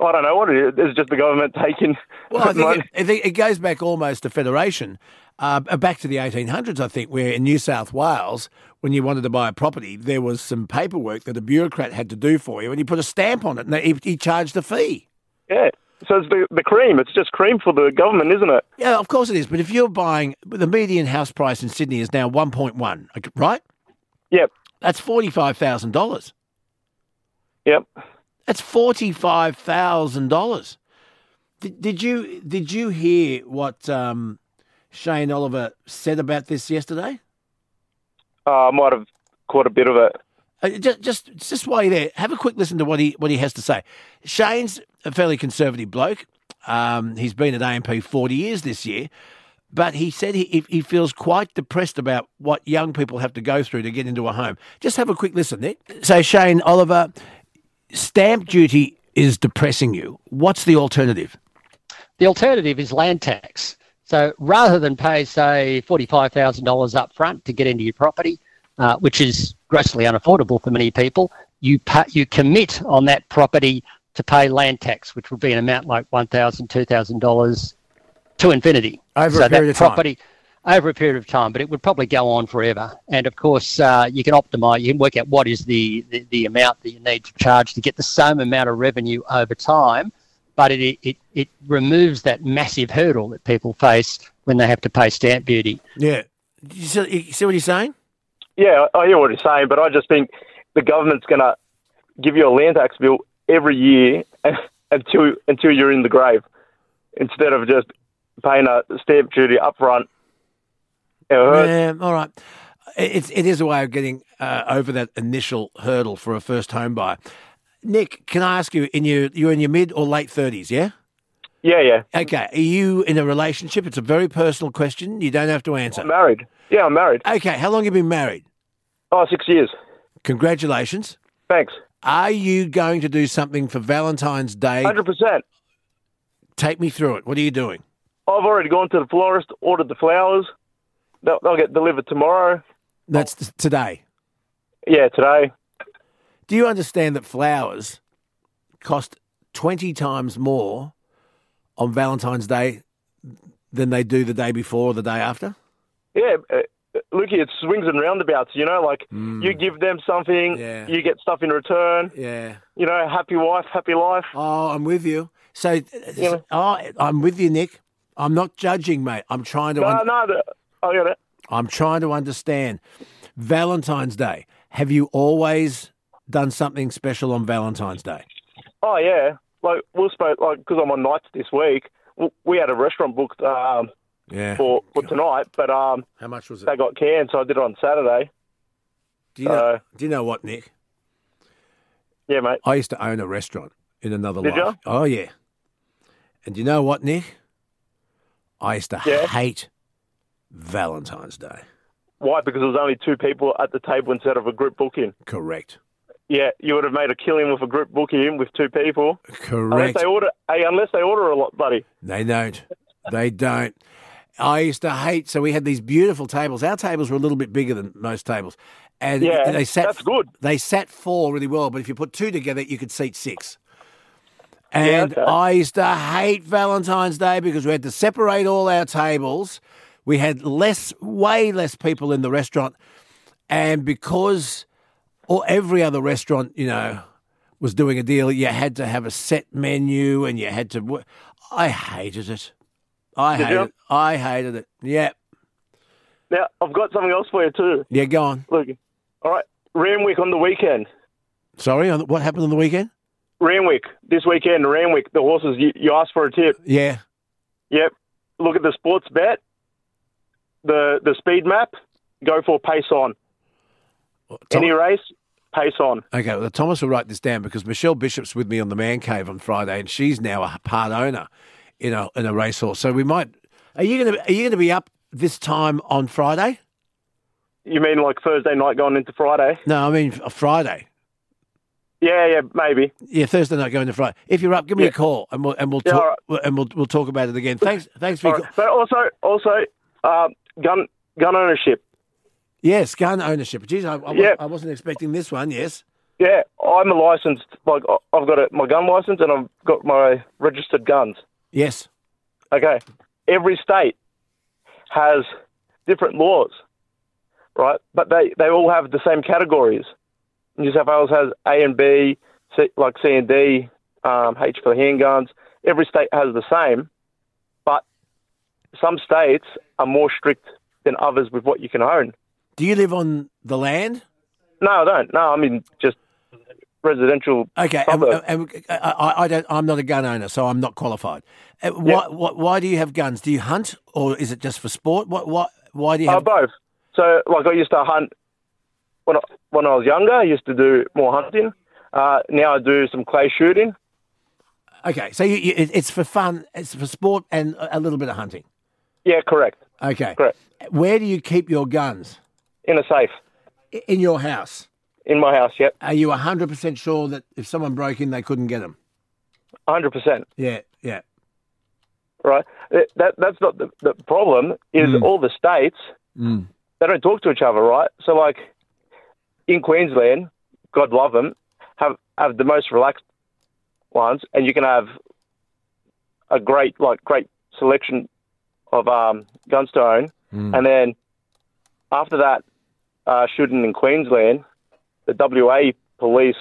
[SPEAKER 9] I don't know what it is. It's just the government taking.
[SPEAKER 1] Well, I think, it, it goes back almost to federation, uh, back to the 1800s, I think, where in New South Wales, when you wanted to buy a property, there was some paperwork that a bureaucrat had to do for you, and he put a stamp on it, and he, he charged a fee.
[SPEAKER 9] Yeah. So it's the, the cream. It's just cream for the government, isn't it?
[SPEAKER 1] Yeah, of course it is. But if you're buying, the median house price in Sydney is now 1.1, right?
[SPEAKER 9] Yep.
[SPEAKER 1] That's $45,000.
[SPEAKER 9] Yep.
[SPEAKER 1] That's forty-five thousand dollars. Did, did you did you hear what um, Shane Oliver said about this yesterday?
[SPEAKER 9] Uh, I might have caught a bit of it.
[SPEAKER 1] Uh, just, just, just while you're there, have a quick listen to what he what he has to say. Shane's a fairly conservative bloke. Um, he's been at AMP forty years this year, but he said he he feels quite depressed about what young people have to go through to get into a home. Just have a quick listen, Nick. So Shane Oliver, stamp duty is depressing you. What's the alternative?
[SPEAKER 10] The alternative is land tax. So rather than pay, say, $45,000 up front to get into your property, uh, which is grossly unaffordable for many people, you, pay, you commit on that property to pay land tax, which would be an amount like $1,000, $2,000 to infinity.
[SPEAKER 1] Over
[SPEAKER 10] so
[SPEAKER 1] a period
[SPEAKER 10] that
[SPEAKER 1] of time.
[SPEAKER 10] Over a period of time, but it would probably go on forever. And of course, uh, you can optimize, you can work out what is the, the, the amount that you need to charge to get the same amount of revenue over time but it, it, it removes that massive hurdle that people face when they have to pay stamp duty.
[SPEAKER 1] Yeah. You see, you see what he's saying?
[SPEAKER 9] Yeah, I hear what he's saying, but I just think the government's going to give you a land tax bill every year until until you're in the grave, instead of just paying a stamp duty up front.
[SPEAKER 1] Yeah, all right. It's it is a way of getting uh, over that initial hurdle for a first home buyer. Nick, can I ask you? In your you're in your mid or late thirties, yeah?
[SPEAKER 9] Yeah, yeah.
[SPEAKER 1] Okay. Are you in a relationship? It's a very personal question. You don't have to answer.
[SPEAKER 9] I'm married. Yeah, I'm married.
[SPEAKER 1] Okay. How long have you been married?
[SPEAKER 9] Oh, six years.
[SPEAKER 1] Congratulations.
[SPEAKER 9] Thanks.
[SPEAKER 1] Are you going to do something for Valentine's Day?
[SPEAKER 9] Hundred percent.
[SPEAKER 1] Take me through it. What are you doing?
[SPEAKER 9] I've already gone to the florist, ordered the flowers. They'll, they'll get delivered tomorrow.
[SPEAKER 1] That's t- today.
[SPEAKER 9] Yeah, today.
[SPEAKER 1] Do you understand that flowers cost 20 times more on Valentine's Day than they do the day before or the day after?
[SPEAKER 9] Yeah, uh, Lukey, it swings and roundabouts. You know, like you give them something,
[SPEAKER 1] Yeah.
[SPEAKER 9] you get stuff in return.
[SPEAKER 1] Yeah.
[SPEAKER 9] You know, happy wife, happy life.
[SPEAKER 1] Oh, I'm with you. So, oh, I'm with you, Nick. I'm not judging, mate. I'm trying to.
[SPEAKER 9] No,
[SPEAKER 1] un-
[SPEAKER 9] no, the- I get it.
[SPEAKER 1] I'm trying to understand. Valentine's Day. Have you always done something special on Valentine's Day?
[SPEAKER 9] Oh yeah, like we'll spoke like because I'm on nights this week. We had a restaurant booked um,
[SPEAKER 1] Yeah.
[SPEAKER 9] for for tonight, but um,
[SPEAKER 1] How much was it?
[SPEAKER 9] they got canned, so I did it on Saturday.
[SPEAKER 1] Do you know?
[SPEAKER 9] Uh,
[SPEAKER 1] do you know what, Nick?
[SPEAKER 9] Yeah, mate.
[SPEAKER 1] I used to own a restaurant in another
[SPEAKER 9] Did
[SPEAKER 1] life.
[SPEAKER 9] ya?
[SPEAKER 1] Oh yeah. And do you know what, Nick? I used to
[SPEAKER 9] Yeah.
[SPEAKER 1] hate Valentine's Day.
[SPEAKER 9] Why? Because there was only two people at the table instead of a group booking.
[SPEAKER 1] Correct.
[SPEAKER 9] Yeah, you would have made a killing with a group booking with two people.
[SPEAKER 1] Correct.
[SPEAKER 9] Unless they order, hey, unless they order a lot, buddy.
[SPEAKER 1] They don't. They don't. I used to hate. So we had these beautiful tables. Our tables were a little bit bigger than most tables, and
[SPEAKER 9] Yeah,
[SPEAKER 1] they sat.
[SPEAKER 9] that's good.
[SPEAKER 1] They sat four really well, but if you put two together, you could seat six.
[SPEAKER 9] Yeah,
[SPEAKER 1] And
[SPEAKER 9] okay.
[SPEAKER 1] I used to hate Valentine's Day because we had to separate all our tables. We had less, way less people in the restaurant, and because or every other restaurant, you know, was doing a deal, you had to have a set menu, and you had to. I hated it. I
[SPEAKER 9] Did
[SPEAKER 1] hated
[SPEAKER 9] you?
[SPEAKER 1] it. I hated it. Yeah,
[SPEAKER 9] Now I've got something else for you too.
[SPEAKER 1] yeah. Go on.
[SPEAKER 9] Look, all right, Randwick on the weekend.
[SPEAKER 1] Sorry, what happened on the weekend?
[SPEAKER 9] Randwick this weekend. Randwick, the horses. You, you asked for a tip.
[SPEAKER 1] Yeah,
[SPEAKER 9] Yep. Look at the sports bet. The the speed map. Go for pace on.
[SPEAKER 1] Tom-
[SPEAKER 9] Any race, pace on.
[SPEAKER 1] Okay, well, Thomas will write this down because Michelle Bishop's with me on the Man Cave on Friday, and she's now a part owner in a in a racehorse. So we might. Are you gonna Are you gonna be up this time on Friday?
[SPEAKER 9] You mean like Thursday night going into Friday?
[SPEAKER 1] No, I mean a Friday.
[SPEAKER 9] Yeah, yeah, maybe.
[SPEAKER 1] Yeah, Thursday night going to Friday. If you're up, give me a call and we'll and we'll
[SPEAKER 9] Yeah,
[SPEAKER 1] talk
[SPEAKER 9] all
[SPEAKER 1] and we'll we'll talk about it again. Thanks, thanks for
[SPEAKER 9] right. But also, also, uh, gun gun ownership.
[SPEAKER 1] yes, gun ownership. Geez, I, I,
[SPEAKER 9] Yeah.
[SPEAKER 1] I wasn't expecting this one. Yes,
[SPEAKER 9] Yeah, I'm a licensed. Like I've got a, my gun license and I've got my registered guns.
[SPEAKER 1] yes,
[SPEAKER 9] Okay. Every state has different laws, right? But they, they all have the same categories. New South Wales has A and B, C, like C and D, um, H for handguns. Every state has the same, but some states are more strict than others with what you can own.
[SPEAKER 1] Do you live on the land?
[SPEAKER 9] No, I don't. No, I mean just residential.
[SPEAKER 1] Okay, and, and, I, I- don't. I'm not a gun owner, so I'm not qualified. Uh, Why, why, why do you have guns? Do you hunt, or is it just for sport? What, what, why do you
[SPEAKER 9] Uh,
[SPEAKER 1] have?
[SPEAKER 9] both. So, like, I used to hunt when I, when I was younger. I used to do more hunting. Uh, now I do some clay shooting.
[SPEAKER 1] Okay, so you, you, it's for fun, it's for sport, and a little bit of hunting.
[SPEAKER 9] Yeah, correct.
[SPEAKER 1] Okay,
[SPEAKER 9] Correct.
[SPEAKER 1] Where do you keep your guns?
[SPEAKER 9] In a safe
[SPEAKER 1] In your house.
[SPEAKER 9] in my house. Yep,
[SPEAKER 1] Are you hundred percent sure that if someone broke in, they couldn't get them?
[SPEAKER 9] hundred percent.
[SPEAKER 1] Yeah, yeah.
[SPEAKER 9] Right. That, that that's not the, the problem. Is
[SPEAKER 1] Mm.
[SPEAKER 9] all the states
[SPEAKER 1] Mm.
[SPEAKER 9] they don't talk to each other, right? So, like in Queensland, God love them, have have the most relaxed ones, and you can have a great like great selection of um, guns to own.
[SPEAKER 1] Mm.
[SPEAKER 9] And then after that, uh, shooting in Queensland, the WA police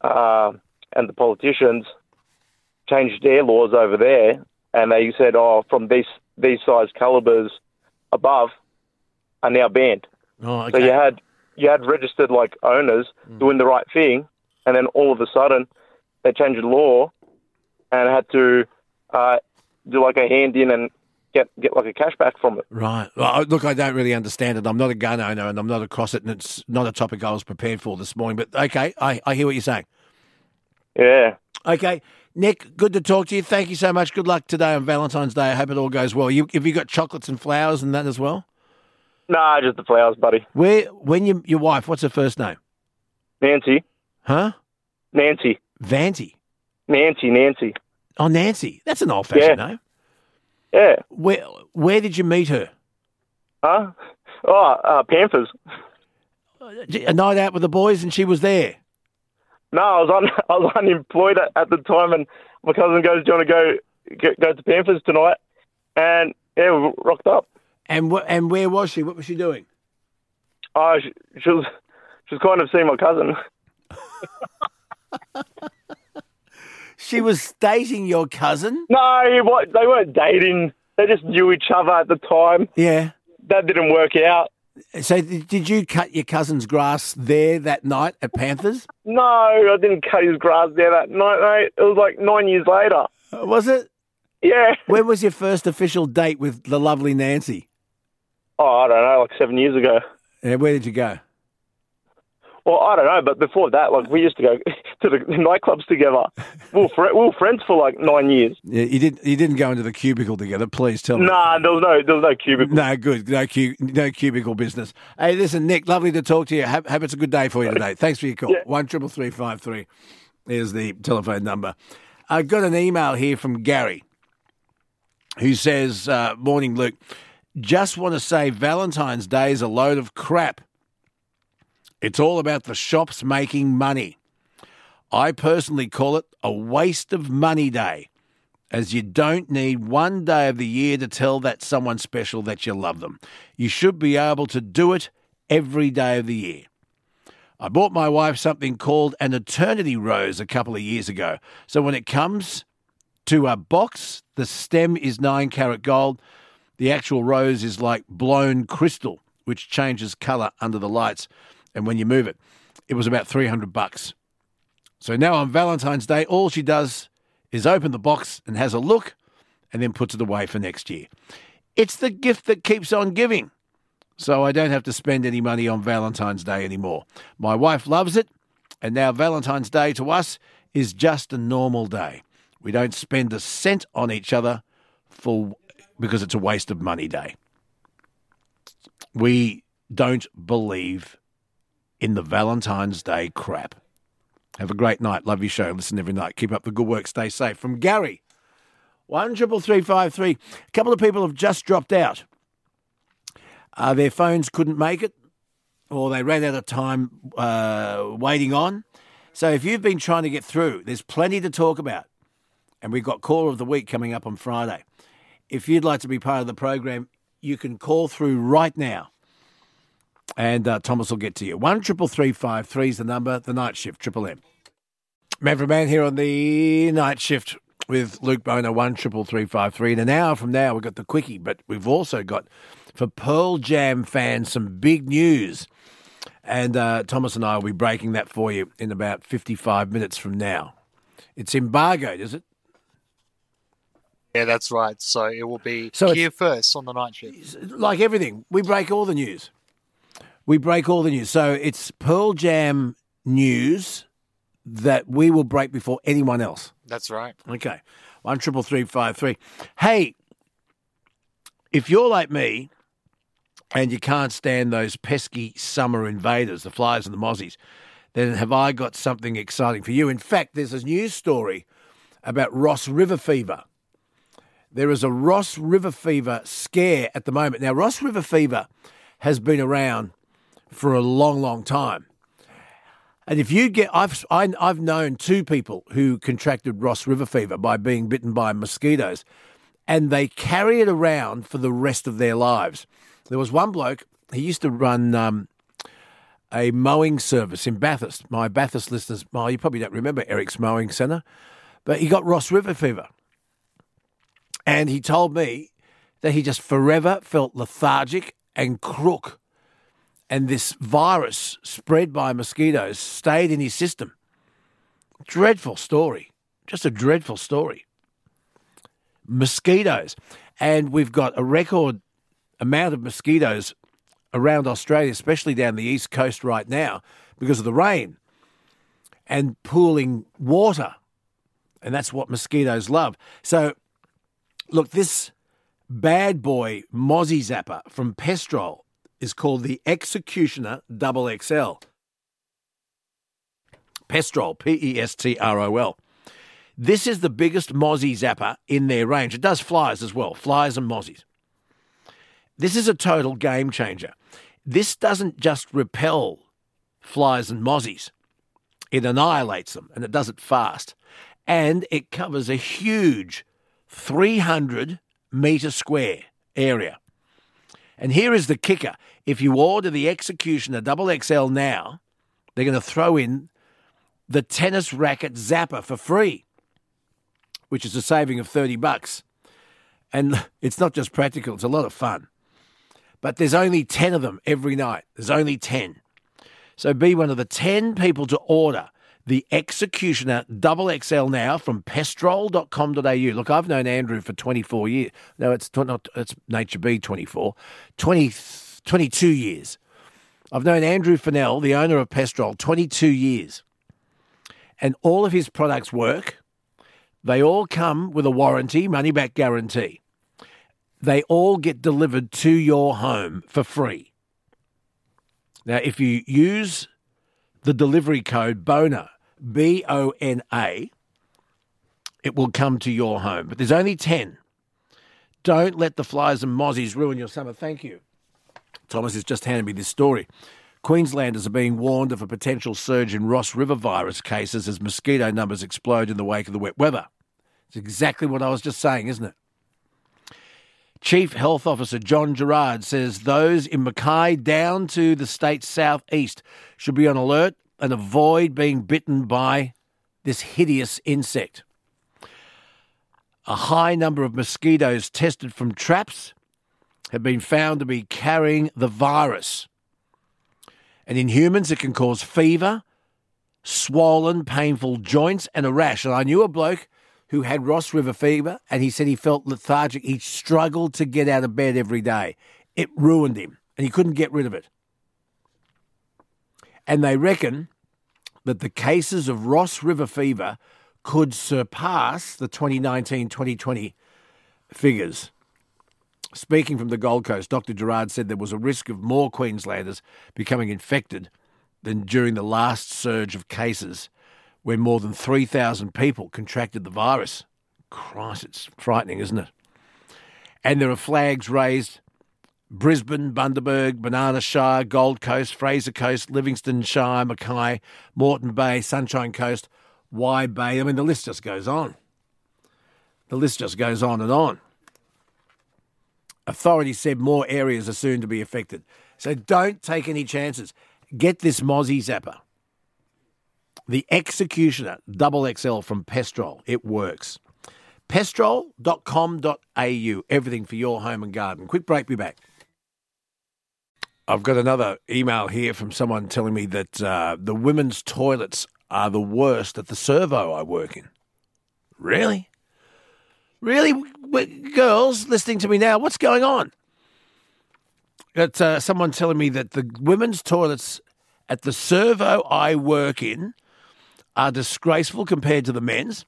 [SPEAKER 9] uh, and the politicians changed their laws over there, and they said, "Oh, from these these size calibers above are now banned."
[SPEAKER 1] Oh, okay.
[SPEAKER 9] So you had you had registered like owners doing the right thing, and then all of a sudden they changed the law and had to uh, do like a hand in and get get like a cashback from it.
[SPEAKER 1] Right. Well, look, I don't really understand it. I'm not a gun owner and I'm not across it, and it's not a topic I was prepared for this morning. But okay, I, I hear what you're saying.
[SPEAKER 9] Yeah.
[SPEAKER 1] Okay. Nick, good to talk to you. Thank you so much. Good luck today on Valentine's Day. I hope it all goes well. You, have you got chocolates and flowers and that as well?
[SPEAKER 9] Nah, just the flowers, buddy.
[SPEAKER 1] Where, when you, your wife, what's her first name?
[SPEAKER 9] Nancy.
[SPEAKER 1] Huh?
[SPEAKER 9] Nancy.
[SPEAKER 1] Vanty.
[SPEAKER 9] Nancy. Nancy.
[SPEAKER 1] Oh, Nancy. That's an old fashioned
[SPEAKER 9] Yeah.
[SPEAKER 1] name.
[SPEAKER 9] Yeah.
[SPEAKER 1] Where, where did you meet her?
[SPEAKER 9] Huh? Oh, uh, Panthers.
[SPEAKER 1] A night out with the boys and she was there.
[SPEAKER 9] No, I was on. I was unemployed at, at the time, and my cousin goes, "Do you want to go go, go to Panthers tonight?" And yeah, we rocked up.
[SPEAKER 1] And, wh- and where was she? What was she doing?
[SPEAKER 9] Oh, she, she was she was kind of seeing my cousin.
[SPEAKER 1] She was dating your cousin?
[SPEAKER 9] No, wa- they weren't dating. They just knew each other at the time.
[SPEAKER 1] Yeah.
[SPEAKER 9] That didn't work out.
[SPEAKER 1] So did you cut your cousin's grass there that night at Panthers?
[SPEAKER 9] No, I didn't cut his grass there that night, mate. It was like nine years later.
[SPEAKER 1] Was it?
[SPEAKER 9] Yeah.
[SPEAKER 1] When was your first official date with the lovely Nancy?
[SPEAKER 9] Oh, I don't know, like seven years ago.
[SPEAKER 1] Yeah, where did you go?
[SPEAKER 9] Well, I don't know, but before that, like we used to go to the nightclubs together. We were, fri we were friends for like nine years.
[SPEAKER 1] Yeah, you didn't. You didn't go into the cubicle together. Please tell me.
[SPEAKER 9] Nah, there was no, there was no cubicle.
[SPEAKER 1] No, good. No, cu- no cubicle business. Hey, listen, Nick. Lovely to talk to you. Hope, hope it's a good day for you today. Thanks for your call. One triple three five three is the telephone number. I got an email here from Gary, who says, uh, "Morning, Luke. Just want to say Valentine's Day is a load of crap. It's all about the shops making money. I personally call it a waste of money day." as you don't need one day of the year to tell that someone special that you love them. You should be able to do it every day of the year. I bought my wife something called an eternity rose a couple of years ago. So when it comes to a box, the stem is nine carat gold. The actual rose is like blown crystal, which changes color under the lights and when you move it. It was about 300 bucks. So now on Valentine's Day, all she does is open the box and has a look and then puts it away for next year. It's the gift that keeps on giving. So I don't have to spend any money on Valentine's Day anymore. My wife loves it, and now Valentine's Day to us is just a normal day. We don't spend a cent on each other for because it's a waste of money day. We don't believe in the Valentine's Day crap. Have a great night. Love your show. Listen every night. Keep up the good work. Stay safe. From Gary, one triple three five three. A couple of people have just dropped out. Uh, their phones couldn't make it, or they ran out of time uh, waiting on. So if you've been trying to get through, there's plenty to talk about, and we've got call of the week coming up on Friday. If you'd like to be part of the program, you can call through right now and uh, Thomas will get to you. One triple three five three is the number. The night shift, Triple M. Man for man here on the night shift with Luke Bona. One triple three five three. In an hour from now, we've got the quickie, but we've also got for Pearl Jam fans some big news. And uh, Thomas and I will be breaking that for you in about fifty five minutes from now. It's embargoed, is it?
[SPEAKER 2] Yeah, that's right. So it will be
[SPEAKER 1] So
[SPEAKER 2] here first on the night shift.
[SPEAKER 1] like everything, we break all the news. We break all the news. So it's Pearl Jam news that we will break before anyone else.
[SPEAKER 2] That's right.
[SPEAKER 1] Okay. One triple three five three. Hey, if you're like me and you can't stand those pesky summer invaders, the flies and the Mozzies, then have I got something exciting for you. In fact, there's a news story about Ross River fever. There is a Ross River fever scare at the moment. Now, Ross River fever has been around for a long, long time. And if you get, I've I, I've known two people who contracted Ross River fever by being bitten by mosquitoes, and they carry it around for the rest of their lives. There was one bloke. He used to run um, a mowing service in Bathurst. My Bathurst listeners, well, you probably don't remember Eric's Mowing Centre, but he got Ross River fever. And he told me that he just forever felt lethargic and crook. And this virus spread by mosquitoes stayed in his system. Dreadful story. Just a dreadful story. Mosquitoes. And we've got a record amount of mosquitoes around Australia, especially down the east coast right now, because of the rain and pooling water. And that's what mosquitoes love. So, look, this bad boy Mozzie Zapper from Pestrol is called the Executioner Double XL. Pestrol, P E S T R O L. This is the biggest Mozzie Zapper in their range. It does flies as well, flies and Mozzies. This is a total game changer. This doesn't just repel flies and mozzies, it annihilates them and it does it fast. And it covers a huge 300 metre square area. And here is the kicker if you order the Executioner Double XL now, they're going to throw in the tennis racket zapper for free, which is a saving of 30 bucks. And it's not just practical, it's a lot of fun. But there's only 10 of them every night. There's only 10. So be one of the 10 people to order the Executioner Double XL now from pestrol.com.au. Look, I've known Andrew for 24 years. No, it's not, it's Nature B 24. 20, 22 years. I've known Andrew Fennell, the owner of Pestrol, 22 years. And all of his products work. They all come with a warranty, money back guarantee. They all get delivered to your home for free. Now, if you use the delivery code BONA, B O N A, it will come to your home. But there's only 10. Don't let the flies and mozzies ruin your summer. Thank you. Thomas has just handed me this story. Queenslanders are being warned of a potential surge in Ross River virus cases as mosquito numbers explode in the wake of the wet weather. It's exactly what I was just saying, isn't it? Chief Health Officer John Gerrard says those in Mackay down to the state's southeast should be on alert and avoid being bitten by this hideous insect. A high number of mosquitoes tested from traps have been found to be carrying the virus. And in humans, it can cause fever, swollen, painful joints, and a rash. And I knew a bloke who had Ross River fever, and he said he felt lethargic. He struggled to get out of bed every day. It ruined him, and he couldn't get rid of it. And they reckon that the cases of Ross River fever could surpass the 2019 2020 figures. Speaking from the Gold Coast, Dr. Gerrard said there was a risk of more Queenslanders becoming infected than during the last surge of cases where more than 3,000 people contracted the virus. Christ, it's frightening, isn't it? And there are flags raised Brisbane, Bundaberg, Banana Shire, Gold Coast, Fraser Coast, Livingstone Shire, Mackay, Moreton Bay, Sunshine Coast, Y Bay. I mean, the list just goes on. The list just goes on and on. Authorities said more areas are soon to be affected. So don't take any chances. Get this Mozzie Zapper. The Executioner Double XL from Pestrol. It works. Pestrol.com.au. Everything for your home and garden. Quick break, be back. I've got another email here from someone telling me that uh, the women's toilets are the worst at the servo I work in. Really? Really? Girls listening to me now, what's going on? Got uh, someone telling me that the women's toilets at the servo I work in are disgraceful compared to the men's.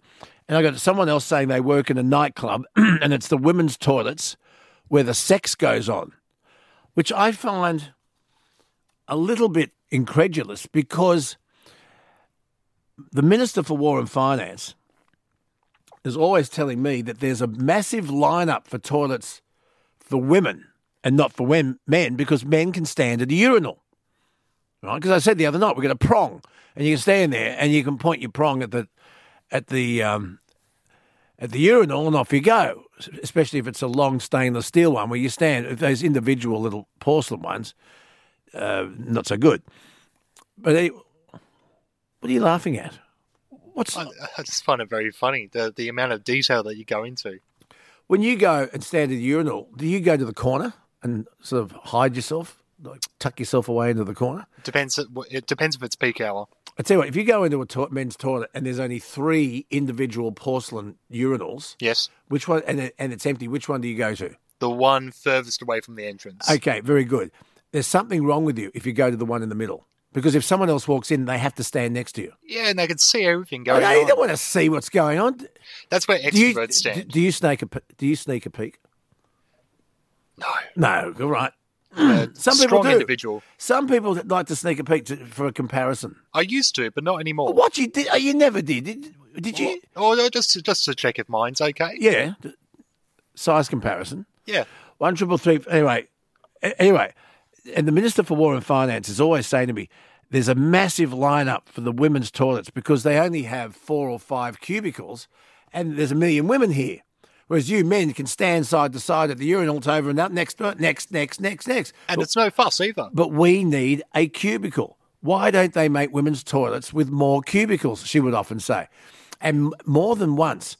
[SPEAKER 1] And I got someone else saying they work in a nightclub and it's the women's toilets where the sex goes on which I find a little bit incredulous because the Minister for War and Finance is always telling me that there's a massive lineup for toilets for women and not for men because men can stand at a urinal. Right? Because I said the other night, we've got a prong and you can stand there and you can point your prong at the at the um, at the urinal and off you go, especially if it's a long stainless steel one where you stand. Those individual little porcelain ones, uh, not so good. But what are you laughing at? What's
[SPEAKER 2] I, I just find it very funny the the amount of detail that you go into.
[SPEAKER 1] when you go and stand at the urinal? Do you go to the corner and sort of hide yourself, like tuck yourself away into the corner?
[SPEAKER 2] Depends. It depends if it's peak hour.
[SPEAKER 1] I tell you what, if you go into a to- men's toilet and there's only three individual porcelain urinals,
[SPEAKER 2] Yes,
[SPEAKER 1] which one? And, it, and it's empty. Which one do you go to?
[SPEAKER 2] the one furthest away from the entrance.
[SPEAKER 1] Okay, very good. There's something wrong with you if you go to the one in the middle. Because if someone else walks in, they have to stand next to you.
[SPEAKER 2] Yeah, and they can see everything going
[SPEAKER 1] you
[SPEAKER 2] on.
[SPEAKER 1] don't want to see what's going on.
[SPEAKER 2] That's where
[SPEAKER 1] Do you,
[SPEAKER 2] extroverts
[SPEAKER 1] do,
[SPEAKER 2] stand.
[SPEAKER 1] do you sneak a do you sneak a peek?
[SPEAKER 2] No,
[SPEAKER 1] No, all right.
[SPEAKER 2] Uh,
[SPEAKER 1] Some people do.
[SPEAKER 2] individual.
[SPEAKER 1] Some people that like to sneak a peek to, for a comparison.
[SPEAKER 2] I used to, but not anymore.
[SPEAKER 1] What you did? oh, You never did. Did, did you?
[SPEAKER 2] Or or just just to check if mine's okay.
[SPEAKER 1] Yeah. Size comparison.
[SPEAKER 2] Yeah.
[SPEAKER 1] One triple three. Anyway, anyway, and the Minister for War and Finance is always saying to me, "There's a massive lineup for the women's toilets because they only have four or five cubicles, and there's a million women here." Whereas you men can stand side to side at the urinal over and up, next, next, next, next, next.
[SPEAKER 2] And
[SPEAKER 1] But-
[SPEAKER 2] it's no fuss either.
[SPEAKER 1] but we need a cubicle. Why don't they make women's toilets with more cubicles? She would often say. And more than once,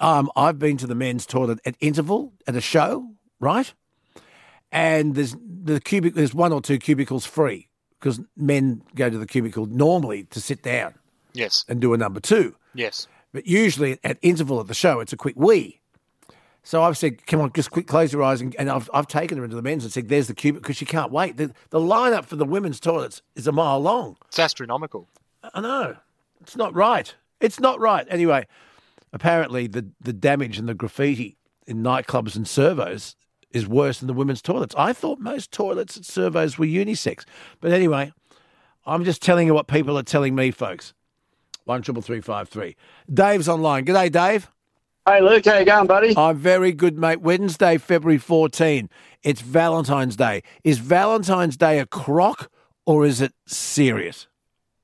[SPEAKER 1] um, I've been to the men's toilet at interval at a show, right? And there's the cubic. There's one or two cubicles free because men go to the cubicle normally to sit down
[SPEAKER 2] Yes.
[SPEAKER 1] and do a number two.
[SPEAKER 2] Yes.
[SPEAKER 1] But usually at interval of the show, it's a quick wee. So I've said, come on, just quick, close your eyes. And, and I've, I've taken her into the men's and said, there's the cubicle because she can't wait. The, the lineup for the women's toilets is a mile long.
[SPEAKER 2] It's astronomical.
[SPEAKER 1] I know. It's not right. It's not right. Anyway, apparently the, the damage and the graffiti in nightclubs and servos is worse than the women's toilets. I thought most toilets at servos were unisex. But anyway, I'm just telling you what people are telling me, folks. One triple three five three. Dave's online. G'day, Dave.
[SPEAKER 11] Hey, Luke, how you going, buddy?
[SPEAKER 1] I'm very good, mate. Wednesday, February 14. It's Valentine's Day. Is Valentine's Day a crock or is it serious?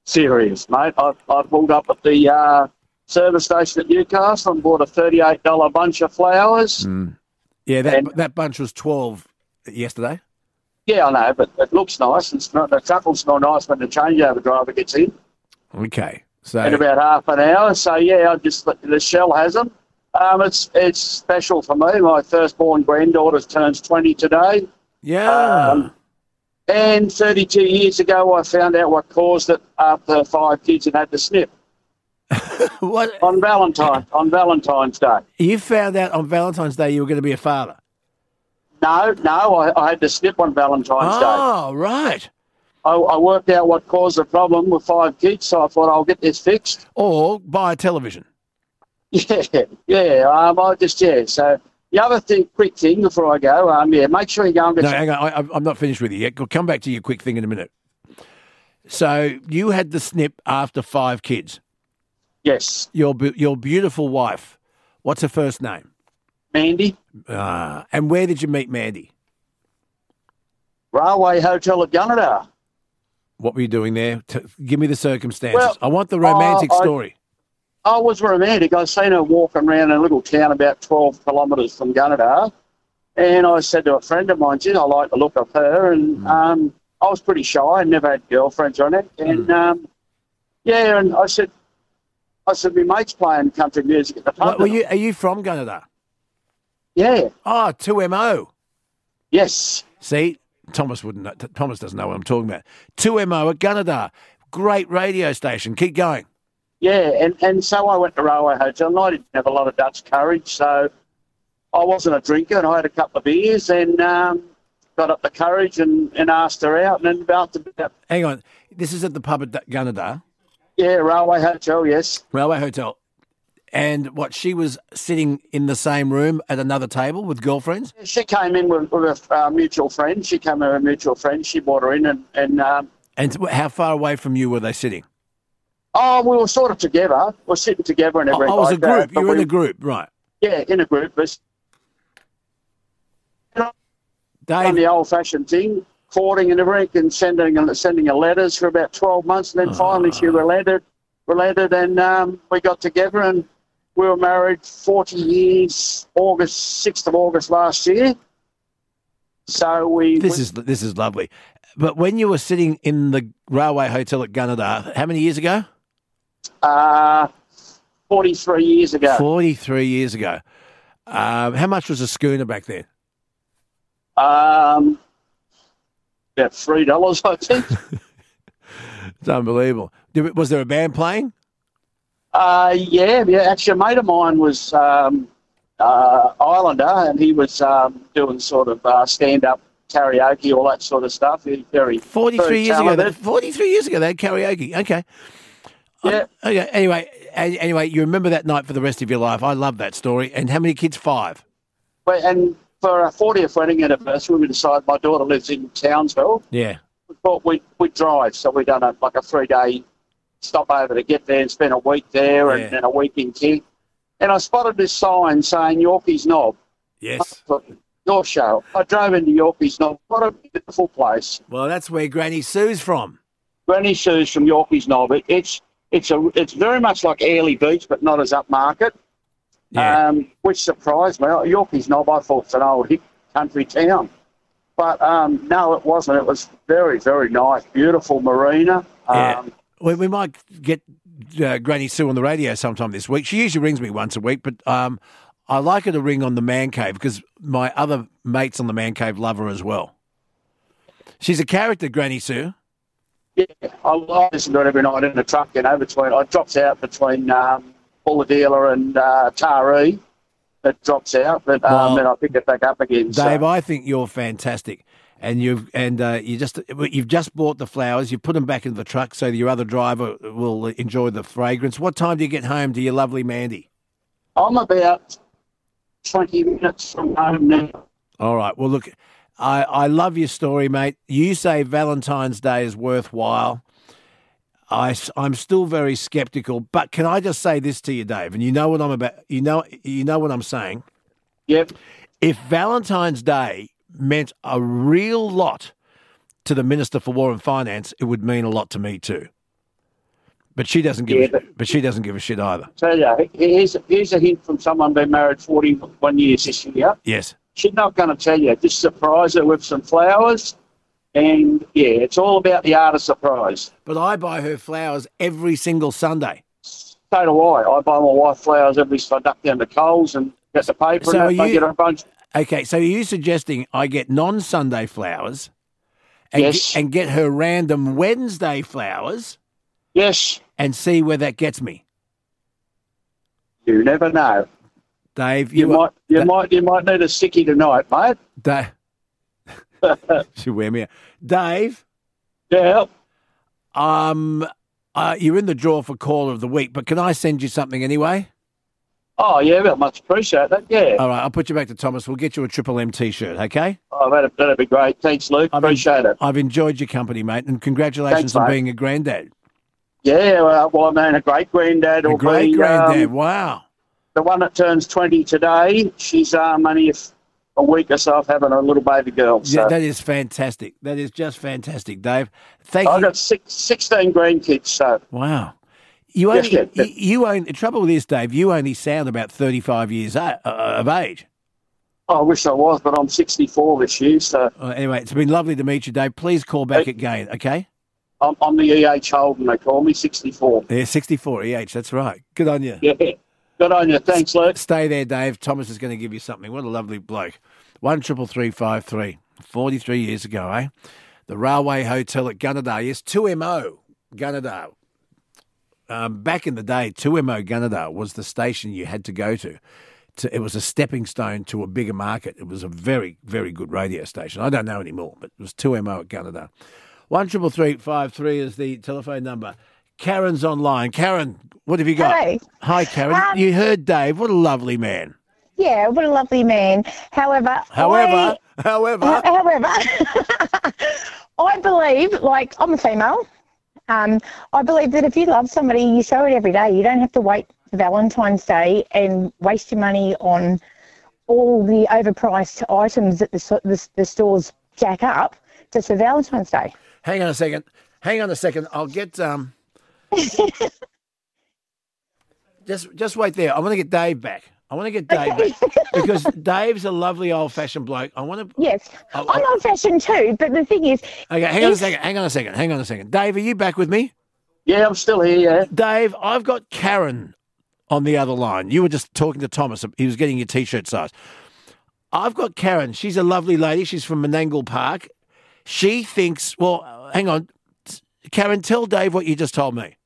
[SPEAKER 11] Serious, mate. I've, I've pulled up at the uh, service station at Newcastle and bought a $38 bunch of flowers.
[SPEAKER 1] Yeah, that that bunch was 12 yesterday.
[SPEAKER 11] Yeah, I know, but it looks nice. It's not, the chuckles smell nice when the changeover driver gets in
[SPEAKER 1] Okay. So
[SPEAKER 11] in about half an hour. So, yeah, I just the shell has them. Um, it's it's special for me. My firstborn granddaughter turns 20 today.
[SPEAKER 1] yeah.
[SPEAKER 11] Um, and 32 years ago, I found out what caused it after five kids and had to snip
[SPEAKER 1] what
[SPEAKER 11] on Valentine on Valentine's Day.
[SPEAKER 1] you found out on Valentine's Day you were going to be a father.
[SPEAKER 11] No, no, I, I had to snip on Valentine's Day.
[SPEAKER 1] Oh, right.
[SPEAKER 11] I, I worked out what caused the problem with five kids, so I thought I'll get this fixed.
[SPEAKER 1] Or buy a television.
[SPEAKER 11] Yeah, yeah. Um, I just yeah. So the other thing, quick thing before I go, um, yeah, make sure you go and get.
[SPEAKER 1] No, hang on. I, I'm- I'm not finished with you yet. We'll come back to your quick thing in a minute. So you had the snip after five kids.
[SPEAKER 11] Yes,
[SPEAKER 1] Your your beautiful wife. What's her first name?
[SPEAKER 11] Mandy,
[SPEAKER 1] Ah, and where did you meet Mandy?
[SPEAKER 11] Railway Hotel at Gunnedah.
[SPEAKER 1] What were you doing there? T- give me the circumstances.
[SPEAKER 11] Well,
[SPEAKER 1] I want the romantic
[SPEAKER 11] uh, I-
[SPEAKER 1] story.
[SPEAKER 11] I was romantic. I seen her walking around a little town about 12 kilometres from Gunnedah. And I said to a friend of mine, gee, I like the look of her. And
[SPEAKER 1] Hmm.
[SPEAKER 11] um, I was pretty shy I never had girlfriends on it. And
[SPEAKER 1] Hmm.
[SPEAKER 11] um, yeah, and I said, I said, my mate's playing country music at the pub.
[SPEAKER 1] Were you, are you from Gunnedah?
[SPEAKER 11] Yeah.
[SPEAKER 1] Oh, 2MO.
[SPEAKER 11] Yes.
[SPEAKER 1] See, Thomas wouldn't know. Thomas doesn't know what I'm talking about. 2MO at Gunnedah. Great radio station. Keep going.
[SPEAKER 11] Yeah, and, and so I went to Railway Hotel, and I didn't have a lot of Dutch courage, so I wasn't a drinker, and I had a couple of beers, and um, got up the courage and, and asked her out, and then about to,
[SPEAKER 1] Hang on. This is at the pub at Gunnedah,
[SPEAKER 11] yeah, Railway Hotel, yes.
[SPEAKER 1] Railway Hotel. And what, she was sitting in the same room at another table with girlfriends?
[SPEAKER 11] She came in with, with a uh, mutual friend. She came with a mutual friend. She brought her in, and, and um,
[SPEAKER 1] And how far away from you were they sitting?
[SPEAKER 11] oh, we were sort of together. We are sitting together and
[SPEAKER 1] Oh,
[SPEAKER 11] everything.
[SPEAKER 1] oh, it was a
[SPEAKER 11] like that,
[SPEAKER 1] group.
[SPEAKER 11] but
[SPEAKER 1] You were in a group, right.
[SPEAKER 11] Yeah, in a group. But done
[SPEAKER 1] Dave,
[SPEAKER 11] the old-fashioned thing, courting and everything, and sending sending her letters for about twelve months, and then finally
[SPEAKER 1] Ah.
[SPEAKER 11] she relented, relented, and um, we got together, and we were married forty years. August sixth of August last year. So we.
[SPEAKER 1] this
[SPEAKER 11] we-
[SPEAKER 1] is this is lovely. But when you were sitting in the railway hotel at Gunnedah, how many years ago?
[SPEAKER 11] uh, 43 years ago.
[SPEAKER 1] 43 years ago. Um, how much was a schooner back then?
[SPEAKER 11] Um, about three dollars, I think.
[SPEAKER 1] It's unbelievable. Was there a band playing?
[SPEAKER 11] Uh, yeah, yeah. Actually, a mate of mine was um, uh, Islander, and he was um, doing sort of uh, stand-up karaoke, all that sort of stuff. He's very
[SPEAKER 1] 43
[SPEAKER 11] very
[SPEAKER 1] years ago. 43 years ago, they had karaoke. Okay.
[SPEAKER 11] Yeah.
[SPEAKER 1] Okay. Anyway, anyway, you remember that night for the rest of your life. I love that story. And how many kids? Five.
[SPEAKER 11] But- And for our 40th wedding anniversary, we decided my daughter lives in Townsville.
[SPEAKER 1] Yeah.
[SPEAKER 11] We thought we'd, we'd drive, so we done like a, like a three-day stopover to get there and spend a week there and
[SPEAKER 1] Yeah.
[SPEAKER 11] a week in King. And I spotted this sign saying Yorkeys Knob.
[SPEAKER 1] Yes.
[SPEAKER 11] Your show. I drove into Yorkeys Knob. What a beautiful place.
[SPEAKER 1] Well, that's where Granny Sue's from.
[SPEAKER 11] Granny Sue's from Yorkeys Knob. It, it's it's a it's very much like Airlie Beach, but not as upmarket. Um, which surprised me. Yorkeys Knob, I thought it's an old hip country town, but um, no, it wasn't. It was very very nice, beautiful marina.
[SPEAKER 1] Yeah. We, we might get uh, Granny Sue on the radio sometime this week. She usually rings me once a week, but um, I like her to ring on the Man Cave because my other mates on the Man Cave love her as well. She's a character, Granny Sue.
[SPEAKER 11] Yeah, I, I listen to it every night in the truck. You know, between I drops out between um, Bulahdelah and uh, Taree. It drops out, but um,
[SPEAKER 1] Well,
[SPEAKER 11] then I pick it back up again. so-
[SPEAKER 1] Dave, I think you're fantastic, and you've and uh, you just you've just bought the flowers. You put them back in the truck so your other driver will enjoy the fragrance. What time do you get home to your lovely Mandy?
[SPEAKER 11] I'm about twenty minutes from home now.
[SPEAKER 1] All right. Well, look, I, I love your story, mate. You say Valentine's Day is worthwhile. I, I, am still very skeptical, but can I just say this to you, Dave? And you know what I'm about. You know, you know what I'm saying.
[SPEAKER 11] Yep.
[SPEAKER 1] If Valentine's Day meant a real lot to the Minister for War and Finance, it would mean a lot to me too. But she doesn't give.
[SPEAKER 11] Yeah,
[SPEAKER 1] a,
[SPEAKER 11] but-
[SPEAKER 1] but she doesn't give a shit either.
[SPEAKER 11] Tell you, here's here's a hint from someone been married forty one years this year.
[SPEAKER 1] Yes.
[SPEAKER 11] She's not going to tell you. Just surprise her with some flowers, and yeah, it's all about the art of surprise.
[SPEAKER 1] But I buy her flowers every single Sunday.
[SPEAKER 11] So do I. I buy my wife flowers every. So I duck down to Coles and get the paper
[SPEAKER 1] So
[SPEAKER 11] and I get her a bunch.
[SPEAKER 1] Okay, so are you suggesting I get non-Sunday flowers, and
[SPEAKER 11] Yes.
[SPEAKER 1] get, and get her random Wednesday flowers?
[SPEAKER 11] Yes.
[SPEAKER 1] And see where that gets me,
[SPEAKER 11] You never know.
[SPEAKER 1] Dave.
[SPEAKER 11] You,
[SPEAKER 1] You,
[SPEAKER 11] might. You might. You might need a sticky tonight, mate.
[SPEAKER 1] Dave. Should wear me out. Dave.
[SPEAKER 11] Yeah.
[SPEAKER 1] Um, uh, you're in the draw for caller of the week, but can I send you something anyway?
[SPEAKER 11] Oh yeah, well, much appreciate that. Yeah.
[SPEAKER 1] All right, I'll put you back to Thomas. We'll get you a Triple M T-shirt, okay?
[SPEAKER 11] Oh, that'd, that'd be great. Thanks, Luke. i Appreciate it.
[SPEAKER 1] I've enjoyed your company, mate, and congratulations
[SPEAKER 11] Thanks,
[SPEAKER 1] on
[SPEAKER 11] mate.
[SPEAKER 1] being a granddad.
[SPEAKER 11] Yeah, well, well man, a great granddad
[SPEAKER 1] A great
[SPEAKER 11] be.
[SPEAKER 1] granddad.
[SPEAKER 11] um,
[SPEAKER 1] wow.
[SPEAKER 11] the one that turns 20 today, she's um, only a, week or so off having a little baby girl. So
[SPEAKER 1] Yeah, that is fantastic. That is just fantastic, Dave. Thank you.
[SPEAKER 11] I've got six, 16 grandkids, so
[SPEAKER 1] Wow. You only,
[SPEAKER 11] yeah, yeah.
[SPEAKER 1] you, only, the trouble with this, Dave, you only sound about 35 years uh, of age.
[SPEAKER 11] I wish I was, but I'm 64 this year, so
[SPEAKER 1] Uh, anyway, it's been lovely to meet you, Dave. Please call back again, okay?
[SPEAKER 11] I'm, I'm the EH Holden, they call me, 64.
[SPEAKER 1] Yeah, 64 EH, that's right. Good on you.
[SPEAKER 11] Yeah. Good on you. Thanks, Luke.
[SPEAKER 1] Stay there, Dave. Thomas is going to give you something. What a lovely bloke. One triple three five three. Forty-three years ago, eh? The Railway Hotel at Gunnedah. Yes, two MO Gunnedah. Um, back in the day, two MO Gunnedah was the station you had to go to. to. It was a stepping stone to a bigger market. It was a very, very good radio station. I don't know anymore, but it was two MO at Gunnedah. One triple three five three is the telephone number. Karen's online. Karen, what have you got?
[SPEAKER 12] Hello.
[SPEAKER 1] Hi, Karen.
[SPEAKER 12] Um,
[SPEAKER 1] you heard Dave. What a lovely man.
[SPEAKER 12] Yeah, what a lovely man. However,
[SPEAKER 1] However,
[SPEAKER 12] I,
[SPEAKER 1] however,
[SPEAKER 12] however, I believe, like, I'm a female. Um, I believe that if you love somebody, you show it every day. You don't have to wait for Valentine's Day and waste your money on all the overpriced items that the, the, the stores jack up just for Valentine's Day.
[SPEAKER 1] hang on a second. Hang on a second. I'll get um. just just wait there. I want to get Dave back. I want to get Dave back because Dave's a lovely old fashioned bloke. I want to.
[SPEAKER 12] Yes,
[SPEAKER 1] Oh,
[SPEAKER 12] I'm old fashioned too, but the thing is,
[SPEAKER 1] Okay, hang on a second. Hang on a second. Hang on a second. Dave, are you back with me?
[SPEAKER 11] Yeah, I'm still here. Yeah.
[SPEAKER 1] Dave, I've got Karen on the other line. You were just talking to Thomas. He was getting your t-shirt size. I've got Karen. She's a lovely lady. She's from Menangle Park. She thinks. Well, hang on, Karen. Tell Dave what you just told me.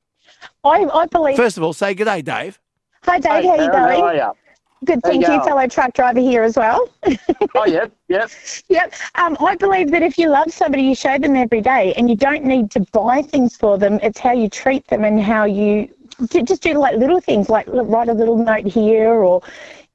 [SPEAKER 12] I, I believe.
[SPEAKER 1] First of all, say good day, Dave.
[SPEAKER 12] Hi, Dave.
[SPEAKER 11] Hey,
[SPEAKER 12] how you
[SPEAKER 11] Karen,
[SPEAKER 12] going?
[SPEAKER 11] how are ya?
[SPEAKER 12] Good,
[SPEAKER 11] How you
[SPEAKER 12] thank you. Fellow truck driver here as well.
[SPEAKER 11] Oh, yep, yep.
[SPEAKER 12] Yep. Um, I believe that if you love somebody, you show them every day, and you don't need to buy things for them. It's how you treat them and how you just do like little things, like write a little note here, or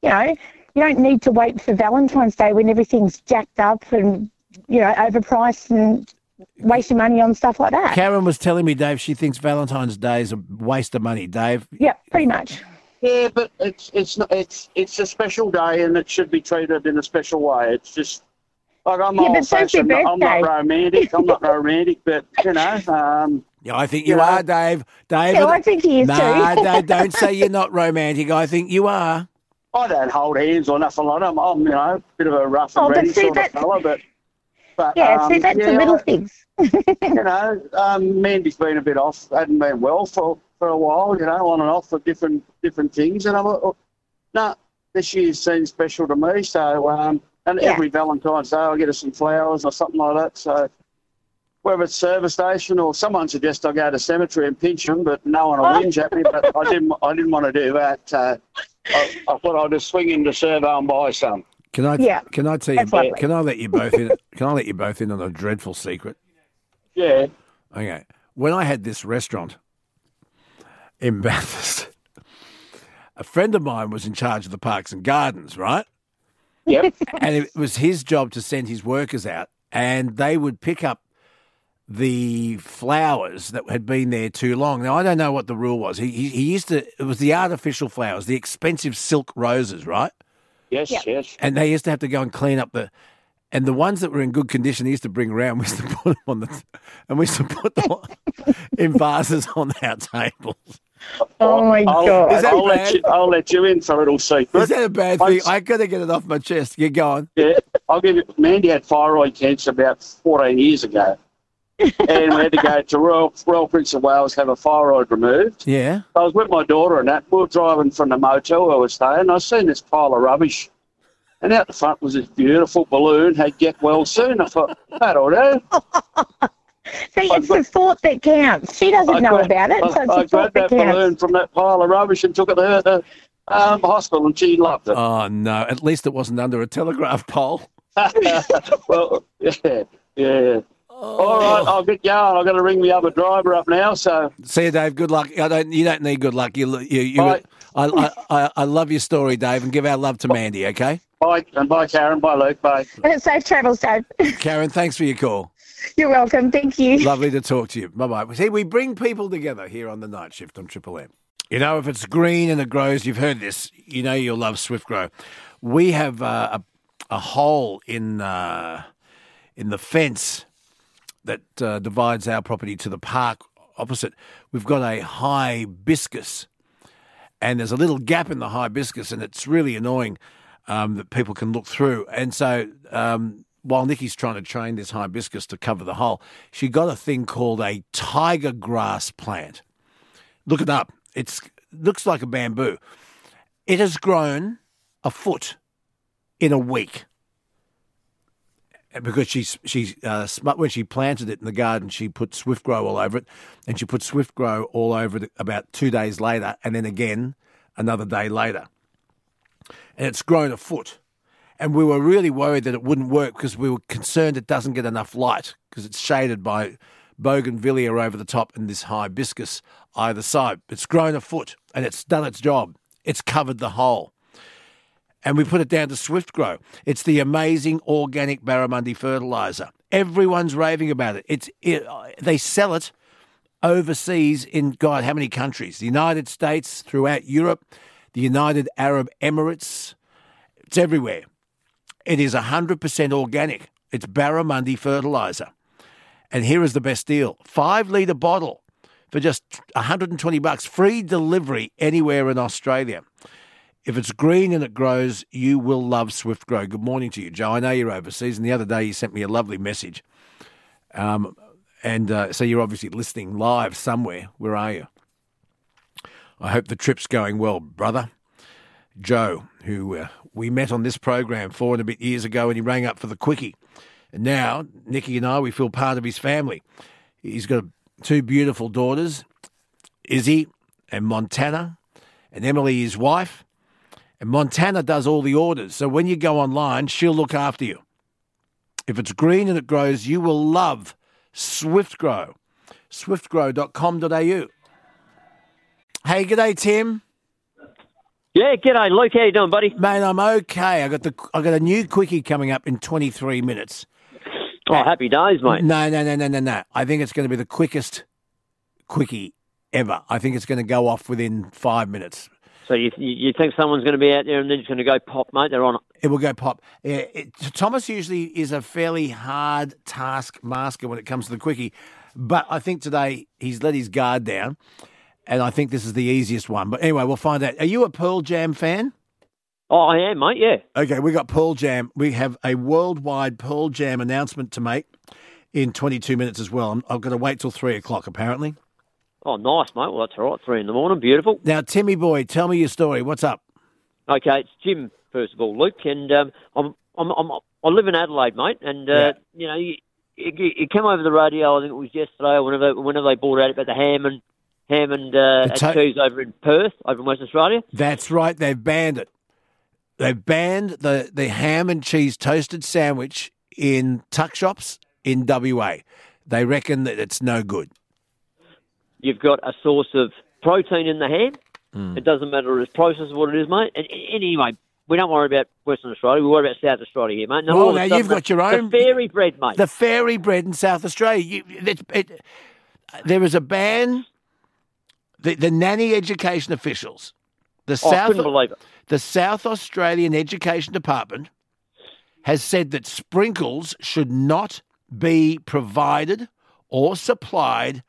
[SPEAKER 12] you know, you don't need to wait for Valentine's Day when everything's jacked up and you know overpriced and wasting money on stuff like that.
[SPEAKER 1] Karen was telling me, Dave, she thinks Valentine's Day is a waste of money. Dave,
[SPEAKER 12] Yeah, pretty much.
[SPEAKER 11] Yeah, but it's it's not it's it's a special day and it should be treated in a special way. It's just like I'm
[SPEAKER 12] Yeah, but
[SPEAKER 11] old fashioned. I'm not romantic. I'm not romantic, but you know, um,
[SPEAKER 1] yeah, I think you
[SPEAKER 11] Yeah.
[SPEAKER 1] are, Dave. Dave,
[SPEAKER 12] Yeah, I think he is
[SPEAKER 1] nah,
[SPEAKER 12] too.
[SPEAKER 1] Dave, don't say you're not romantic. I think you are.
[SPEAKER 11] I don't hold hands or nothing like that. I'm, I'm you know a bit of a rough and
[SPEAKER 12] Oh,
[SPEAKER 11] ready
[SPEAKER 12] see,
[SPEAKER 11] sort of fella, but but
[SPEAKER 12] Yeah, see,
[SPEAKER 11] um,
[SPEAKER 12] that's the little
[SPEAKER 11] I-
[SPEAKER 12] things.
[SPEAKER 11] you know, um, Mandy's been a bit off, hadn't been well for, for a while, you know, on and off for different different things. And I'm like, oh, no, this year's seems special to me. So, um, and
[SPEAKER 12] Yeah.
[SPEAKER 11] every Valentine's Day I'll get her some flowers or something like that. So, whether it's service station or someone suggests I go to cemetery and pinch them, but no one will
[SPEAKER 12] Oh.
[SPEAKER 11] whinge at me. But I didn't, I didn't want to do that. Uh, I, I thought I'd just swing into Servo and buy some.
[SPEAKER 1] Can I?
[SPEAKER 12] Yeah,
[SPEAKER 1] Can I tell you?
[SPEAKER 12] lovely.
[SPEAKER 1] Can I let you both in? Can I let you both in on a dreadful secret?
[SPEAKER 11] Yeah.
[SPEAKER 1] Okay. When I had this restaurant in Bathurst, a friend of mine was in charge of the parks and gardens, right?
[SPEAKER 11] Yep.
[SPEAKER 1] And it was his job to send his workers out, and they would pick up the flowers that had been there too long. Now I don't know what the rule was. He he, he used to. It was the artificial flowers, the expensive silk roses, right?
[SPEAKER 11] Yes.
[SPEAKER 12] Yeah.
[SPEAKER 11] Yes.
[SPEAKER 1] And they used to have to go and clean up the. And the ones that were in good condition, he used to bring around. We used to put them on the, and we used to put them in vases on our tables.
[SPEAKER 12] Oh my
[SPEAKER 11] I'll,
[SPEAKER 12] god.
[SPEAKER 1] Is that
[SPEAKER 11] I'll let you. I'll let you in so it'll secret.
[SPEAKER 1] Is that a bad thing? I got to get it off my chest. Get going.
[SPEAKER 11] Yeah, I'll give you. Mandy had thyroid cancer about 14 years ago, and we had to go to Royal, Royal Prince of Wales have a thyroid removed.
[SPEAKER 1] Yeah.
[SPEAKER 11] I was with my daughter and that. We were driving from the motel where we were staying. And I seen this pile of rubbish, and out the front was this beautiful balloon. Had get well soon. I thought that'll do.
[SPEAKER 12] See, it's the thought that counts. She doesn't
[SPEAKER 11] I
[SPEAKER 12] know
[SPEAKER 11] grabbed-
[SPEAKER 12] about it, so
[SPEAKER 11] I,
[SPEAKER 12] it's
[SPEAKER 11] I
[SPEAKER 12] the thought
[SPEAKER 11] grabbed
[SPEAKER 12] that
[SPEAKER 11] that
[SPEAKER 12] counts.
[SPEAKER 11] balloon from that pile of rubbish and took it to her um, hospital, and she loved it.
[SPEAKER 1] Oh no! At least it wasn't under a telegraph pole.
[SPEAKER 11] well, yeah, yeah. All right, I'll get going. I've got to ring the other driver up now. So,
[SPEAKER 1] See you, Dave. Good luck. I don't. You don't need good luck. You. You. you I, I, I, I love your story, Dave, and give our love to Mandy. Okay,
[SPEAKER 11] bye, and bye, Karen. Bye, Luke. Bye.
[SPEAKER 12] And safe travels, Dave.
[SPEAKER 1] Karen. Thanks for your call.
[SPEAKER 12] You're welcome. Thank you.
[SPEAKER 1] Lovely to talk to you. Bye bye. See, we bring people together here on the night shift on Triple M. You know, if it's green and it grows, you've heard this. You know, you'll love Swift Grow. We have uh, a a hole in uh, in the fence that uh, divides our property to the park opposite. We've got a hibiscus, and there's a little gap in the hibiscus, and it's really annoying um, that people can look through. And so, um, while Nikki's trying to train this hibiscus to cover the hole, she got a thing called a tiger grass plant. Look it up. It looks like a bamboo. It has grown a foot in a week because she's she's uh, when she planted it in the garden, she put Swift Grow all over it, and she put Swift Grow all over it about two days later, and then again another day later, and it's grown a foot. And we were really worried that it wouldn't work because we were concerned it doesn't get enough light because it's shaded by bougainvillea over the top and this hibiscus either side. It's grown a foot and it's done its job. It's covered the hole and we put it down to Swift Grow. It's the amazing organic barramundi fertilizer. Everyone's raving about it. It's it, uh, they sell it overseas in God, how many countries? The United States, throughout Europe, the United Arab Emirates. It's everywhere. It is 100% organic. It's barramundi fertilizer. And here is the best deal. 5 litre bottle for just 120 bucks, free delivery anywhere in Australia. If it's green and it grows, you will love Swift Grow. Good morning to you, Joe. I know you're overseas, and the other day you sent me a lovely message. Um, And uh, so you're obviously listening live somewhere. Where are you? I hope the trip's going well, brother. Joe, who uh, we met on this program four and a bit years ago, and he rang up for the quickie. And now, Nicky and I, we feel part of his family. He's got two beautiful daughters, Izzy and Montana, and Emily, his wife. And Montana does all the orders. So when you go online, she'll look after you. If it's green and it grows, you will love Swift SwiftGrow. Swiftgrow.com.au. Hey, g'day, Tim.
[SPEAKER 13] Yeah, g'day, Luke. How you doing, buddy?
[SPEAKER 1] Mate, I'm okay. I got the I got a new quickie coming up in 23 minutes.
[SPEAKER 13] Oh, happy days, mate.
[SPEAKER 1] No, no, no, no, no, no. I think it's going to be the quickest quickie ever. I think it's going to go off within five minutes.
[SPEAKER 13] So you you think someone's going to be out there and then it's going to go pop, mate? They're on it.
[SPEAKER 1] It will go pop. Yeah, it, Thomas usually is a fairly hard task master when it comes to the quickie, but I think today he's let his guard down, and I think this is the easiest one. But anyway, we'll find out. Are you a Pearl Jam fan?
[SPEAKER 13] Oh, I am, mate. Yeah.
[SPEAKER 1] Okay, we got Pearl Jam. We have a worldwide Pearl Jam announcement to make in 22 minutes as well. I'm, I've got to wait till three o'clock apparently.
[SPEAKER 13] Oh, nice, mate. Well, that's all right. Three in the morning. Beautiful.
[SPEAKER 1] Now, Timmy boy, tell me your story. What's up?
[SPEAKER 13] Okay, it's Jim first of all, Luke, and um, I'm, I'm, I'm I live in Adelaide, mate, and uh,
[SPEAKER 1] Yeah.
[SPEAKER 13] you know you, you, you come over the radio. I think it was yesterday or whenever whenever they brought out about the ham and ham and uh,
[SPEAKER 1] The to-
[SPEAKER 13] and cheese over in Perth, over in Western Australia.
[SPEAKER 1] That's right. They've banned it. They've banned the, the ham and cheese toasted sandwich in tuck shops in WA. They reckon that it's no good.
[SPEAKER 13] You've got a source of protein in the ham.
[SPEAKER 1] Hmm.
[SPEAKER 13] It doesn't matter its process or what it is, mate. And, and anyway, we don't worry about Western Australia. We worry about South Australia here, mate. And
[SPEAKER 1] Oh,
[SPEAKER 13] the
[SPEAKER 1] now you've got your own-
[SPEAKER 13] the fairy bread, mate.
[SPEAKER 1] The fairy bread in South Australia. You, it, it, there is a ban. The, the nanny education officials, the
[SPEAKER 13] Oh,
[SPEAKER 1] South,
[SPEAKER 13] couldn't believe it.
[SPEAKER 1] the South Australian Education Department, has said that sprinkles should not be provided or supplied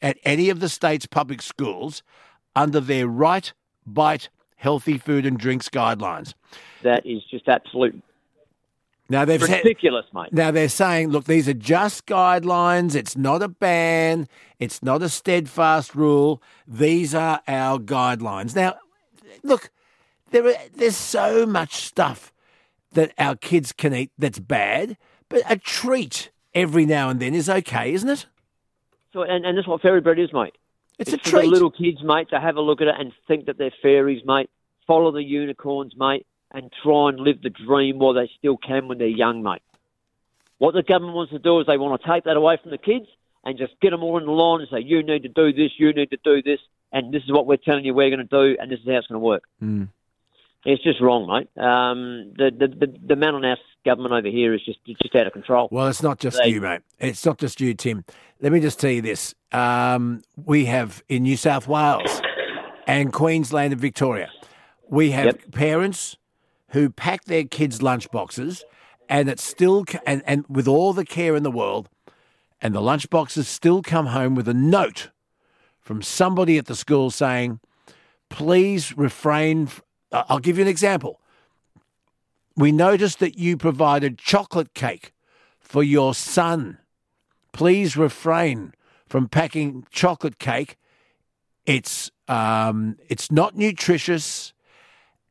[SPEAKER 1] at any of the state's public schools under their right bite healthy food and drinks guidelines.
[SPEAKER 13] That is just absolute
[SPEAKER 1] Now they've said-
[SPEAKER 13] ridiculous, mate.
[SPEAKER 1] now they're saying, look, these are just guidelines. It's not a ban. It's not a steadfast rule. These are our guidelines. Now, look, there are, there's so much stuff that our kids can eat that's bad, but a treat every now and then is okay, isn't it?
[SPEAKER 13] So, and, and that's what fairy bread is, mate.
[SPEAKER 1] It's,
[SPEAKER 13] It's
[SPEAKER 1] a
[SPEAKER 13] for the
[SPEAKER 1] treat.
[SPEAKER 13] little kids, mate, to have a look at it and think that they're fairies, mate. Follow the unicorns, mate, and try and live the dream while they still can when they're young, mate. What the government wants to do is they want to take that away from the kids and just get them all in the line and say, you need to do this, you need to do this, and this is what we're telling you we're going to do, and this is how it's going to work.
[SPEAKER 1] Mm.
[SPEAKER 13] It's just wrong, mate. Um, the, the, the, the man on our government over here is just just out of control.
[SPEAKER 1] Well, it's not just
[SPEAKER 13] They-
[SPEAKER 1] you, mate. It's not just you, Tim. Let me just tell you this. Um, we have in New South Wales and Queensland and Victoria, we have parents who pack their kids' lunchboxes and it's still, and, and with all the care in the world, and the lunchboxes still come home with a note from somebody at the school saying, please refrain. I'll give you an example. We noticed that you provided chocolate cake for your son. Please refrain from packing chocolate cake. It's um, it's not nutritious,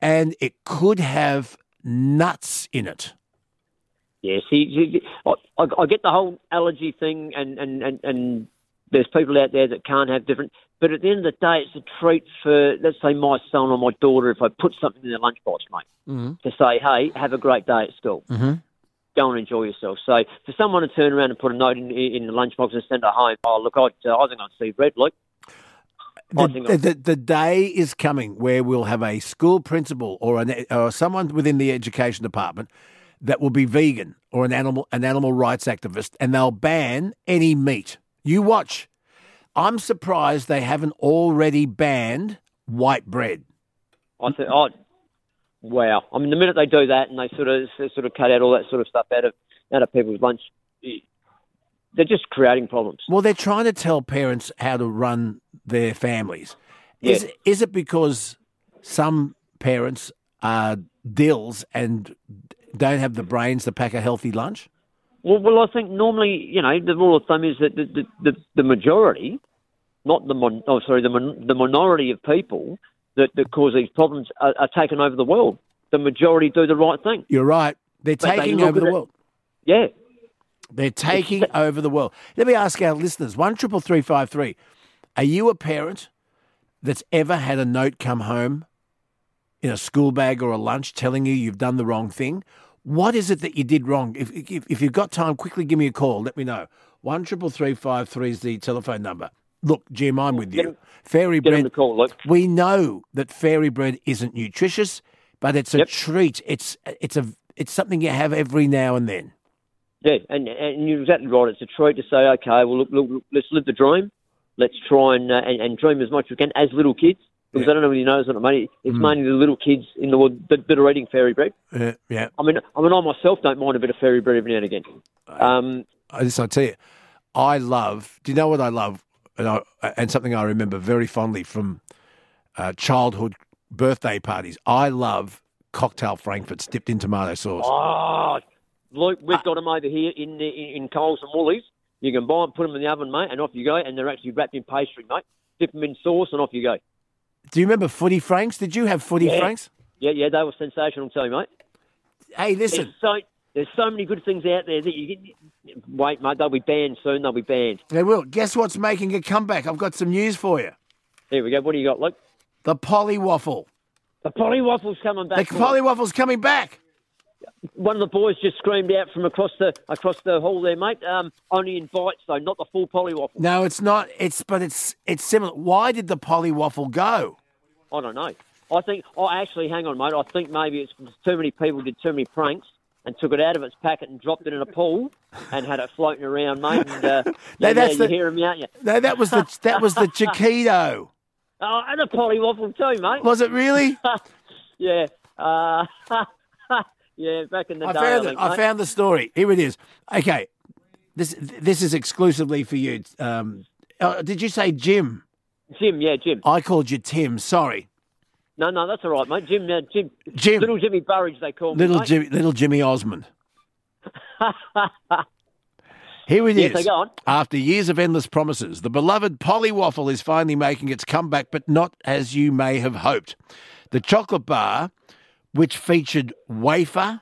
[SPEAKER 1] and it could have nuts in it.
[SPEAKER 13] Yeah, see, I, I I get the whole allergy thing, and, and, and, and there's people out there that can't have different. But at the end of the day, it's a treat for, let's say, my son or my daughter if I put something in their lunchbox, mate,
[SPEAKER 1] Mm-hmm.
[SPEAKER 13] to say, hey, have a great day at school.
[SPEAKER 1] Mm-hmm.
[SPEAKER 13] Go and enjoy yourself. So for someone to turn around and put a note in, in the lunchbox and send it home, oh, look, I'd, uh, I think I'd see red, Luke.
[SPEAKER 1] The, the, the day is coming where we'll have a school principal or an, or someone within the education department that will be vegan or an animal an animal rights activist, and they'll ban any meat. You watch. I'm surprised they haven't already banned white bread.
[SPEAKER 13] I think, oh, wow. I mean, the minute they do that and they sort of sort of cut out all that sort of stuff out of out of people's lunch, they're just creating problems.
[SPEAKER 1] Well, they're trying to tell parents how to run their families. Is
[SPEAKER 13] Yeah.
[SPEAKER 1] is it because some parents are dills and don't have the brains to pack a healthy lunch?
[SPEAKER 13] Well, well, I think normally, you know, the rule of thumb is that the the, the, the majority, not the mon- oh sorry, the mon- the minority of people that, that cause these problems are, are taking over the world. The majority do the right thing.
[SPEAKER 1] You're right. They're
[SPEAKER 13] But they
[SPEAKER 1] taking
[SPEAKER 13] look
[SPEAKER 1] over the
[SPEAKER 13] it-
[SPEAKER 1] world.
[SPEAKER 13] Yeah.
[SPEAKER 1] They're taking over the world. Let me ask our listeners: one triple three five three. Are you a parent that's ever had a note come home in a school bag or a lunch telling you you've done the wrong thing? What is it that you did wrong? If if, if you've got time, quickly give me a call. Let me know. One triple three five three is the telephone number. Look, Jim, I'm with you. Fairy
[SPEAKER 13] Get
[SPEAKER 1] bread.
[SPEAKER 13] call, look.
[SPEAKER 1] We know that fairy bread isn't nutritious, but it's a treat. It's it's a it's something you have every now and then.
[SPEAKER 13] Yeah, and and you're exactly right. It's a treat to say, okay, well, look, look, let's live the dream. Let's try and uh, and, and dream as much as we can as little kids. Because I don't know whether you know, I mean, it's
[SPEAKER 1] Mm.
[SPEAKER 13] mainly the little kids in the world that, that are eating fairy bread.
[SPEAKER 1] Uh, yeah.
[SPEAKER 13] I mean, I mean, I myself don't mind a bit of fairy bread every now and again. Um,
[SPEAKER 1] I just I tell you, I love. Do you know what I love? And, I, and something I remember very fondly from uh, childhood birthday parties. I love cocktail frankfurts dipped in tomato sauce.
[SPEAKER 13] oh, Luke, we've ah. got them over here in, in in Coles and Woolies. You can buy them, put them in the oven, mate, and off you go. And they're actually wrapped in pastry, mate. Dip them in sauce, and off you go.
[SPEAKER 1] Do you remember footy franks? Did you have footy
[SPEAKER 13] yeah.
[SPEAKER 1] franks?
[SPEAKER 13] Yeah, yeah, they were sensational too, mate.
[SPEAKER 1] Hey, listen.
[SPEAKER 13] There's so, there's so many good things out there that you get. Wait, mate, they'll be banned soon. They'll be banned.
[SPEAKER 1] They will. Guess what's making a comeback? I've got some news for you.
[SPEAKER 13] Here we go. What do you got, Luke?
[SPEAKER 1] The Polly Waffle.
[SPEAKER 13] The Polly Waffle's coming back.
[SPEAKER 1] The Polly Waffle's coming back.
[SPEAKER 13] One of the boys just screamed out from across the across the hall there, mate. Um, only in bites though, not the full Polly Waffle.
[SPEAKER 1] No, it's not. It's but it's it's similar. Why did the Polly Waffle go?
[SPEAKER 13] I don't know. I think. Oh, actually, hang on, mate. I think maybe it's too many people did too many pranks and took it out of its packet and dropped it in a pool and had it floating around, mate. And uh,
[SPEAKER 1] No,
[SPEAKER 13] yeah,
[SPEAKER 1] that's
[SPEAKER 13] yeah,
[SPEAKER 1] the-
[SPEAKER 13] you hear him, aren't you?
[SPEAKER 1] No, that was the that was the Chokito.
[SPEAKER 13] Oh, and a Polly Waffle too, mate.
[SPEAKER 1] Was it really?
[SPEAKER 13] yeah. Uh, yeah, back in the
[SPEAKER 1] I
[SPEAKER 13] day.
[SPEAKER 1] found
[SPEAKER 13] I think,
[SPEAKER 1] I found the story. Here it is. Okay, this this is exclusively for you. Um, uh, did you say Jim?
[SPEAKER 13] Jim, yeah, Jim.
[SPEAKER 1] I called you Tim. Sorry,
[SPEAKER 13] No, no, that's all right, mate. Jim, uh, Jim,
[SPEAKER 1] Jim.
[SPEAKER 13] little Jimmy Burridge, they call me.
[SPEAKER 1] little. Jimmy, little Jimmy Osmond. Here it is.
[SPEAKER 13] Yes, on.
[SPEAKER 1] After years of endless promises, the beloved Polly Waffle is finally making its comeback, but not as you may have hoped. The chocolate bar, which featured wafer,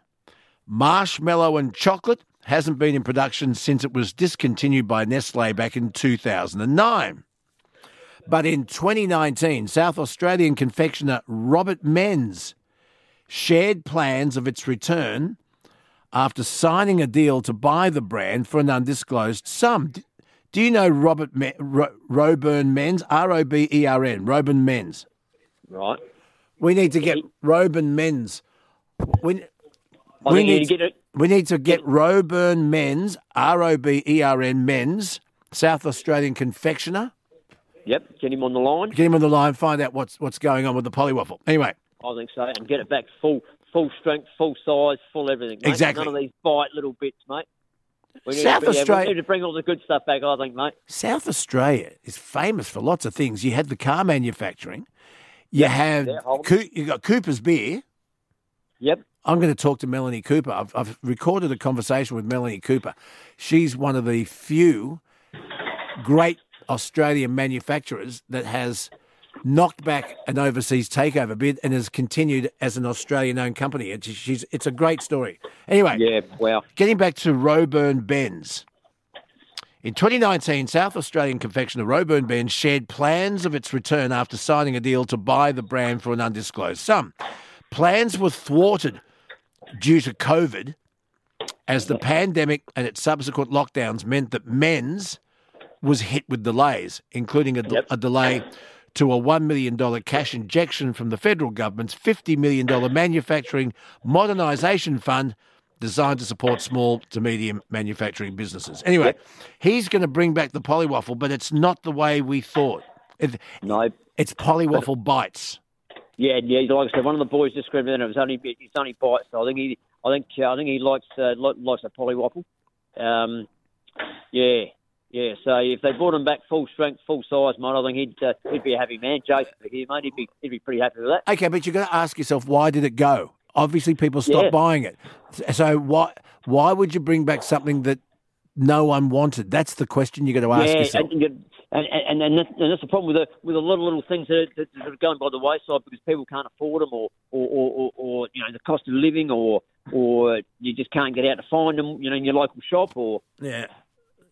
[SPEAKER 1] marshmallow, and chocolate, hasn't been in production since it was discontinued by Nestle back in 2009. But in 2019, South Australian confectioner Robert Menz shared plans of its return after signing a deal to buy the brand for an undisclosed sum. Do you know Robert Me- Ro- Robern Menz? R O B E R N, Robern Menz.
[SPEAKER 13] Right.
[SPEAKER 1] We need to get Robern Menz. We,
[SPEAKER 13] oh,
[SPEAKER 1] we need,
[SPEAKER 13] get it.
[SPEAKER 1] we need to get Robern Menz, R O B E R N Menz, South Australian confectioner.
[SPEAKER 13] Yep, get him on the line.
[SPEAKER 1] Get him on the line, find out what's what's going on with the Polly Waffle. Anyway,
[SPEAKER 13] I think so, and get it back full, full strength, full size, full everything. Mate.
[SPEAKER 1] Exactly.
[SPEAKER 13] None of these bite little bits, mate. We need,
[SPEAKER 1] South
[SPEAKER 13] to, yeah,
[SPEAKER 1] Australia-
[SPEAKER 13] we need to bring all the good stuff back. I think, mate.
[SPEAKER 1] South Australia is famous for lots of things. You had the car manufacturing. You have
[SPEAKER 13] yeah, hold
[SPEAKER 1] you got Cooper's beer.
[SPEAKER 13] Yep.
[SPEAKER 1] I'm going to talk to Melanie Cooper. I've, I've recorded a conversation with Melanie Cooper. She's one of the few great Australian manufacturers that has knocked back an overseas takeover bid and has continued as an Australian-owned company. It's, she's, it's a great story. Anyway,
[SPEAKER 13] Yeah, wow.
[SPEAKER 1] Getting back to Robern Menz. In 2019, South Australian confectioner Robern Menz shared plans of its return after signing a deal to buy the brand for an undisclosed sum. Plans were thwarted due to COVID as the pandemic and its subsequent lockdowns meant that Menz was hit with delays, including a, de- a delay to a $1 million cash injection from the federal government's $50 million manufacturing modernisation fund designed to support small to medium manufacturing businesses. Anyway, he's going to bring back the Polly Waffle, but it's not the way we thought. It,
[SPEAKER 13] no.
[SPEAKER 1] It's Polly Waffle bites.
[SPEAKER 13] Yeah, yeah. Like I said, one of the boys just screamed out. It was only it's only bites. So I think he, I think, uh, I think he likes uh, likes a Polly Waffle. Um, yeah, yeah. So if they brought him back full strength, full size, mate, I think he'd uh, he'd be a happy man. Jason here, mate, he'd be he'd be pretty happy with that.
[SPEAKER 1] Okay, but you've got to ask yourself, why did it go? Obviously, people stopped
[SPEAKER 13] Yeah.
[SPEAKER 1] buying it. So why Why would you bring back something that no one wanted? That's the question you got to ask
[SPEAKER 13] yeah,
[SPEAKER 1] yourself.
[SPEAKER 13] and, and, and, and, that's, and that's the problem with the with a lot of little things that, that, that are going by the wayside because people can't afford them, or or, or, or, or you know the cost of living, or or you just can't get out to find them, you know, in your local shop, or
[SPEAKER 1] Yeah.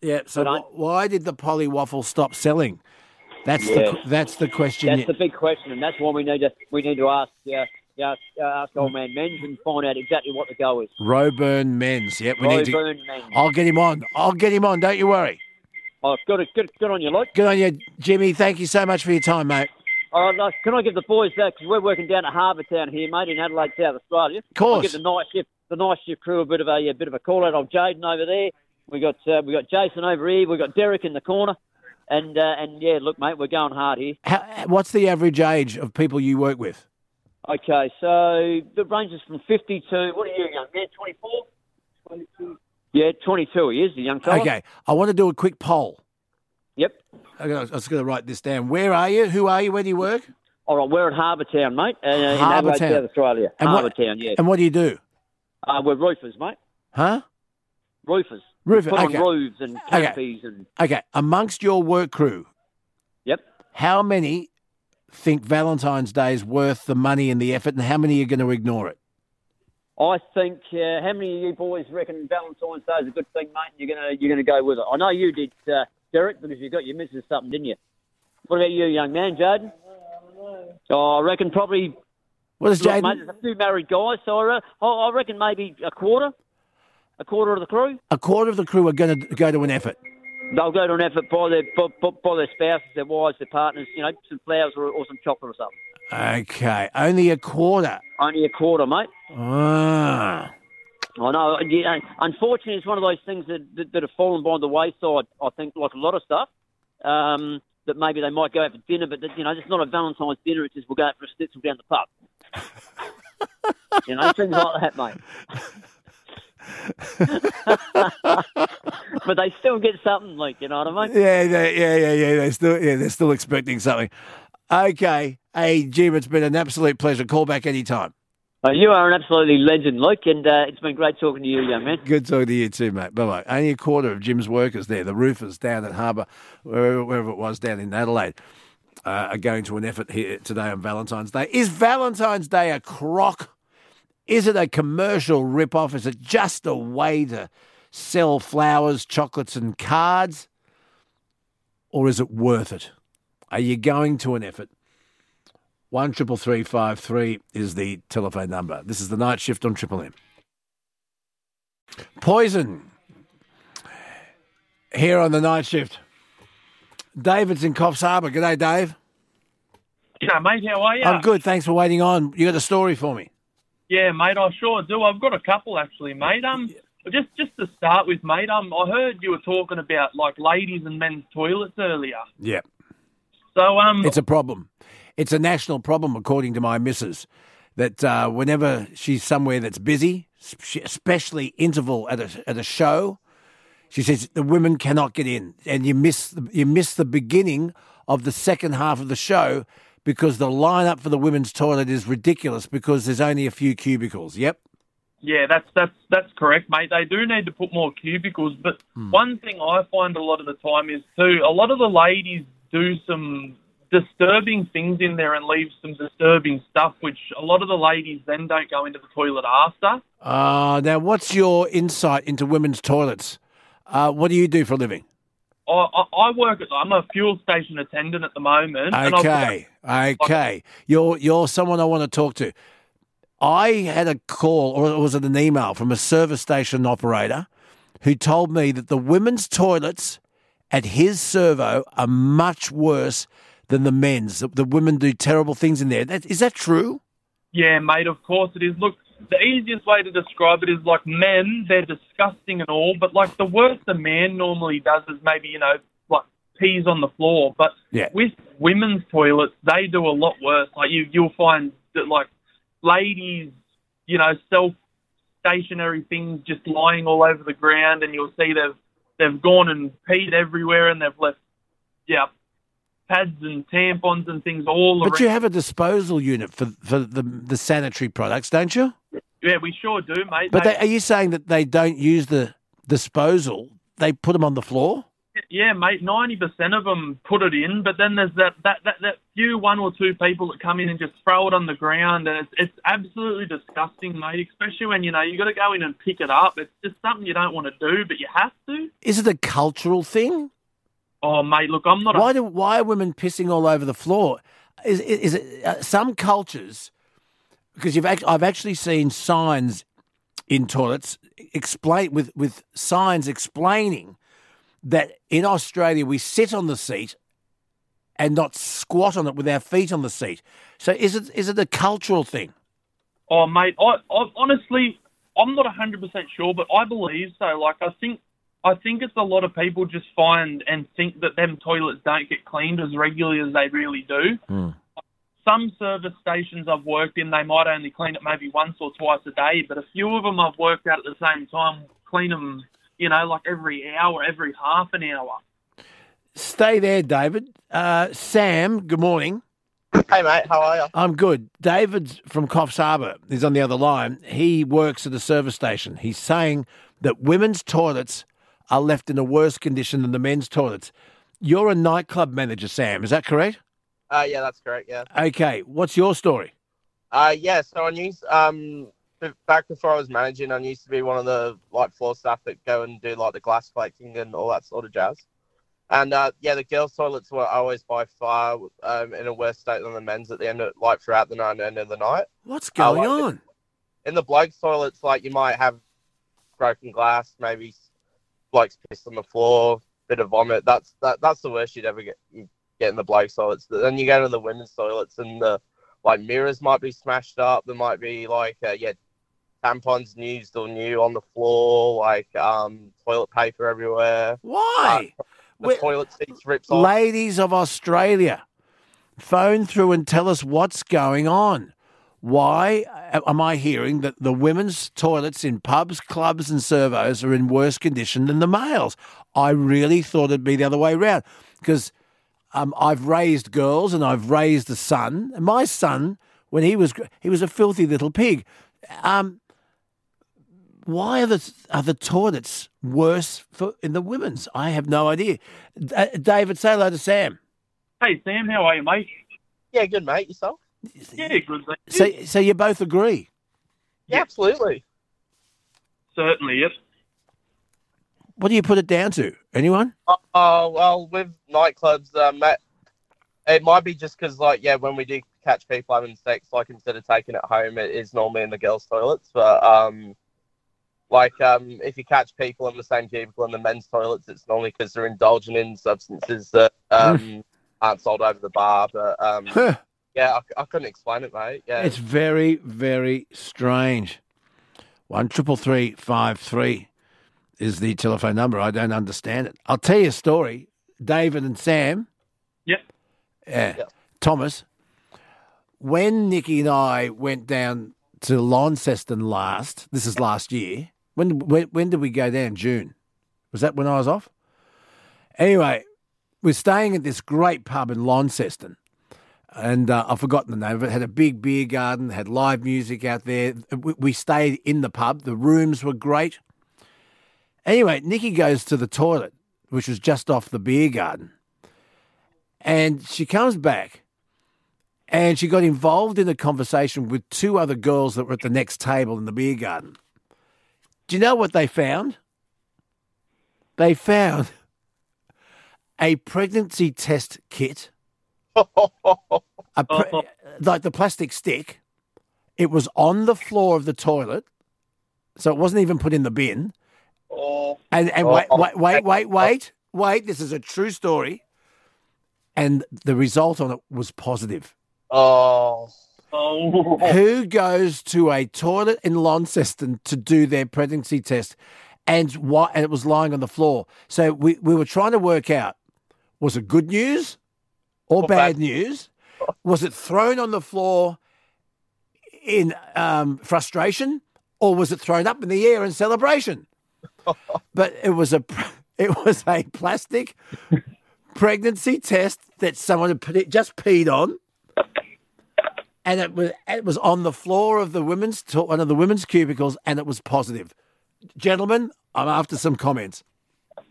[SPEAKER 1] Yeah. So
[SPEAKER 13] But I-
[SPEAKER 1] wh- why did the Polly Waffle stop selling? That's
[SPEAKER 13] Yeah.
[SPEAKER 1] the that's the question.
[SPEAKER 13] That's
[SPEAKER 1] you-
[SPEAKER 13] the big question, and that's why we need to we need to ask uh, yeah, uh, ask old man Menz and find out exactly what the go is.
[SPEAKER 1] Robern Menz. Yep, we need to.
[SPEAKER 13] Robern Menz.
[SPEAKER 1] I'll get him on. I'll get him on. Don't you worry.
[SPEAKER 13] Oh, good, good, good on you, Luke.
[SPEAKER 1] Good on you, Jimmy. Thank you so much for your time, mate.
[SPEAKER 13] All right, can I give the boys that because we're working down at Harbour Town here, mate, in Adelaide, South Australia. Of
[SPEAKER 1] course.
[SPEAKER 13] I'll give the night shift, the night shift crew a bit of a, a bit of a call out. Old Jaden over there. We got uh, we got Jason over here. We got Derek in the corner, and uh, and yeah, look, mate, we're going hard here.
[SPEAKER 1] How, what's the average age of people you work with?
[SPEAKER 13] Okay, so the range is from 50 to what are you, young man? 24. 22. Yeah, 22. He is the young fella.
[SPEAKER 1] Okay, I want to do a quick poll.
[SPEAKER 13] Yep.
[SPEAKER 1] Okay, I was going to write this down. Where are you? Who are you? Where do you work?
[SPEAKER 13] All right, we're at Harbour Town, mate, uh, in
[SPEAKER 1] Harbour Town.
[SPEAKER 13] South Australia.
[SPEAKER 1] And
[SPEAKER 13] Harbour
[SPEAKER 1] what-
[SPEAKER 13] Town, yeah.
[SPEAKER 1] And what do you do?
[SPEAKER 13] Uh, we're roofers, mate.
[SPEAKER 1] Huh?
[SPEAKER 13] Roofers.
[SPEAKER 1] Roofers.
[SPEAKER 13] Put
[SPEAKER 1] okay.
[SPEAKER 13] on roofs and
[SPEAKER 1] Okay.
[SPEAKER 13] and
[SPEAKER 1] Okay, amongst your work crew,
[SPEAKER 13] Yep.
[SPEAKER 1] how many think Valentine's Day is worth the money and the effort, and how many are going to ignore it?
[SPEAKER 13] I think uh, how many of you boys reckon Valentine's Day is a good thing, mate? And you're gonna you're gonna go with it. I know you did, uh, Derek, because you got your missus something, didn't you? What about you, young man, Jaden? Oh, I reckon probably.
[SPEAKER 1] What is Jaden?
[SPEAKER 13] mate, there's a few married guys, so I, re- I reckon maybe a quarter, a quarter of the crew.
[SPEAKER 1] A quarter of the crew are going to go to an effort.
[SPEAKER 13] They'll go to an effort by their by, their spouses, their wives, their partners. You know, some flowers or, or some chocolate or something.
[SPEAKER 1] Okay, only a quarter.
[SPEAKER 13] Only a quarter, mate.
[SPEAKER 1] Ah.
[SPEAKER 13] I know. Unfortunately, it's one of those things that, that, that have fallen by the wayside. I think, like a lot of stuff, um, that maybe they might go out for dinner, but that, you know, it's not a Valentine's dinner. It's just we'll go out for a schnitzel down the pub. you know, things like that, mate. but they still get something, like you know what I mean.
[SPEAKER 1] Yeah, they, yeah, yeah, yeah. They're still, yeah, they're still expecting something. Okay, hey Jim, it's been an absolute pleasure. Call back anytime.
[SPEAKER 13] Uh, you are an absolutely legend, Luke, and uh, it's been great talking to you, young man.
[SPEAKER 1] Good talking to you too, mate. Bye bye. Only a quarter of Jim's workers there, the roofers down at Harbour, wherever, wherever it was down in Adelaide, uh, are going to an effort here today on Valentine's Day. Is Valentine's Day a crock? Is it a commercial rip-off? Is it just a way to sell flowers, chocolates, and cards? Or is it worth it? Are you going to an effort? One triple three five three is the telephone number. This is the night shift on Triple M. Poison here on the night shift. David's in Coffs Harbour. G'day, Dave.
[SPEAKER 14] Yeah, mate, how are you?
[SPEAKER 1] I'm good. Thanks for waiting on. You got a story for me?
[SPEAKER 14] Yeah, mate, I sure do. I've got a couple actually, mate. Um, just just to start with, mate. Um, I heard you were talking about like ladies and men's toilets earlier.
[SPEAKER 1] Yeah.
[SPEAKER 14] So um,
[SPEAKER 1] It's a problem. It's a national problem, according to my missus, that uh, whenever she's somewhere that's busy, especially interval at a, at a show, she says the women cannot get in, and you miss the, you miss the beginning of the second half of the show because the lineup for the women's toilet is ridiculous because there's only a few cubicles. Yep.
[SPEAKER 14] yeah, that's that's that's correct, mate. They do need to put more cubicles, but one thing I find a lot of the time is too a lot of the ladies do some disturbing things in there and leave some disturbing stuff, which a lot of the ladies then don't go into the toilet after.
[SPEAKER 1] Uh, now, what's your insight into women's toilets? Uh, what do you do for a living?
[SPEAKER 14] I, I, work at I'm a fuel station attendant at the moment. and I've got-
[SPEAKER 1] Okay, okay. You're you're someone I want to talk to. I had a call, or was it an email from a service station operator who told me that the women's toilets at his servo are much worse than the men's. The, the women do terrible things in there. That, is that true?
[SPEAKER 14] Yeah, mate, of course it is. Look, the easiest way to describe it is like men, they're disgusting and all, but like the worst a man normally does is maybe, you know, like pees on the floor. But
[SPEAKER 1] Yeah.
[SPEAKER 14] with women's toilets, they do a lot worse. Like you, you'll find that like ladies, you know, self stationary things just lying all over the ground, and you'll see they've they've gone and peed everywhere, and they've left, yeah, pads and tampons and things all
[SPEAKER 1] But
[SPEAKER 14] around.
[SPEAKER 1] But you have a disposal unit for for the the sanitary products, don't you?
[SPEAKER 14] Yeah, we sure do, mate.
[SPEAKER 1] But
[SPEAKER 14] They-
[SPEAKER 1] are you saying that they don't use the disposal? They put them on the floor?
[SPEAKER 14] Yeah, mate. Ninety percent of them put it in, but then there's that, that that that few one or two people that come in and just throw it on the ground, and it's it's absolutely disgusting, mate. Especially when you know you got to go in and pick it up. It's just something you don't want to do, but you have to.
[SPEAKER 1] Is it a cultural thing?
[SPEAKER 14] Oh, mate, look, I'm not.
[SPEAKER 1] Why do why are women pissing all over the floor? Is is it uh, some cultures? Because you've act, I've actually seen signs in toilets explain with with signs explaining that in Australia we sit on the seat and not squat on it with our feet on the seat. So is it is it a cultural thing?
[SPEAKER 14] Oh, mate, I, I honestly, I'm not 100% sure, but I believe so. Like, I think, I think it's a lot of people just find and think that them toilets don't get cleaned as regularly as they really do. Some service stations I've worked in, they might only clean it maybe once or twice a day, but a few of them I've worked at at the same time clean them, you know, like every hour, every half an hour.
[SPEAKER 1] Stay there, David. Uh, Sam, good morning.
[SPEAKER 15] Hey, mate, how are you?
[SPEAKER 1] I'm good. David from Coffs Harbour is on the other line. He works at a service station. He's saying that women's toilets are left in a worse condition than the men's toilets. You're a nightclub manager, Sam. Is that correct?
[SPEAKER 15] Uh, yeah, that's correct. Yeah.
[SPEAKER 1] Okay. What's your story?
[SPEAKER 15] Uh, yeah. So I used um back before I was managing, I used to be one of the like floor staff that go and do like the glass collecting and all that sort of jazz. And uh, yeah, the girls' toilets were always by far um, in a worse state than the men's at the end of like throughout the night and end of the night.
[SPEAKER 1] What's
[SPEAKER 15] Uh,
[SPEAKER 1] going
[SPEAKER 15] like,
[SPEAKER 1] on?
[SPEAKER 15] In the blokes' toilets, like you might have broken glass, maybe blokes pissed on the floor, bit of vomit. That's that that's the worst you'd ever get you get in the blokes' toilets. Then you go to the women's toilets and the like mirrors might be smashed up. There might be like uh, yeah tampons used or new on the floor, like um toilet paper everywhere.
[SPEAKER 1] Why?
[SPEAKER 15] Uh, the toilet seats ripped off.
[SPEAKER 1] Ladies of Australia, phone through and tell us what's going on. Why am I hearing that the women's toilets in pubs, clubs, and servos are in worse condition than the males? I really thought it'd be the other way around because um, I've raised girls and I've raised a son. And my son, when he was he was a filthy little pig. Um, why are the are the toilets worse for in the women's? I have no idea. D- uh, David, say hello to Sam.
[SPEAKER 14] Hey, Sam, how are you, mate?
[SPEAKER 15] Yeah, good mate. Yourself?
[SPEAKER 14] Yeah, good. Thank you.
[SPEAKER 1] So, so you both agree?
[SPEAKER 15] Yeah, absolutely.
[SPEAKER 14] Certainly, yes.
[SPEAKER 1] What do you put it down to? Anyone?
[SPEAKER 15] Oh, uh, well, with nightclubs, um, that, it might be just because, like, yeah, when we do catch people having sex, like, instead of taking it home, it is normally in the girls' toilets. But, um, like, um, if you catch people in the same cubicle in the men's toilets, it's normally because they're indulging in substances that um, aren't sold over the bar. But, um,
[SPEAKER 1] Huh.
[SPEAKER 15] Yeah, I, I couldn't explain it, mate. Yeah.
[SPEAKER 1] It's very, very strange. One triple three five three is the telephone number. I don't understand it. I'll tell you a story. David and Sam.
[SPEAKER 14] Yep.
[SPEAKER 1] Yeah. Thomas. When Nikki and I went down to Launceston last, this is last year. When when when did we go down? June. Was that when I was off? Anyway, we're staying at this great pub in Launceston and uh, I've forgotten the name of it. Had a big beer garden, had live music out there. We, we stayed in the pub. The rooms were great. Anyway, Nikki goes to the toilet, which was just off the beer garden, and she comes back, and she got involved in a conversation with two other girls that were at the next table in the beer garden. Do you know what they found? They found a pregnancy test kit pre- uh-huh. like the plastic stick. It was on the floor of the toilet, so it wasn't even put in the bin. Oh. And and wait wait wait oh. wait wait wait. This is a true story, and the result on it was positive.
[SPEAKER 15] Oh.
[SPEAKER 14] Oh.
[SPEAKER 1] Who goes to a toilet in Launceston to do their pregnancy test, and what? And it was lying on the floor. So we we were trying to work out was it good news or bad news? Was it thrown on the floor in um, frustration, or was it thrown up in the air in celebration? but it was a it was a plastic pregnancy test that someone had put it, just peed on, and it was it was on the floor of the women's one of the women's cubicles, and it was positive. Gentlemen, I'm after some comments.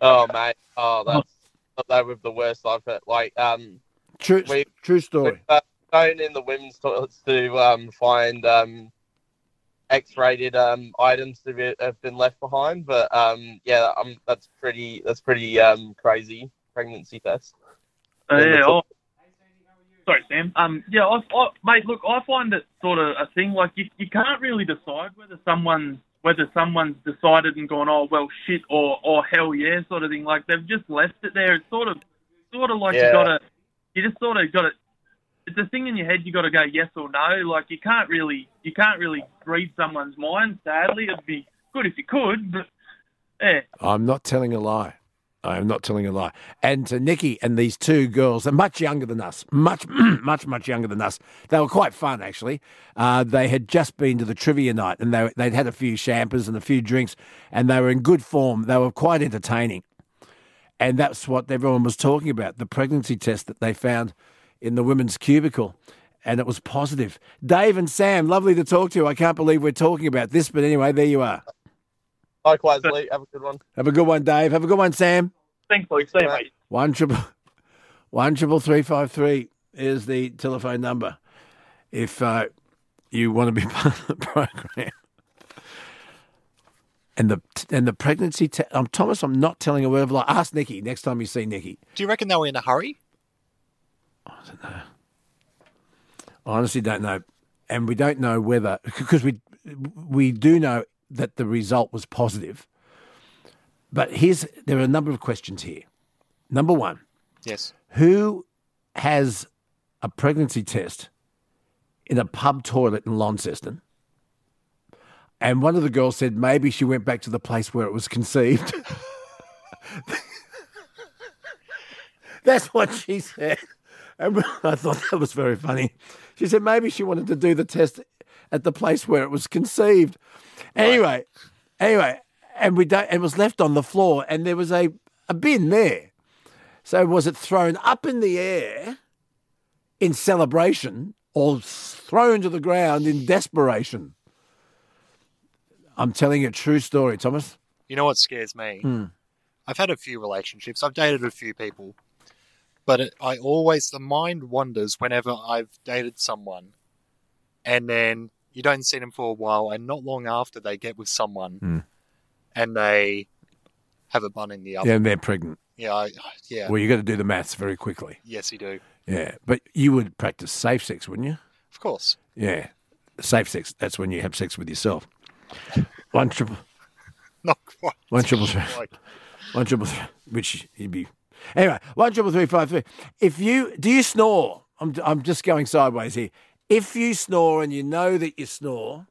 [SPEAKER 15] Oh mate, oh that's that was the worst I've heard. Like um,
[SPEAKER 1] True,
[SPEAKER 15] we
[SPEAKER 1] true story.
[SPEAKER 15] we've uh, gone in the women's toilets to um find um X-rated um items that have- have been left behind, but um yeah, um that's pretty that's pretty um crazy pregnancy test.
[SPEAKER 14] Uh, yeah, oh, sorry, Sam. Um, yeah, I, I, mate. Look, I find it sort of a thing. Like you, you can't really decide whether someone whether someone's decided and gone, oh well, shit, or or hell yeah, sort of thing. Like they've just left it there. It's sort of sort of like
[SPEAKER 15] Yeah.
[SPEAKER 14] you gotta, you just sort of got it. It's a thing in your head. You got to go yes or no. Like you can't really, you can't really read someone's mind. Sadly, it'd be good if you could, but yeah.
[SPEAKER 1] I'm not telling a lie. I am not telling a lie. And to Nikki and these two girls, they're much younger than us, much, much, much younger than us. They were quite fun, actually. Uh, they had just been to the trivia night and they, they'd had a few champers and a few drinks, and they were in good form. They were quite entertaining. And that's what everyone was talking about the pregnancy test that they found in the women's cubicle. And it was positive. Dave and Sam, lovely to talk to you. I can't believe we're talking about this, but anyway, there you are.
[SPEAKER 15] Likewise, Lee. Have a good one.
[SPEAKER 1] Have a good one, Dave. Have a good one, Sam.
[SPEAKER 14] Thanks, Luke. See you, mate.
[SPEAKER 1] One triple one triple three five three is the telephone number. If uh, you want to be part of the program. And the and the pregnancy te- um, Thomas, I'm not telling a word of lie. Ask Nikki next time you see Nikki.
[SPEAKER 2] Do you reckon they were in a hurry?
[SPEAKER 1] I honestly don't know, and we don't know whether because we we do know that the result was positive. But here's there are a number of questions here. Number one,
[SPEAKER 2] Yes.
[SPEAKER 1] who has a pregnancy test in a pub toilet in Launceston? And one of the girls said maybe she went back to the place where it was conceived. That's what she said. And I thought that was very funny. She said maybe she wanted to do the test at the place where it was conceived. Anyway, anyway, and we don't, it was left on the floor, and there was a, a bin there. So was it thrown up in the air in celebration or thrown to the ground in desperation? I'm telling you a true story, Thomas.
[SPEAKER 2] You know what scares me?
[SPEAKER 1] Hmm.
[SPEAKER 2] I've had a few relationships. I've dated a few people, but it, I always the mind wanders whenever I've dated someone, and then you don't see them for a while, and not long after they get with someone,
[SPEAKER 1] Hmm.
[SPEAKER 2] and they have a bun in the oven.
[SPEAKER 1] Yeah, and they're pregnant.
[SPEAKER 2] Yeah, I, yeah.
[SPEAKER 1] Well, you got to do the maths very quickly.
[SPEAKER 2] yes, you do.
[SPEAKER 1] Yeah, but you would practice safe sex, wouldn't you?
[SPEAKER 2] Of course.
[SPEAKER 1] Yeah, safe sex. That's when you have sex with yourself. One triple.
[SPEAKER 2] Not quite.
[SPEAKER 1] One triple three.
[SPEAKER 2] Like,
[SPEAKER 1] One triple three. Which you'd be. Anyway, one triple three five three. If you do you snore? I'm I'm just going sideways here. If you snore and you know that you snore,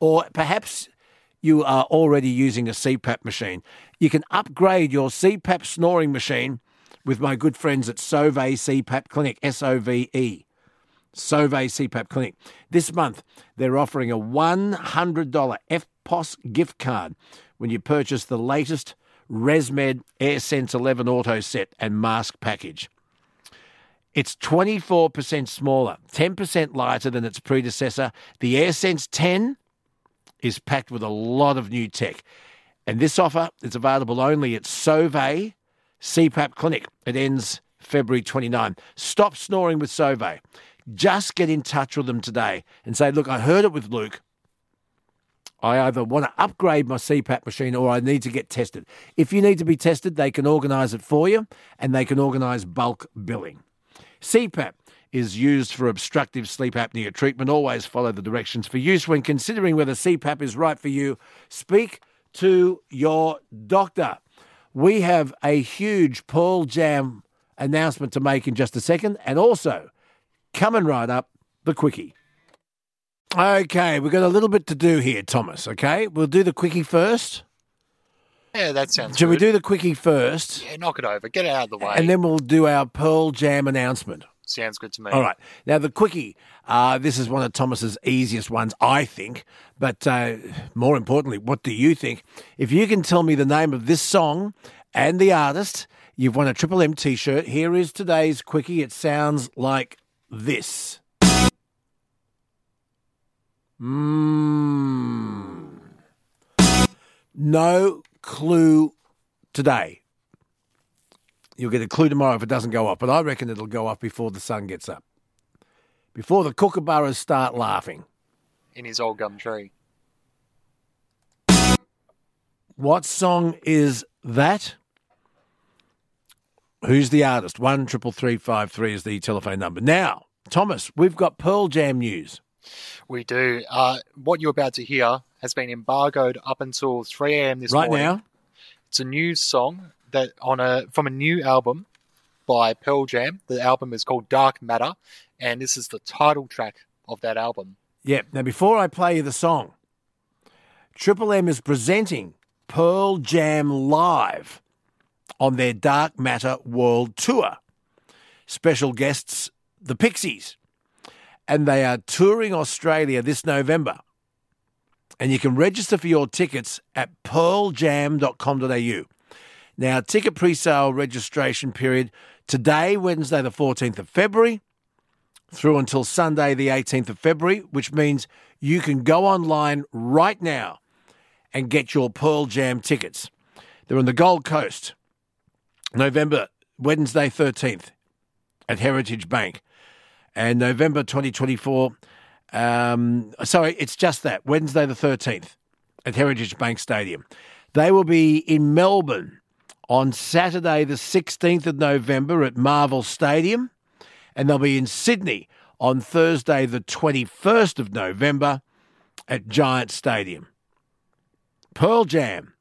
[SPEAKER 1] or perhaps you are already using a CPAP machine, you can upgrade your CPAP snoring machine with my good friends at Sove CPAP Clinic. S O V E. Sove CPAP Clinic. This month, they're offering a $100 EFTPOS gift card when you purchase the latest ResMed AirSense 11 Auto Set and mask package. It's 24% smaller, 10% lighter than its predecessor. The AirSense 10 is packed with a lot of new tech. And this offer is available only at Sove CPAP Clinic. It ends February 29. Stop snoring with Sove. Just get in touch with them today and say, look, I heard it with Luke. I either want to upgrade my CPAP machine or I need to get tested. If you need to be tested, they can organise it for you and they can organise bulk billing. CPAP is used for obstructive sleep apnea treatment. Always follow the directions for use when considering whether CPAP is right for you. Speak to your doctor. We have a huge Pearl Jam announcement to make in just a second, and also coming right up, the quickie. Okay, we've got a little bit to do here, Thomas. Okay, we'll do the quickie first.
[SPEAKER 2] yeah, that sounds good.
[SPEAKER 1] Shall we do the quickie first?
[SPEAKER 2] Yeah, knock it over. Get it out of the way.
[SPEAKER 1] And then we'll do our Pearl Jam announcement.
[SPEAKER 2] Sounds good to me.
[SPEAKER 1] All right. Now, the quickie, uh, this is one of Thomas's easiest ones, I think. But uh, more importantly, what do you think? If you can tell me the name of this song and the artist, you've won a Triple M t shirt. Here is today's quickie. It sounds like this. Mm. No clue today. You'll get a clue tomorrow if it doesn't go off, but I reckon it'll go off before the sun gets up. Before the kookaburras start laughing.
[SPEAKER 2] in his old gum tree.
[SPEAKER 1] What song is that? Who's the artist? One triple three five three is the telephone number. Now, Thomas, we've got Pearl Jam news.
[SPEAKER 2] We do. Uh, what you're about to hear has been embargoed up until 3 a.m. this
[SPEAKER 1] Right
[SPEAKER 2] morning.
[SPEAKER 1] Right now?
[SPEAKER 2] It's a new song that on a from a new album by Pearl Jam. The album is called Dark Matter, and this is the title track of that album.
[SPEAKER 1] Yep. Now, before I play you the song, Triple M is presenting Pearl Jam live on their Dark Matter World Tour. Special guests, the Pixies. And they are touring Australia this November. And you can register for your tickets at pearljam.com.au. Now, ticket pre sale registration period today, Wednesday, the 14th of February, through until Sunday, the 18th of February, which means you can go online right now and get your Pearl Jam tickets. They're on the Gold Coast, November, Wednesday, 13th at Heritage Bank. And November 2024, um, sorry, it's just that, Wednesday, the 13th at Heritage Bank Stadium. They will be in Melbourne on Saturday, the 16th of November at Marvel Stadium and they'll be in Sydney on Thursday, the 21st of November at Giant Stadium. Pearl Jam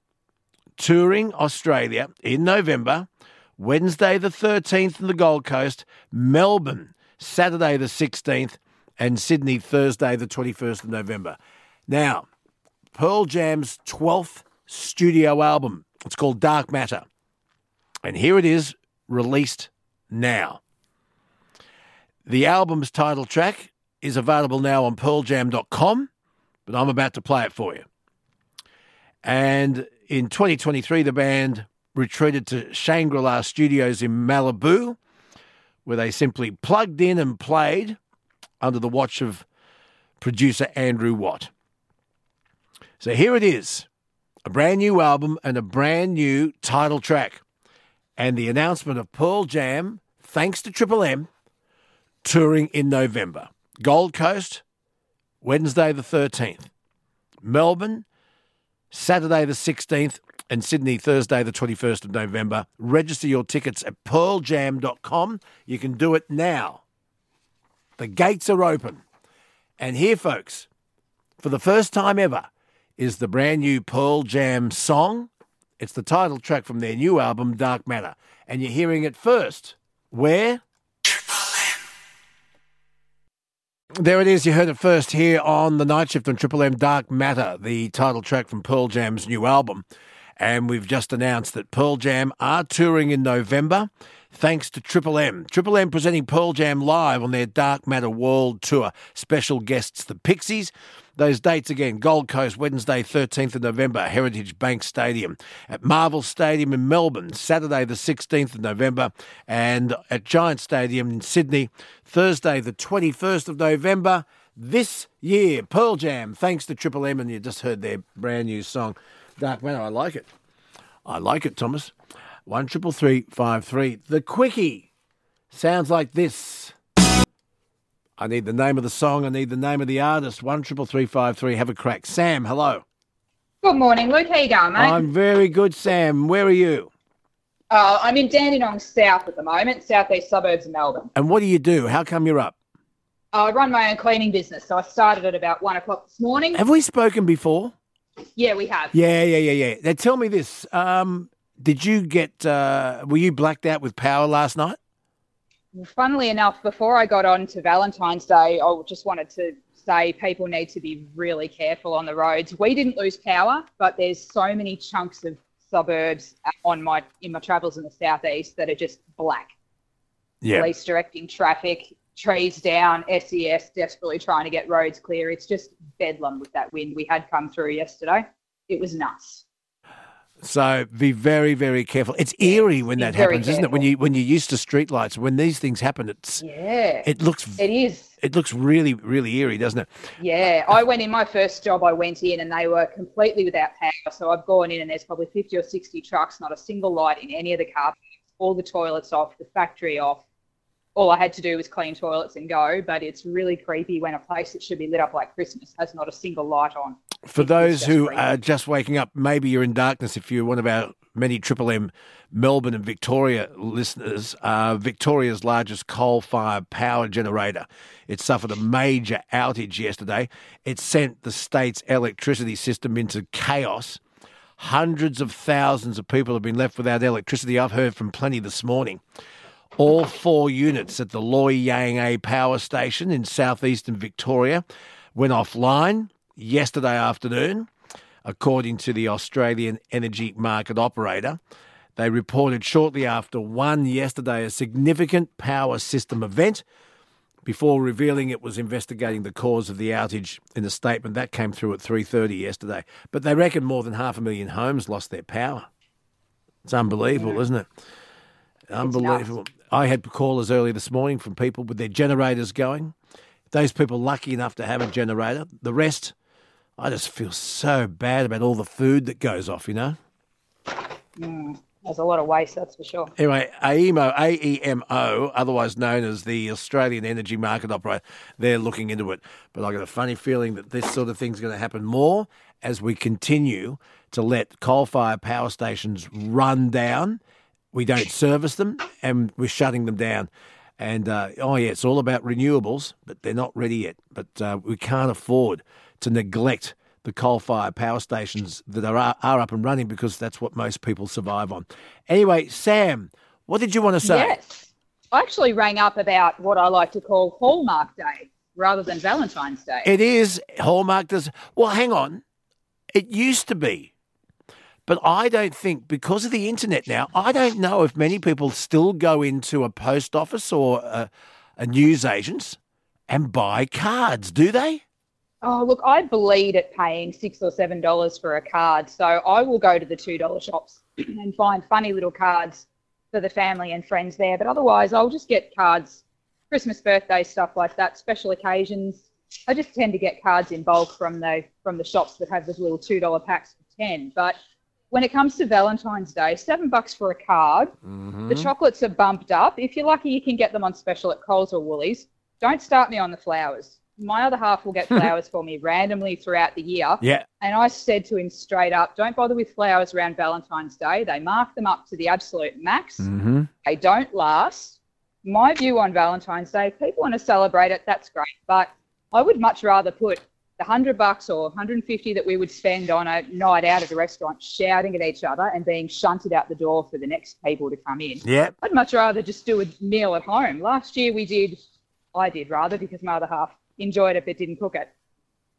[SPEAKER 1] touring Australia in November, Wednesday, the 13th in the Gold Coast, Melbourne, Saturday, the 16th, and Sydney, Thursday, the 21st of November. Now, Pearl Jam's 12th studio album. It's called Dark Matter. And here it is, released now. The album's title track is available now on pearljam.com, but I'm about to play it for you. And in 2023, the band retreated to Shangri La Studios in Malibu, where they simply plugged in and played under the watch of producer Andrew Watt. So here it is a brand new album and a brand new title track. And the announcement of Pearl Jam, thanks to Triple M, touring in November. Gold Coast, Wednesday the 13th. Melbourne, Saturday the 16th. And Sydney, Thursday the 21st of November. Register your tickets at pearljam.com. You can do it now. The gates are open. And here, folks, for the first time ever, is the brand new Pearl Jam song. It's the title track from their new album, Dark Matter. And you're hearing it first. Where? There it is. You heard it first here on the night shift on Triple M Dark Matter, the title track from Pearl Jam's new album. And we've just announced that Pearl Jam are touring in November thanks to Triple M. Triple M presenting Pearl Jam live on their Dark Matter World Tour. Special guests, the Pixies. Those dates again Gold Coast, Wednesday, 13th of November, Heritage Bank Stadium. At Marvel Stadium in Melbourne, Saturday, the 16th of November. And at Giant Stadium in Sydney, Thursday, the 21st of November. This year, Pearl Jam, thanks to Triple M, and you just heard their brand new song, Dark Matter. I like it. I like it, Thomas. One triple three five three. The quickie sounds like this. I need the name of the song. I need the name of the artist. One triple three five three. Have a crack. Sam, hello.
[SPEAKER 16] Good morning, Luke. How you going, mate?
[SPEAKER 1] I'm very good, Sam. Where are you?
[SPEAKER 16] Uh, I'm in Dandenong South at the moment, southeast suburbs of Melbourne.
[SPEAKER 1] And what do you do? How come you're up?
[SPEAKER 16] I run my own cleaning business, so I started at about one o'clock this morning.
[SPEAKER 1] Have we spoken before?
[SPEAKER 16] Yeah, we have.
[SPEAKER 1] Yeah, yeah, yeah, yeah. Now tell me this. Um, did you get? Uh, were you blacked out with power last night?
[SPEAKER 16] Funnily enough, before I got on to Valentine's Day, I just wanted to say people need to be really careful on the roads. We didn't lose power, but there's so many chunks of suburbs on my in my travels in the southeast that are just black.
[SPEAKER 1] Yeah.
[SPEAKER 16] Police directing traffic, trees down, SES desperately trying to get roads clear. It's just bedlam with that wind we had come through yesterday. It was nuts.
[SPEAKER 1] So be very, very careful. It's eerie when that happens, isn't it? When you when you're used to streetlights, when these things happen, it's
[SPEAKER 16] Yeah.
[SPEAKER 1] it looks
[SPEAKER 16] It is.
[SPEAKER 1] it looks really, really eerie, doesn't it?
[SPEAKER 16] Yeah, I went in my first job. I went in and they were completely without power. So I've gone in and there's probably fifty or sixty trucks, not a single light in any of the car parks. All the toilets off, the factory off. All I had to do was clean toilets and go. But it's really creepy when a place that should be lit up like Christmas has not a single light on.
[SPEAKER 1] For those who are just waking up, maybe you're in darkness if you're one of our many Triple M Melbourne and Victoria listeners. Uh, Victoria's largest coal fired power generator. It suffered a major outage yesterday. It sent the state's electricity system into chaos. Hundreds of thousands of people have been left without electricity. I've heard from plenty this morning. All four units at the Loy Yang A power station in southeastern Victoria went offline yesterday afternoon, according to the Australian Energy Market Operator. They reported shortly after one yesterday a significant power system event before revealing it was investigating the cause of the outage in a statement that came through at 3:30 yesterday. But they reckon more than half a million homes lost their power. It's unbelievable, isn't it? Unbelievable. I had callers early this morning from people with their generators going. Those people lucky enough to have a generator. The rest, I just feel so bad about all the food that goes off, you know?
[SPEAKER 16] Mm, there's a lot of waste, that's for sure.
[SPEAKER 1] Anyway, AEMO, AEMO, otherwise known as the Australian Energy Market Operator, they're looking into it. But I've got a funny feeling that this sort of thing's going to happen more as we continue to let coal-fired power stations run down. We don't service them, and we're shutting them down. And uh, oh yeah, it's all about renewables, but they're not ready yet. But uh, we can't afford to neglect the coal-fired power stations that are are up and running because that's what most people survive on. Anyway, Sam, what did you want to say?
[SPEAKER 16] Yes. I actually rang up about what I like to call Hallmark Day rather than Valentine's Day.
[SPEAKER 1] It is Hallmark does. Well, hang on. It used to be. But I don't think, because of the internet now, I don't know if many people still go into a post office or a, a news agents and buy cards, do they?
[SPEAKER 16] Oh, look, I bleed at paying six or seven dollars for a card. So I will go to the two dollar shops and find funny little cards for the family and friends there. But otherwise, I'll just get cards, Christmas, birthday, stuff like that, special occasions. I just tend to get cards in bulk from the from the shops that have those little two dollar packs for ten. But when it comes to Valentine's Day, seven bucks for a card.
[SPEAKER 1] Mm-hmm.
[SPEAKER 16] The chocolates are bumped up. If you're lucky, you can get them on special at Coles or Woolies. Don't start me on the flowers. My other half will get flowers for me randomly throughout the year.
[SPEAKER 1] Yeah.
[SPEAKER 16] And I said to him straight up, don't bother with flowers around Valentine's Day. They mark them up to the absolute max.
[SPEAKER 1] Mm-hmm.
[SPEAKER 16] They don't last. My view on Valentine's Day, people want to celebrate it, that's great. But I would much rather put the hundred bucks or 150 that we would spend on a night out at a restaurant shouting at each other and being shunted out the door for the next people to come in.
[SPEAKER 1] Yeah.
[SPEAKER 16] I'd much rather just do a meal at home. Last year we did, I did rather because my other half enjoyed it but didn't cook it.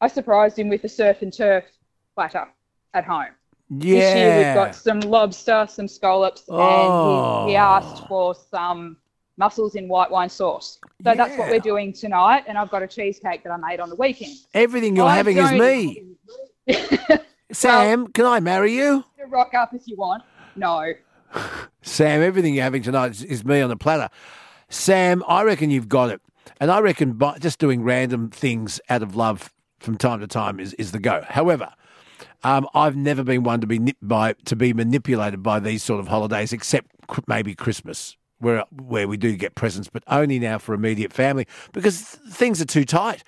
[SPEAKER 16] I surprised him with a surf and turf platter at home. Yeah. This year we've got some lobster, some scallops, and he, he
[SPEAKER 1] Oh.
[SPEAKER 16] asked for some mussels in white wine sauce. So that's what we're doing tonight, and I've got a cheesecake that I made on the weekend.
[SPEAKER 1] Everything you're
[SPEAKER 16] I
[SPEAKER 1] having is me. Sam, can I marry you?
[SPEAKER 16] To rock up if you want. No.
[SPEAKER 1] Sam, everything you're having tonight is, is me on a platter. Sam, I reckon you've got it. And I reckon by, just doing random things out of love from time to time is, is the go. However, um, I've never been one to be nip by to be manipulated by these sort of holidays, except maybe Christmas, where where we do get presents, but only now for immediate family because th- things are too tight.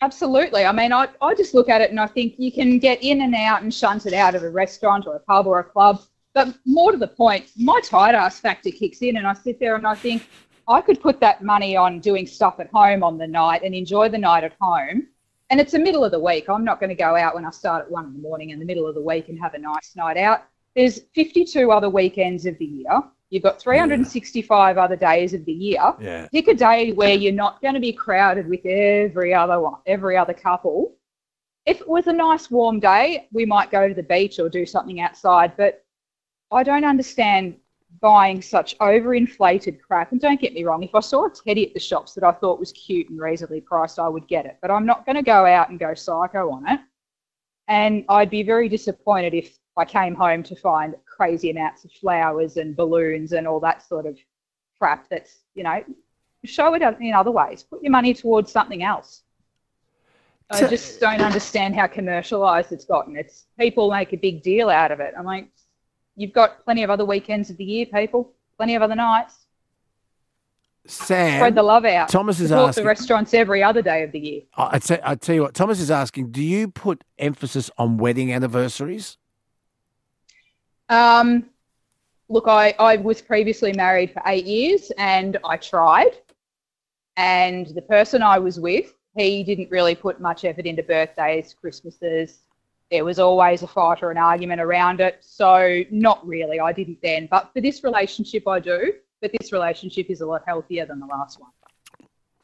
[SPEAKER 16] Absolutely. I mean, I, I just look at it and I think you can get in and out and shunt it out of a restaurant or a pub or a club. But more to the point, my tight ass factor kicks in and I sit there and I think I could put that money on doing stuff at home on the night and enjoy the night at home. And it's the middle of the week. I'm not going to go out when I start at one in the morning in the middle of the week and have a nice night out. There's 52 other weekends of the year. You've got 365 other days of the year.
[SPEAKER 1] Yeah.
[SPEAKER 16] Pick a day where you're not going to be crowded with every other one, every other couple. If it was a nice warm day, we might go to the beach or do something outside. But I don't understand buying such overinflated crap. And don't get me wrong, if I saw a teddy at the shops that I thought was cute and reasonably priced, I would get it. But I'm not going to go out and go psycho on it. And I'd be very disappointed if I came home to find crazy amounts of flowers and balloons and all that sort of crap. That's you know, show it in other ways. Put your money towards something else. I just don't understand how commercialized it's gotten. It's people make a big deal out of it. I'm like, you've got plenty of other weekends of the year, people. Plenty of other nights.
[SPEAKER 1] Sam,
[SPEAKER 16] Spread the love out.
[SPEAKER 1] Thomas is
[SPEAKER 16] Support
[SPEAKER 1] asking.
[SPEAKER 16] the restaurants every other day of the year.
[SPEAKER 1] I tell, I tell you what, Thomas is asking. Do you put emphasis on wedding anniversaries?
[SPEAKER 16] Um, look, I, I was previously married for eight years and I tried. And the person I was with, he didn't really put much effort into birthdays, Christmases. There was always a fight or an argument around it. So, not really. I didn't then. But for this relationship, I do. But this relationship is a lot healthier than the last one.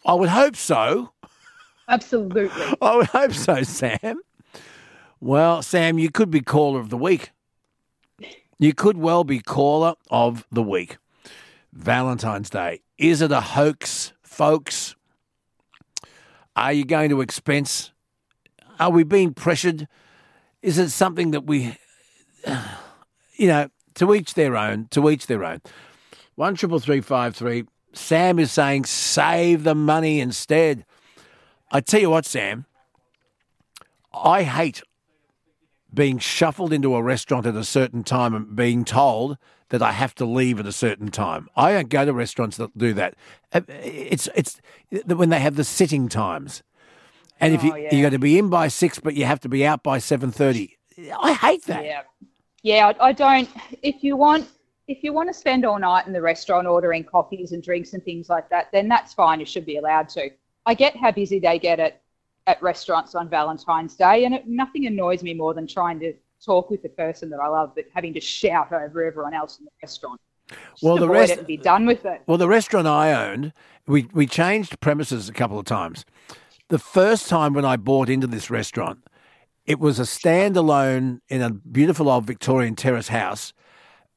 [SPEAKER 1] I would hope so.
[SPEAKER 16] Absolutely.
[SPEAKER 1] I would hope so, Sam. Well, Sam, you could be caller of the week. You could well be caller of the week. Valentine's Day. Is it a hoax, folks? Are you going to expense? Are we being pressured? Is it something that we, you know, to each their own, to each their own. One triple three five three. Sam is saying save the money instead. I tell you what, Sam, I hate being shuffled into a restaurant at a certain time and being told that I have to leave at a certain time. I don't go to restaurants that do that. Uh, It's it's when they have the sitting times, and if you
[SPEAKER 16] Oh, yeah.
[SPEAKER 1] you got to be in by six, but you have to be out by seven thirty. I hate that.
[SPEAKER 16] Yeah, yeah. I, I don't. If you want, if you want to spend all night in the restaurant ordering coffees and drinks and things like that, then that's fine. You should be allowed to. I get how busy they get at at restaurants on Valentine's Day, and it, nothing annoys me more than trying to talk with the person that I love, but having to shout over everyone else in the restaurant. Just
[SPEAKER 1] Well, the rest-
[SPEAKER 16] it and be done with it.
[SPEAKER 1] Well, the restaurant I owned, we, we changed premises a couple of times. The first time when I bought into this restaurant, it was a standalone in a beautiful old Victorian terrace house,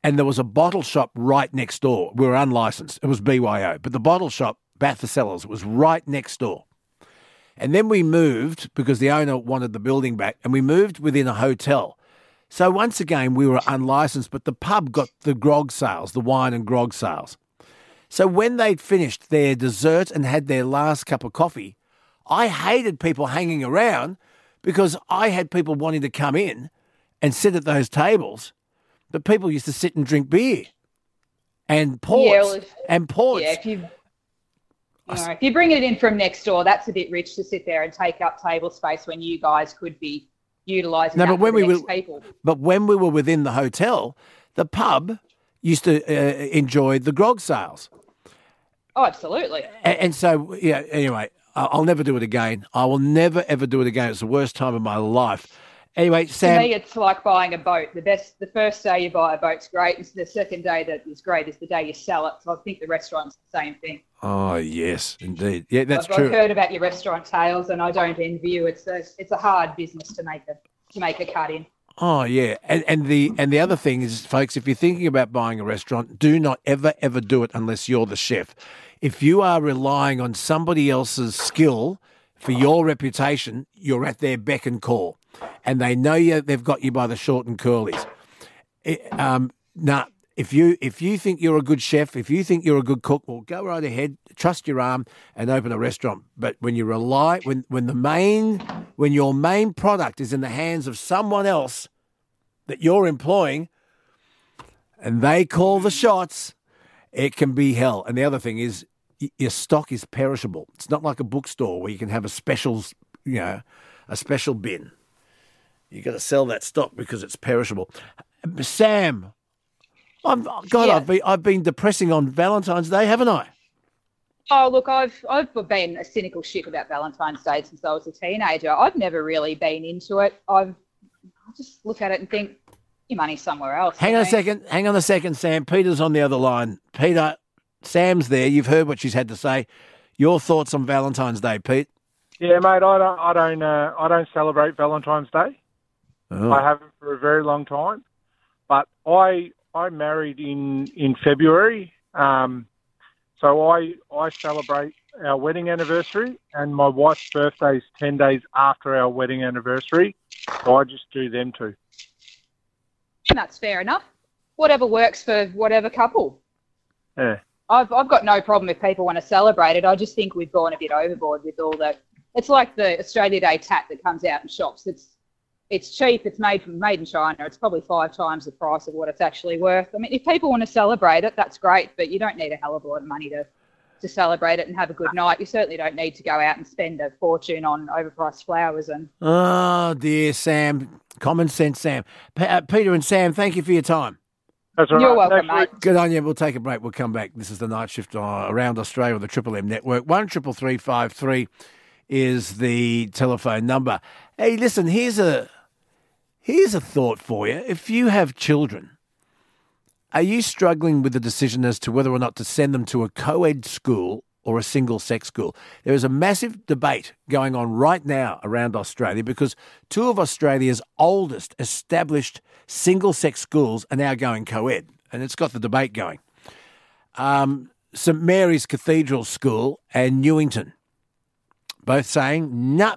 [SPEAKER 1] and there was a bottle shop right next door. We were unlicensed. It was BYO, but the bottle shop, Bath Cellars, was right next door. And then we moved because the owner wanted the building back, and we moved within a hotel. So once again, we were unlicensed, but the pub got the grog sales, the wine and grog sales. So when they'd finished their dessert and had their last cup of coffee, I hated people hanging around because I had people wanting to come in and sit at those tables, but people used to sit and drink beer and ports
[SPEAKER 16] Yeah, well, if-
[SPEAKER 1] and ports.
[SPEAKER 16] Yeah, if you, you if you bring it in from next door, that's a bit rich to sit there and take up table space when you guys could be utilising
[SPEAKER 1] No,
[SPEAKER 16] that
[SPEAKER 1] but when we were,
[SPEAKER 16] people.
[SPEAKER 1] but when we were within the hotel, the pub used to uh, enjoy the grog sales.
[SPEAKER 16] Oh, absolutely.
[SPEAKER 1] And, and so, yeah, anyway, I'll never do it again. I will never, ever do it again. It's the worst time of my life. Anyway, Sam.
[SPEAKER 16] To me, it's like buying a boat. The best, the first day you buy a boat's great, and the second day that is great is the day you sell it. So I think the restaurant's the same thing.
[SPEAKER 1] Oh, yes, indeed. Yeah, that's
[SPEAKER 16] I've,
[SPEAKER 1] true.
[SPEAKER 16] I've heard about your restaurant tales, and I don't envy you. It's a, it's a hard business to make a to make a cut in.
[SPEAKER 1] Oh yeah, and and the and the other thing is, folks, if you're thinking about buying a restaurant, do not ever ever do it unless you're the chef. If you are relying on somebody else's skill for your reputation, you're at their beck and call, and they know you. They've got you by the short and curlies. Um, nah, if you if you think you're a good chef, if you think you're a good cook, well, go right ahead, trust your arm, and open a restaurant. But when you rely, when when the main when your main product is in the hands of someone else that you're employing, and they call the shots, it can be hell. And the other thing is, your stock is perishable. It's not like a bookstore where you can have a specials, you know, a special bin. You got to sell that stock because it's perishable. Sam, I'm, God,
[SPEAKER 16] Yeah.
[SPEAKER 1] I've been I've been depressing on Valentine's Day, haven't I?
[SPEAKER 16] Oh, look, I've I've been a cynical shit about Valentine's Day since I was a teenager. I've never really been into it. I've I just look at it and think your money's somewhere else.
[SPEAKER 1] Hang
[SPEAKER 16] you
[SPEAKER 1] on a second. Hang on a second, Sam. Peter's on the other line. Peter, Sam's there. You've heard what she's had to say. Your thoughts on Valentine's Day, Pete?
[SPEAKER 17] Yeah, mate. I don't. I don't. Uh, I don't celebrate Valentine's Day.
[SPEAKER 1] Oh.
[SPEAKER 17] I haven't for a very long time. But I I married in in February. Um, so I I celebrate our wedding anniversary, and my wife's birthday is ten days after our wedding anniversary. So I just do them two.
[SPEAKER 16] that's fair enough. Whatever works for whatever couple.
[SPEAKER 17] Yeah.
[SPEAKER 16] I've I've got no problem if people want to celebrate it. I just think we've gone a bit overboard with all the. It's like the Australia Day tat that comes out in shops. It's it's cheap. It's made from made in China. It's probably five times the price of what it's actually worth. I mean, if people want to celebrate it, that's great. But you don't need a hell of a lot of money to to celebrate it and have a good night. You certainly don't need to go out and spend a fortune on overpriced flowers and.
[SPEAKER 1] Oh dear, Sam. Common sense, Sam. P- uh, Peter and Sam, thank you for your time.
[SPEAKER 17] That's
[SPEAKER 16] all You're right. welcome, mate.
[SPEAKER 1] Good on you. We'll take a break. We'll come back. This is the night shift uh, around Australia with the Triple M network. One triple three five three is the telephone number. Hey, listen. Here's a here's a thought for you. If you have children, are you struggling with the decision as to whether or not to send them to a co-ed school or a single sex school. There is a massive debate going on right now around Australia because two of Australia's oldest established single sex schools are now going co ed, and it's got the debate going. Um, St Mary's Cathedral School and Newington, both saying, nah,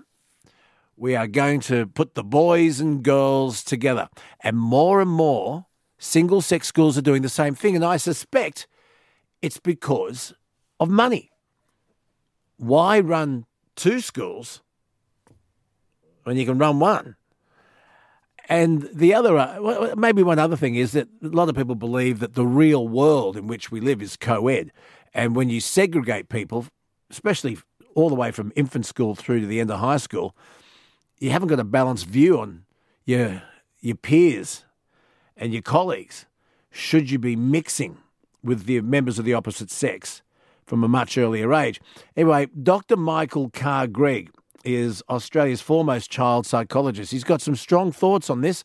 [SPEAKER 1] we are going to put the boys and girls together. And more and more single sex schools are doing the same thing. And I suspect it's because of money why run two schools when you can run one? And the other, uh, maybe one other thing is that a lot of people believe that the real world in which we live is co ed. And when you segregate people, especially all the way from infant school through to the end of high school, you haven't got a balanced view on your, your peers and your colleagues. Should you be mixing with the members of the opposite sex? from a much earlier age. Anyway, Dr. Michael Carr Gregg is Australia's foremost child psychologist. He's got some strong thoughts on this,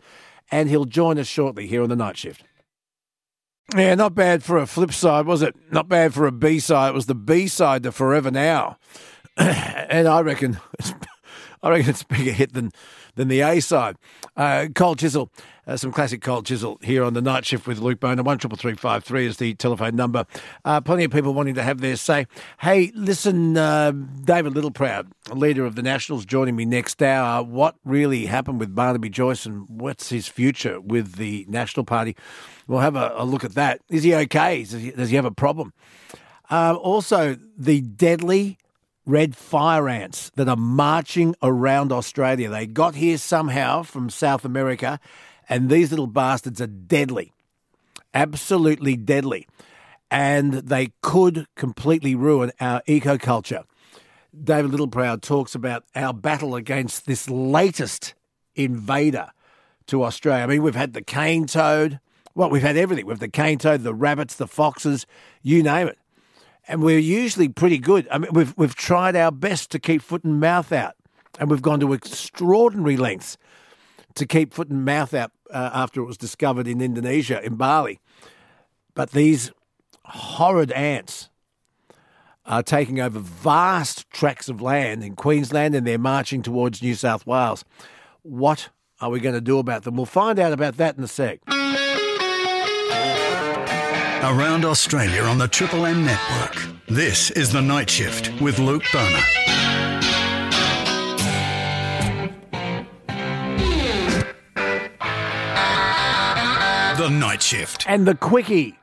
[SPEAKER 1] and he'll join us shortly here on the night shift. Yeah, not bad for a flip side, was it? Not bad for a B side. It was the B side to Forever Now, and I reckon I reckon it's a bigger hit than than the A side. Uh, Cold Chisel, uh, some classic Cold Chisel here on the night shift with Luke Bona. One triple three five three is the telephone number. Uh, plenty of people wanting to have their say. Hey, listen, uh, David Littleproud, leader of the Nationals, joining me next hour. What really happened with Barnaby Joyce and what's his future with the National Party? We'll have a, a look at that. Is he okay? Does he, does he have a problem? Uh, also, the deadly red fire ants that are marching around Australia. They got here somehow from South America, and these little bastards are deadly, absolutely deadly. And they could completely ruin our ecoculture. David Littleproud talks about our battle against this latest invader to Australia. I mean, we've had the cane toad. Well, we've had everything. We've the cane toad, the rabbits, the foxes, you name it and we're usually pretty good. I mean, we've we've tried our best to keep foot and mouth out, and we've gone to extraordinary lengths to keep foot and mouth out uh, after it was discovered in Indonesia in Bali. But these horrid ants are taking over vast tracts of land in Queensland, and they're marching towards New South Wales. What are we going to do about them? We'll find out about that in a sec.
[SPEAKER 18] Around Australia on the Triple M network. This is The Night Shift with Luke Bona. The Night Shift.
[SPEAKER 1] And the quickie.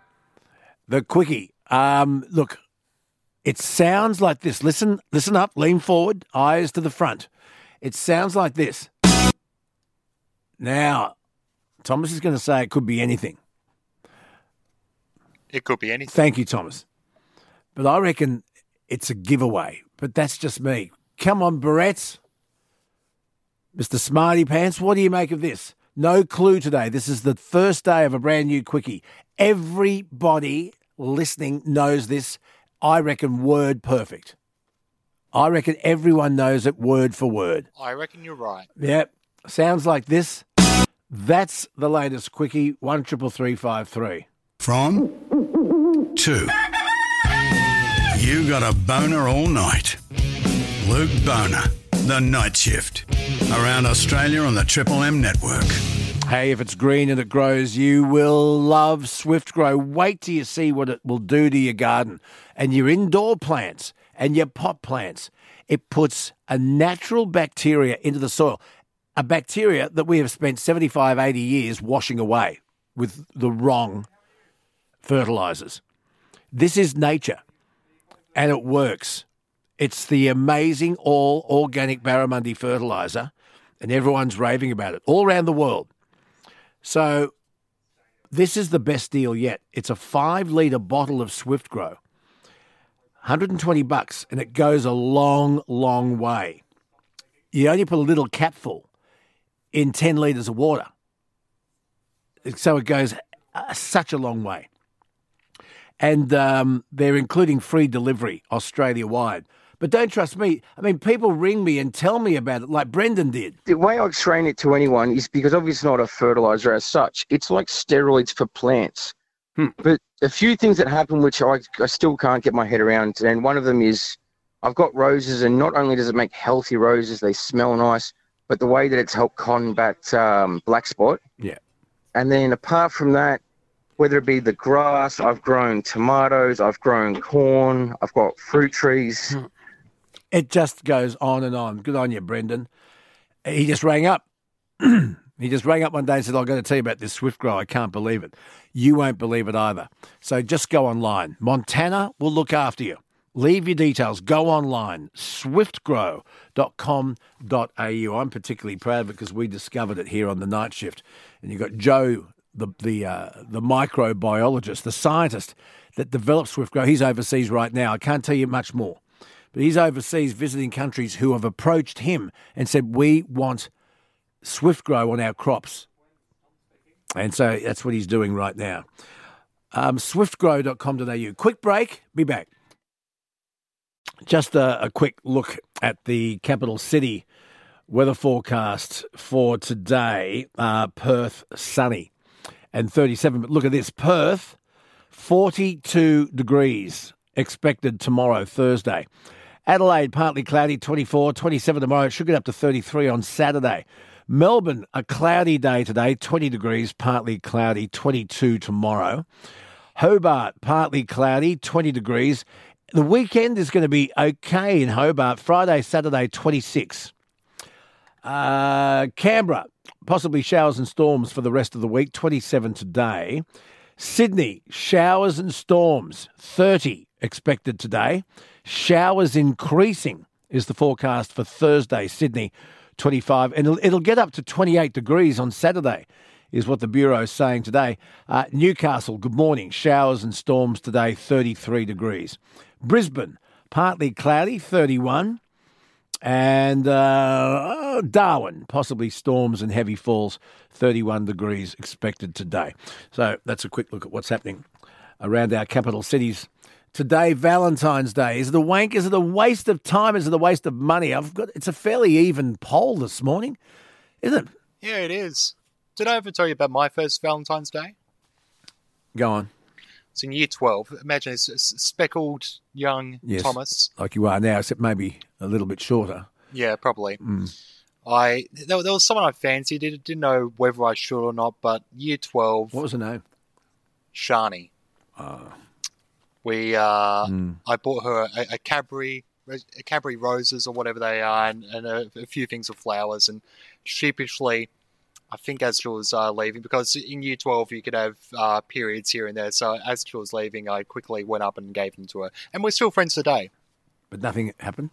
[SPEAKER 1] The quickie. Um, look, it sounds like this. Listen, listen up, lean forward, eyes to the front. It sounds like this. Now, Thomas is going to say it could be anything.
[SPEAKER 2] It could be anything.
[SPEAKER 1] Thank you, Thomas. But I reckon it's a giveaway. But that's just me. Come on, Barrett's. Mr. Smarty Pants, what do you make of this? No clue today. This is the first day of a brand new quickie. Everybody listening knows this. I reckon word perfect. I reckon everyone knows it word for word.
[SPEAKER 2] I reckon you're right.
[SPEAKER 1] Yep. Sounds like this. That's the latest quickie, 133353.
[SPEAKER 18] From two. You got a boner all night. Luke Bona, the night shift. Around Australia on the Triple M network.
[SPEAKER 1] Hey, if it's green and it grows, you will love Swift Grow. Wait till you see what it will do to your garden and your indoor plants and your pot plants. It puts a natural bacteria into the soil, a bacteria that we have spent 75, 80 years washing away. with the wrong fertilizers. This is nature, and it works. It's the amazing all organic barramundi fertilizer, and everyone's raving about it all around the world. So, this is the best deal yet. It's a five litre bottle of Swift Grow, 120 bucks, and it goes a long, long way. You only put a little capful in 10 litres of water. So it goes uh, such a long way. And um, they're including free delivery Australia wide. But don't trust me. I mean, people ring me and tell me about it, like Brendan did.
[SPEAKER 19] The way I explain it to anyone is because obviously it's not a fertilizer as such. It's like steroids for plants. But a few things that happen which I, I still can't get my head around, and one of them is I've got roses, and not only does it make healthy roses, they smell nice, but the way that it's helped combat um, black spot.
[SPEAKER 1] Yeah.
[SPEAKER 19] And then apart from that, whether it be the grass, I've grown tomatoes, I've grown corn, I've got fruit trees. Hmm.
[SPEAKER 1] It just goes on and on. Good on you, Brendan. He just rang up. he just rang up one day and said, I've got to tell you about this Swift Grow. I can't believe it. You won't believe it either. So just go online. Montana will look after you. Leave your details. Go online. Swiftgrow.com.au. I'm particularly proud of it because we discovered it here on the night shift. And you've got Joe, the, the, uh, the microbiologist, the scientist that developed Swift Grow. He's overseas right now. I can't tell you much more. But he's overseas visiting countries who have approached him and said, We want Swift Grow on our crops. And so that's what he's doing right now. Um, swiftgrow.com.au. Quick break. Be back. Just a, a quick look at the capital city weather forecast for today. Uh, Perth, sunny and 37. But look at this Perth, 42 degrees expected tomorrow, Thursday. Adelaide, partly cloudy, 24, 27 tomorrow. It should get up to 33 on Saturday. Melbourne, a cloudy day today, 20 degrees, partly cloudy, 22 tomorrow. Hobart, partly cloudy, 20 degrees. The weekend is going to be okay in Hobart. Friday, Saturday, 26. Uh, Canberra, possibly showers and storms for the rest of the week, 27 today. Sydney, showers and storms, 30 expected today. Showers increasing is the forecast for Thursday, Sydney, 25. And it'll, it'll get up to 28 degrees on Saturday, is what the Bureau is saying today. Uh, Newcastle, good morning. Showers and storms today, 33 degrees. Brisbane, partly cloudy, 31. And uh, Darwin, possibly storms and heavy falls, 31 degrees expected today. So that's a quick look at what's happening around our capital cities. Today, Valentine's Day. Is it a wank? Is it a waste of time? Is it a waste of money? I've got it's a fairly even poll this morning, isn't it?
[SPEAKER 2] Yeah, it is. Did I ever tell you about my first Valentine's Day?
[SPEAKER 1] Go on.
[SPEAKER 2] It's in year 12. Imagine it's a speckled young
[SPEAKER 1] Yes.
[SPEAKER 2] Thomas.
[SPEAKER 1] Like you are now, except maybe a little bit shorter.
[SPEAKER 2] Yeah, probably.
[SPEAKER 1] Mm.
[SPEAKER 2] I there, there was someone I fancied. Didn't didn't know whether I should or not. But year twelve.
[SPEAKER 1] What was her name?
[SPEAKER 2] Shani.
[SPEAKER 1] Uh,
[SPEAKER 2] We uh,
[SPEAKER 1] Mm.
[SPEAKER 2] I bought her a, a Cadbury Cadbury roses or whatever they are, and, and a, a few things of flowers. And sheepishly, I think as she was uh, leaving, because in year twelve you could have uh, periods here and there. So as she was leaving, I quickly went up and gave them to her, and we're still friends today.
[SPEAKER 1] but nothing happened.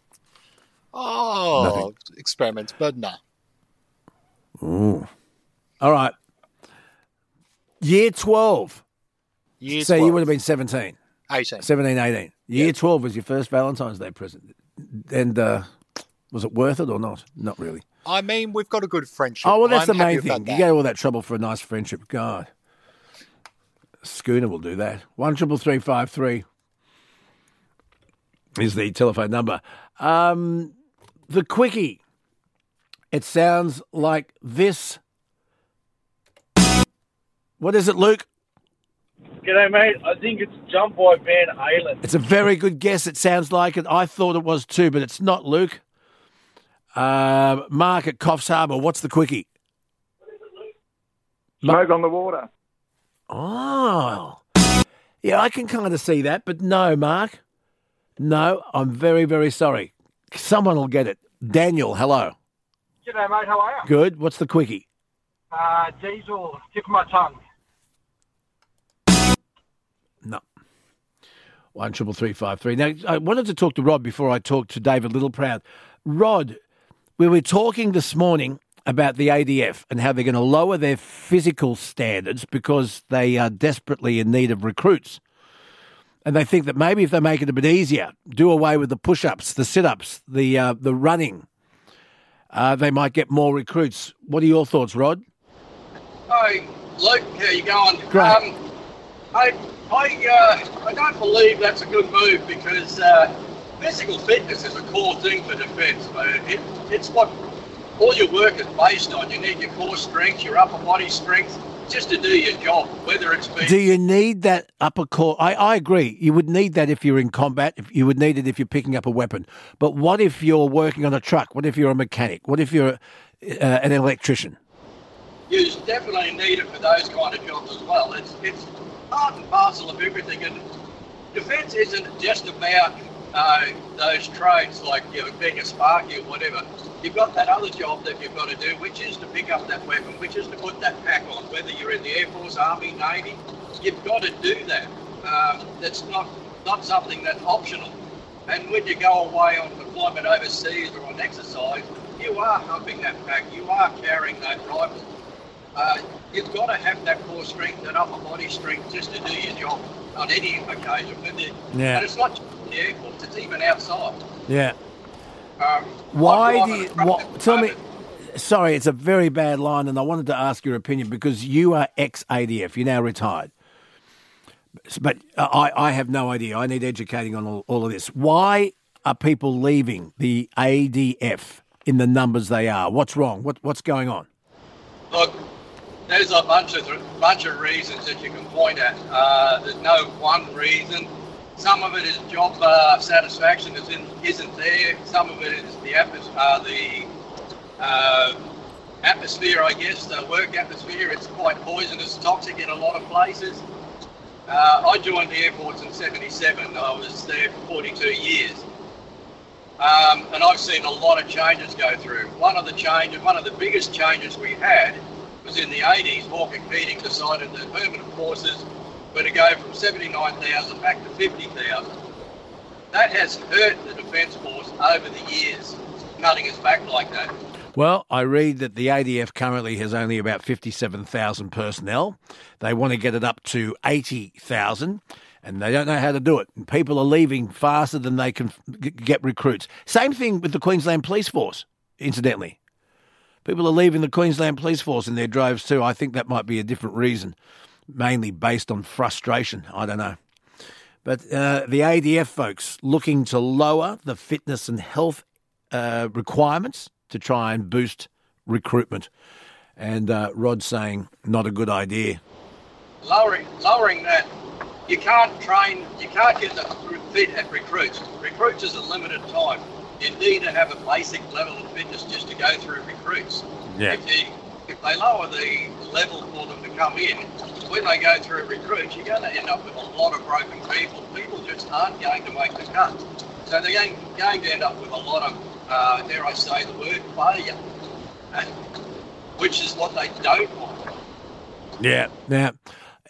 [SPEAKER 2] Oh,
[SPEAKER 1] Nothing.
[SPEAKER 2] experiments, but nah.
[SPEAKER 1] Ooh. All right. Year 12.
[SPEAKER 2] Year
[SPEAKER 1] so you would have been 17.
[SPEAKER 2] 18.
[SPEAKER 1] 17, 18. Year 12 was your first Valentine's Day present. And uh, was it worth it or not? Not really.
[SPEAKER 2] I mean, we've got a good friendship.
[SPEAKER 1] Oh, well, that's
[SPEAKER 2] I'm
[SPEAKER 1] the main thing. You go all that trouble for a nice friendship. God. Schooner will do that. One triple three five three is the telephone number. Um, the quickie. It sounds like this. What is it, Luke?
[SPEAKER 20] G'day, mate. I think it's Jump by Van Halen.
[SPEAKER 1] It's a very good guess. It sounds like it. I thought it was too, but it's not, Luke. Uh, Mark at Coffs Harbour. What's the quickie?
[SPEAKER 20] Smoke on the water.
[SPEAKER 1] Oh, yeah, I can kind of see that, but no, Mark. No, I'm very, very sorry. Someone will get it. Daniel, hello.
[SPEAKER 20] G'day, mate. How are you?
[SPEAKER 1] Good. What's the quickie?
[SPEAKER 20] Uh, diesel, tip of my tongue.
[SPEAKER 1] No. One triple three five three. Now, I wanted to talk to Rod before I talk to David Littleproud. Rod, we were talking this morning about the ADF and how they're going to lower their physical standards because they are desperately in need of recruits. And they think that maybe if they make it a bit easier, do away with the push-ups, the sit-ups, the uh, the running, uh, they might get more recruits. What are your thoughts, Rod?
[SPEAKER 21] Hi, Luke. How you going?
[SPEAKER 1] Great.
[SPEAKER 21] Um, I I uh, I don't believe that's a good move because uh, physical fitness is a core thing for defence. It, it's what all your work is based on. You need your core strength, your upper body strength, just to do your job. Whether it's being
[SPEAKER 1] Do you need that upper core? I, I agree. You would need that if you're in combat. If you would need it if you're picking up a weapon. But what if you're working on a truck? What if you're a mechanic? What if you're uh, an electrician?
[SPEAKER 21] you definitely need it for those kind of jobs as well. It's it's part and parcel of everything, and defence isn't just about uh, those trades like you know, being a sparky or whatever. You've got that other job that you've got to do, which is to pick up that weapon, which is to put that pack on. Whether you're in the Air Force, Army, Navy, you've got to do that. Um, that's not not something that's optional. And when you go away on deployment overseas or on exercise, you are humping that pack. You are carrying that rifle. Uh, you've got to have that core strength, that upper body strength, just to do your job on any occasion.
[SPEAKER 1] Yeah.
[SPEAKER 21] And it's not the Air it's even outside.
[SPEAKER 1] Yeah.
[SPEAKER 21] Um,
[SPEAKER 1] Why do you?
[SPEAKER 21] driving a truck
[SPEAKER 1] What, tell me. Sorry, it's a very bad line, and I wanted to ask your opinion because you are ex ADF. You're now retired. But I, I have no idea. I need educating on all, all of this. Why are people leaving the ADF in the numbers they are? What's wrong? What, what's going on?
[SPEAKER 21] Look, there's a bunch of bunch of reasons that you can point at. Uh, there's no one reason. Some of it is job uh, satisfaction isn't isn't there. Some of it is the atmos- uh, the uh, atmosphere, I guess, the work atmosphere. It's quite poisonous, toxic in a lot of places. Uh, I joined the Air Force in '77. I was there for 42 years. Um, and I've seen a lot of changes go through. One of the changes, one of the biggest changes we had was in the 80s. Hawke and Keating decided that permanent forces were to go from 79,000 back to 50,000. That has hurt the Defence Force over the years, cutting us back like that.
[SPEAKER 1] Well, I read that the ADF currently has only about 57,000 personnel. They want to get it up to 80,000 and they don't know how to do it. And people are leaving faster than they can get recruits. Same thing with the Queensland Police Force, incidentally. People are leaving the Queensland Police Force in their droves too. I think that might be a different reason, mainly based on frustration. I don't know. But uh, the ADF folks looking to lower the fitness and health uh, requirements to try and boost recruitment. And uh, Rod saying, not a good idea.
[SPEAKER 21] Lowering, lowering that, you can't train, you can't get the fit at recruits. Recruits is a limited time. You need to have a basic level of fitness just to go through recruits.
[SPEAKER 1] Yeah.
[SPEAKER 21] If, you, if they lower the level for them to come in, when they go through recruits, you're going to end up with a lot of broken people. People just aren't going to make the cut. So they're going, going to end up with a lot of, uh, dare I say the word, failure, which is what they don't want.
[SPEAKER 1] Yeah. Now,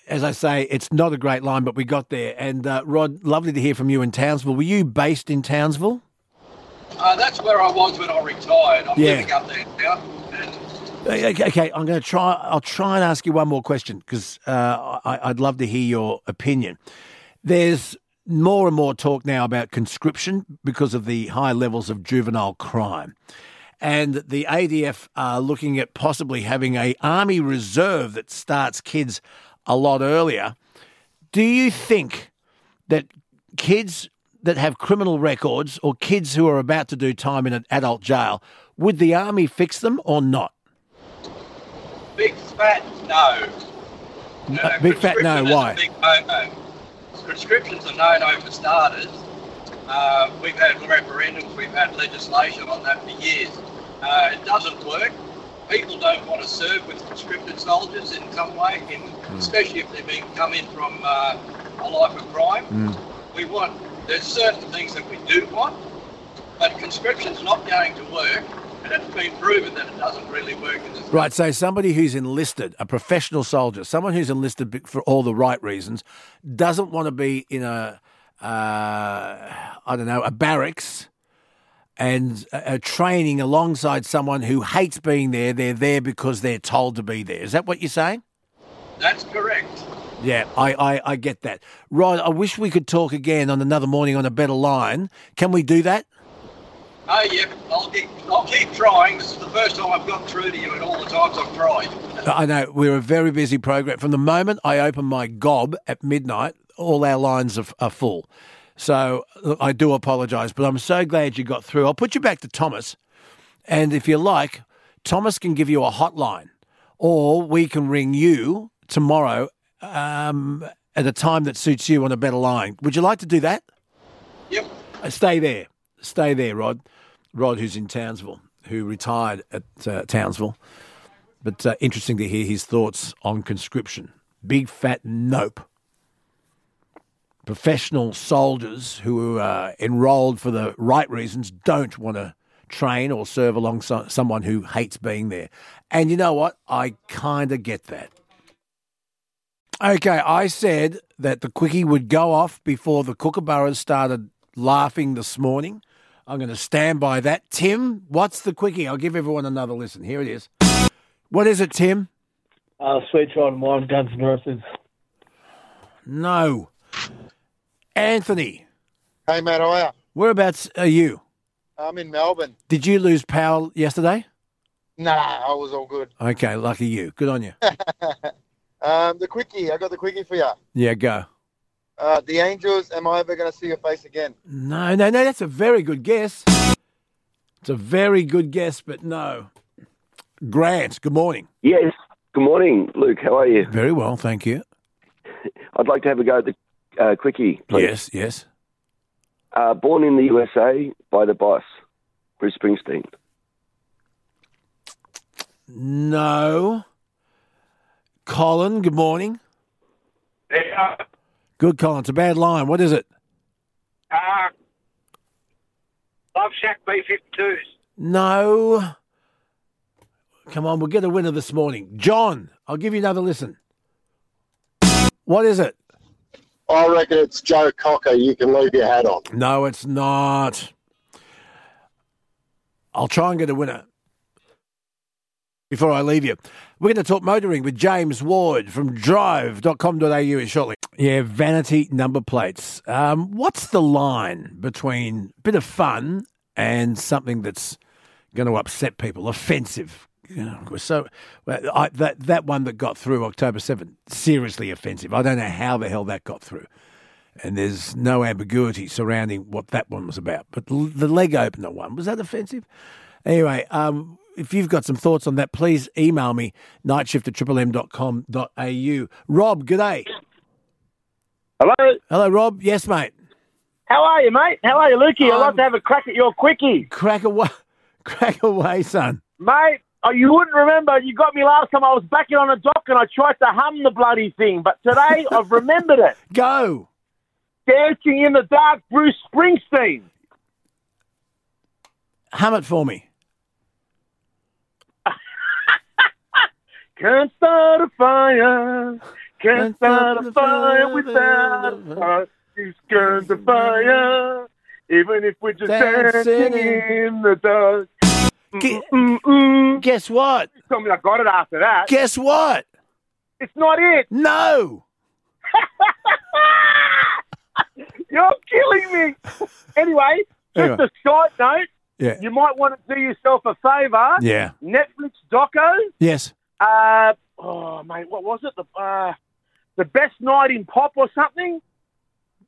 [SPEAKER 1] as I say, it's not a great line, but we got there. And uh, Rod, lovely to hear from you in Townsville. Were you based in Townsville?
[SPEAKER 21] Uh, that's where I was when I retired. I'm
[SPEAKER 1] Yeah.
[SPEAKER 21] living up there now. And
[SPEAKER 1] Okay, I'm going to try. I'll try and ask you one more question because uh, I'd love to hear your opinion. There's more and more talk now about conscription because of the high levels of juvenile crime, and the ADF are looking at possibly having a army reserve that starts kids a lot earlier. Do you think that kids that have criminal records or kids who are about to do time in an adult jail would the army fix them or not?
[SPEAKER 21] Big fat no.
[SPEAKER 1] Uh, big fat no,
[SPEAKER 21] Conscription is a
[SPEAKER 1] why?
[SPEAKER 21] Big no-no. Conscription's a no-no for starters. Uh, we've had referendums, we've had legislation on that for years. Uh, it doesn't work. People don't want to serve with conscripted soldiers in some way, in,
[SPEAKER 1] Hmm.
[SPEAKER 21] especially if they've been come in from uh, a life of crime. We want there's certain things that we do want, but conscription's not going to work and it's been proven that it doesn't really work in this.
[SPEAKER 1] Right, so somebody who's enlisted, a professional soldier, someone who's enlisted for all the right reasons, doesn't want to be in a, uh, I don't know, a barracks and uh, uh, training alongside someone who hates being there. They're there because they're told to be there. Is that what you're saying?
[SPEAKER 21] That's correct.
[SPEAKER 1] Yeah, I, I, I get that. Rod, I wish we could talk again on another morning on a better line. Can we do that?
[SPEAKER 21] Oh, yeah, I'll keep, I'll keep trying. This is the first time I've got through to you in all the times I've tried.
[SPEAKER 1] I know we're a very busy program. From the moment I open my gob at midnight, all our lines are, are full. So I do apologise, but I'm so glad you got through. I'll put you back to Thomas, and if you like, Thomas can give you a hotline, or we can ring you tomorrow um, at a time that suits you on a better line. Would you like to do that?
[SPEAKER 21] Yep.
[SPEAKER 1] Uh, Stay there. Stay there, Rod. Rod, who's in Townsville, who retired at uh, Townsville. But uh, interesting to hear his thoughts on conscription. Big fat nope. Professional soldiers who are uh, enrolled for the right reasons don't want to train or serve alongside someone who hates being there. And you know what? I kind of get that. Okay, I said that the quickie would go off before the kookaburras started laughing this morning. I'm going to stand by that. Tim, what's the quickie? I'll give everyone another listen. Here it is. What is it, Tim?
[SPEAKER 20] Uh, Sweet Child of Mine, Guns N' Roses.
[SPEAKER 1] No. Anthony,
[SPEAKER 22] Hey, Matt, how are you?
[SPEAKER 1] whereabouts are you?
[SPEAKER 22] I'm in Melbourne.
[SPEAKER 1] Did you lose power yesterday?
[SPEAKER 22] Nah, I was all good.
[SPEAKER 1] Okay, lucky you. Good on you.
[SPEAKER 22] um, the quickie, I got the quickie for you.
[SPEAKER 1] Yeah, go.
[SPEAKER 22] Uh, the Angels, am I ever going to see your face again?
[SPEAKER 1] No, no, no, that's a very good guess. It's a very good guess, but no. Grant, good morning.
[SPEAKER 23] Yes. Good morning, Luke. How are you?
[SPEAKER 1] Very well, thank you.
[SPEAKER 23] I'd like to have a go at the uh, quickie, please.
[SPEAKER 1] Yes, yes.
[SPEAKER 23] Uh, born in the USA by the boss, Bruce Springsteen.
[SPEAKER 1] No. Colin, good morning.
[SPEAKER 24] Yeah.
[SPEAKER 1] Good, Colin. It's a bad line. What is it?
[SPEAKER 24] Uh, Love Shack B52s.
[SPEAKER 1] No. Come on, we'll get a winner this morning. John, I'll give you another listen. What is it?
[SPEAKER 22] I reckon it's Joe Cocker. You can leave your hat on.
[SPEAKER 1] No, it's not. I'll try and get a winner before I leave you. We're going to talk motoring with James Ward from drive.com.au shortly. Yeah, vanity number plates. Um, what's the line between a bit of fun and something that's going to upset people, offensive? So I, that that one that got through October 7th, seriously offensive. I don't know how the hell that got through. And there's no ambiguity surrounding what that one was about. But the leg opener one, was that offensive? Anyway, um, if you've got some thoughts on that, please email me, nightshift at triplem.com.au. Rob, g'day.
[SPEAKER 20] Hello.
[SPEAKER 1] Hello, Rob. Yes, mate.
[SPEAKER 20] How are you, mate? How are you, Lukey? I'd love to um, have a crack at your quickie.
[SPEAKER 1] Crack away, crack away, son.
[SPEAKER 20] Mate, oh, you wouldn't remember. You got me last time I was backing on a dock and I tried to hum the bloody thing. But today I've remembered it.
[SPEAKER 1] Go.
[SPEAKER 20] Dancing in the Dark, Bruce Springsteen.
[SPEAKER 1] Hum it for me.
[SPEAKER 20] Can't start a fire. Can't start a fire without a spark. These guns of fire. Even if we're just
[SPEAKER 1] Dancing
[SPEAKER 20] dancing
[SPEAKER 1] in-
[SPEAKER 20] in the dark.
[SPEAKER 1] Gu- mm, mm, mm, Guess what?
[SPEAKER 20] Tell me I got it after that.
[SPEAKER 1] Guess what?
[SPEAKER 20] It's not it.
[SPEAKER 1] No.
[SPEAKER 20] You're killing me. Anyway, just
[SPEAKER 1] Anyway.
[SPEAKER 20] a short note.
[SPEAKER 1] Yeah.
[SPEAKER 20] You might want to do yourself a favour.
[SPEAKER 1] Yeah.
[SPEAKER 20] Netflix doco.
[SPEAKER 1] Yes.
[SPEAKER 20] Uh, oh, mate, what was it? The uh, the best night in pop or something?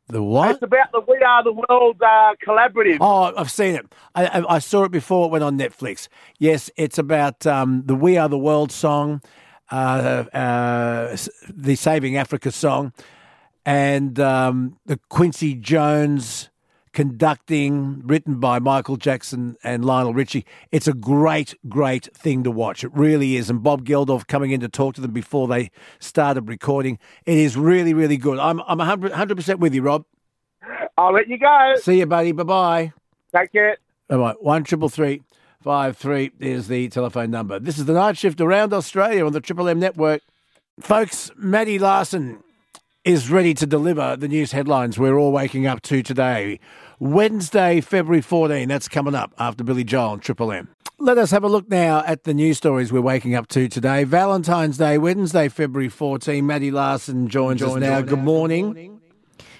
[SPEAKER 1] The what?
[SPEAKER 20] It's about the We Are the World uh, collaborative.
[SPEAKER 1] Oh, I've seen it. I, I, I saw it before it went on Netflix. Yes, it's about um, the "We Are the World" song, uh, uh, the "Saving Africa" song, and um, the Quincy Jones conducting, written by Michael Jackson and Lionel Richie. It's a great, great thing to watch. It really is. And Bob Geldof coming in to talk to them before they started recording. It is really, really good. I'm I'm 100 percent with you, Rob.
[SPEAKER 20] I'll let you go.
[SPEAKER 1] See you, buddy. Bye bye.
[SPEAKER 20] Take care.
[SPEAKER 1] All right, one triple three five three is the telephone number. This is the night shift around Australia on the Triple M network. Folks, Maddie Larson is ready to deliver the news headlines we're all waking up to today. Wednesday, February 14. That's coming up after Billy Joel and Triple M. Let us have a look now at the news stories we're waking up to today. Valentine's Day, Wednesday, February 14. Maddie Larson joins us now. Good morning.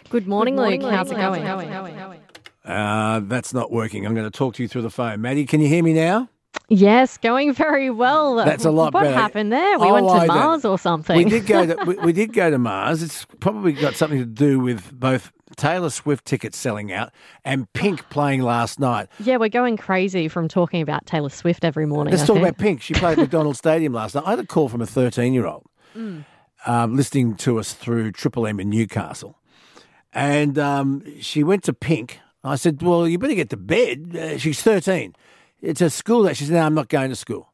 [SPEAKER 25] Good morning,
[SPEAKER 1] morning,
[SPEAKER 25] Luke. How's it
[SPEAKER 1] Luke.
[SPEAKER 25] going?
[SPEAKER 1] Uh, that's not working. I'm going to talk to you through the phone. Maddie, can you hear me now?
[SPEAKER 25] Yes, going very well.
[SPEAKER 1] That's a lot
[SPEAKER 25] what
[SPEAKER 1] better.
[SPEAKER 25] happened there? We
[SPEAKER 1] Oh,
[SPEAKER 25] went
[SPEAKER 1] I
[SPEAKER 25] to
[SPEAKER 1] don't-
[SPEAKER 25] Mars or something.
[SPEAKER 1] We did go to we, we did go to Mars. It's probably got something to do with both Taylor Swift tickets selling out and Pink playing last night.
[SPEAKER 25] yeah, we're going crazy from talking about Taylor Swift every morning.
[SPEAKER 1] Let's
[SPEAKER 25] I
[SPEAKER 1] talk
[SPEAKER 25] think.
[SPEAKER 1] about Pink. She played at McDonald Stadium last night. I had a call from a 13 year old
[SPEAKER 25] Mm.
[SPEAKER 1] um, listening to us through Triple M in Newcastle. And um, she went to Pink. I said, Well, you better get to bed. Uh, she's 13. It's a school day. She said, No, I'm not going to school.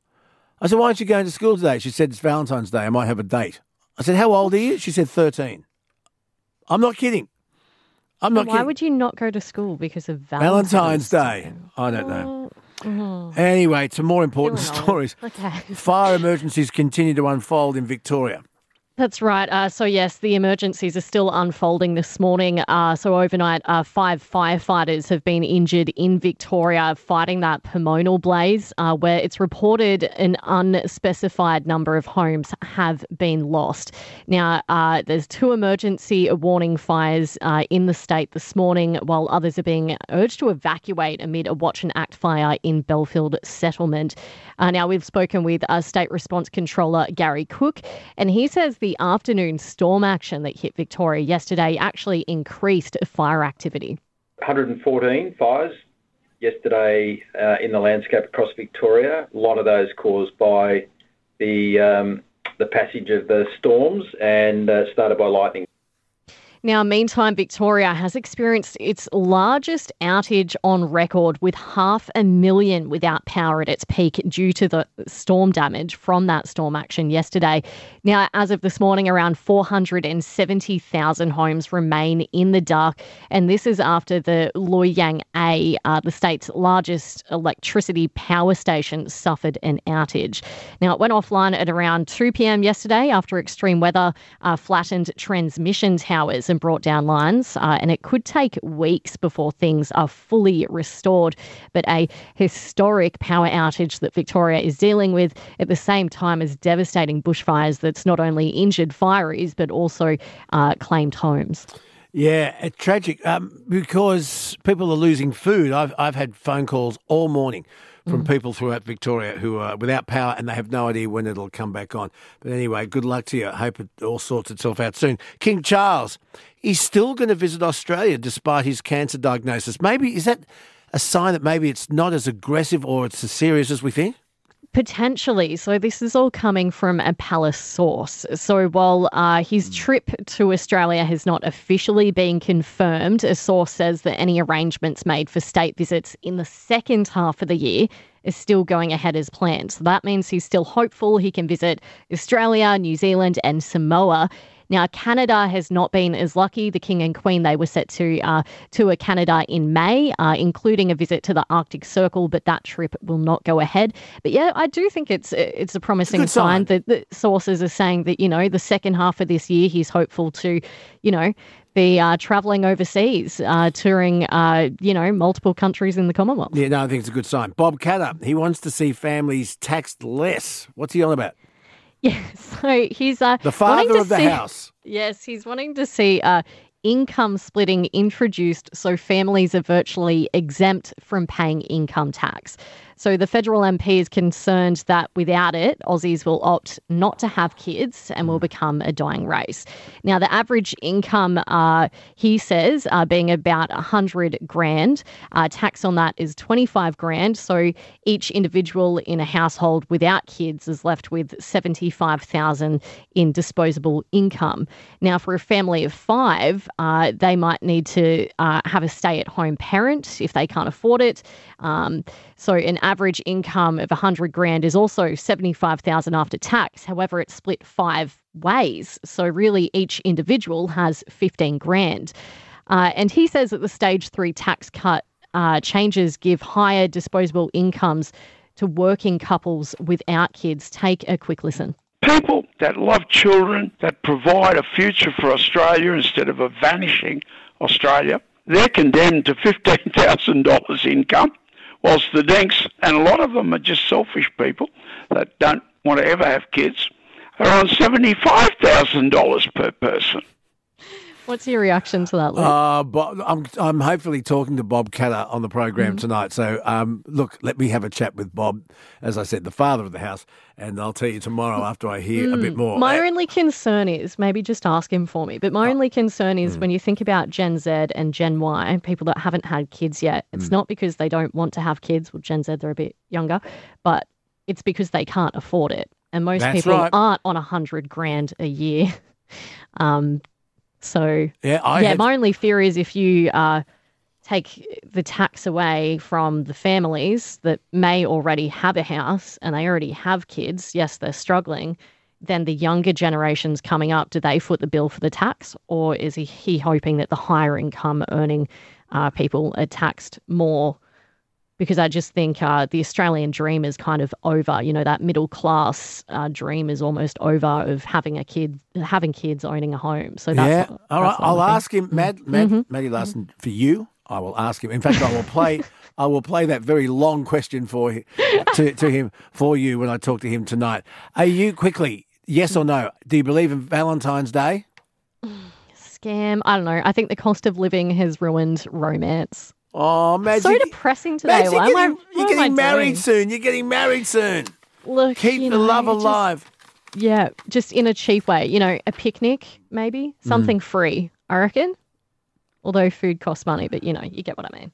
[SPEAKER 1] I said, Why aren't you going to school today? She said, It's Valentine's Day. I might have a date. I said, How old are you? She said, 13. I'm not kidding. I'm not
[SPEAKER 25] Why would you not go to school because of Valentine's,
[SPEAKER 1] Valentine's Day. I don't know.
[SPEAKER 25] Mhm.
[SPEAKER 1] Anyway, to more important
[SPEAKER 25] You're an old.
[SPEAKER 1] stories.
[SPEAKER 25] Okay.
[SPEAKER 1] Fire emergencies continue to unfold in Victoria.
[SPEAKER 25] That's right. Uh, so, yes, the emergencies are still unfolding this morning. Uh, so, overnight, uh, five firefighters have been injured in Victoria fighting that Pomonal blaze, uh, where it's reported an unspecified number of homes have been lost. Now, uh, there's two emergency warning fires uh, in the state this morning, while others are being urged to evacuate amid a watch and act fire in Bellfield settlement. Now, we've spoken with State Response Controller Gary Cook, and he says the afternoon storm action that hit Victoria yesterday actually increased fire activity.
[SPEAKER 26] 114 fires yesterday uh, in the landscape across Victoria. A lot of those caused by the um, the passage of the storms and uh, started by lightning.
[SPEAKER 25] Now, meantime, Victoria has experienced its largest outage on record with half a million without power at its peak due to the storm damage from that storm action yesterday. Now, as of this morning, around 470,000 homes remain in the dark, and this is after the Loy Yang A, uh, the state's largest electricity power station, suffered an outage. Now, it went offline at around 2 p.m. yesterday after extreme weather uh, flattened transmission towers and brought down lines, uh, and it could take weeks before things are fully restored. But a historic power outage that Victoria is dealing with at the same time as devastating bushfires that's not only injured fireys but also uh, claimed homes.
[SPEAKER 1] Yeah, it's tragic um, because people are losing food. I've, I've had phone calls all morning from mm. people throughout Victoria who are without power and they have no idea when it'll come back on. But anyway, good luck to you. I hope it all sorts itself out soon. King Charles, he's still going to visit Australia despite his cancer diagnosis. Maybe, is that a sign that maybe it's not as aggressive or it's as serious as we think?
[SPEAKER 25] Potentially. So, this is all coming from a palace source. So, while uh, his trip to Australia has not officially been confirmed, a source says that any arrangements made for state visits in the second half of the year is still going ahead as planned. So, that means he's still hopeful he can visit Australia, New Zealand, and Samoa. Now, Canada has not been as lucky. The King and Queen, they were set to uh, tour Canada in May, uh, including a visit to the Arctic Circle, but that trip will not go ahead. But yeah, I do think it's it's a promising
[SPEAKER 1] good
[SPEAKER 25] sign
[SPEAKER 1] sign.
[SPEAKER 25] that the sources are saying that, you know, the second half of this year, he's hopeful to, you know, be uh, traveling overseas, uh, touring, uh, you know, multiple countries in the Commonwealth.
[SPEAKER 1] Yeah, no, I think it's a good sign. Bob Katter, he wants to see families taxed less. What's he on about?
[SPEAKER 25] Yeah, so he's uh,
[SPEAKER 1] The father of the
[SPEAKER 25] see-
[SPEAKER 1] house.
[SPEAKER 25] Yes, he's wanting to see uh, income splitting introduced so families are virtually exempt from paying income tax. So the federal MP is concerned that without it, Aussies will opt not to have kids and will become a dying race. Now, the average income, uh, he says, uh, being about 100 grand, uh, tax on that is 25 grand. So each individual in a household without kids is left with 75,000 in disposable income. Now, for a family of five, uh, they might need to uh, have a stay-at-home parent if they can't afford it. Um, so an average income of 100 grand is also 75,000 after tax. However, it's split five ways. So really each individual has 15 grand. Uh, and he says that the stage three tax cut uh, changes give higher disposable incomes to working couples without kids. Take a quick listen.
[SPEAKER 27] People that love children, that provide a future for Australia instead of a vanishing Australia, they're condemned to $15,000 income, whilst the Dinks, and a lot of them are just selfish people that don't want to ever have kids, are on $75,000 per person.
[SPEAKER 25] What's your reaction to that, Luke?
[SPEAKER 1] Uh, Bob, I'm I'm hopefully talking to Bob Katter on the program
[SPEAKER 25] Mhm.
[SPEAKER 1] tonight. So um, look, let me have a chat with Bob, as I said, the father of the house, and I'll tell you tomorrow after I hear a bit
[SPEAKER 25] Mm.
[SPEAKER 1] more.
[SPEAKER 25] My only concern is maybe just ask him for me. But my only concern is
[SPEAKER 1] Mm.
[SPEAKER 25] when you think about Gen Z and Gen Y, people that haven't had kids yet, it's
[SPEAKER 1] Mm.
[SPEAKER 25] not because they don't want to have kids. Well, Gen Z, they're a bit younger, but it's because they can't afford it. And most
[SPEAKER 1] That's
[SPEAKER 25] people
[SPEAKER 1] right.
[SPEAKER 25] aren't on a hundred grand a year. Um, so
[SPEAKER 1] Yeah, I
[SPEAKER 25] yeah,
[SPEAKER 1] had-
[SPEAKER 25] my only fear is if you uh, take the tax away from the families that may already have a house and they already have kids, yes, they're struggling, then the younger generations coming up, do they foot the bill for the tax? Or is he, he hoping that the higher income earning uh, people are taxed more? Because I just think uh, the Australian dream is kind of over. You know, that middle class uh, dream is almost over of having a kid, having kids, owning a home. So that's
[SPEAKER 1] yeah,
[SPEAKER 25] what-
[SPEAKER 1] all right. I'll ask him, Mad, Mad,
[SPEAKER 25] Mhm.
[SPEAKER 1] Maddie Larson, for you. I will ask him. In fact, I will play. I will play that very long question for to to him for you when I talk to him tonight. Are you quickly? Yes or no? Do you believe in Valentine's Day?
[SPEAKER 25] Scam. I don't know. I think the cost of living has ruined romance.
[SPEAKER 1] Oh, Mads,
[SPEAKER 25] so
[SPEAKER 1] you-
[SPEAKER 25] depressing today.
[SPEAKER 1] Mads,
[SPEAKER 25] Why
[SPEAKER 1] you're
[SPEAKER 25] am I-
[SPEAKER 1] getting, you're getting married
[SPEAKER 25] doing?
[SPEAKER 1] soon. You're getting married soon.
[SPEAKER 25] Look,
[SPEAKER 1] Keep
[SPEAKER 25] you
[SPEAKER 1] the
[SPEAKER 25] know,
[SPEAKER 1] love
[SPEAKER 25] just-
[SPEAKER 1] alive.
[SPEAKER 25] Yeah, just in a cheap way. You know, a picnic, maybe
[SPEAKER 1] Mm.
[SPEAKER 25] something free. I reckon. Although food costs money, but you know, you get what I mean.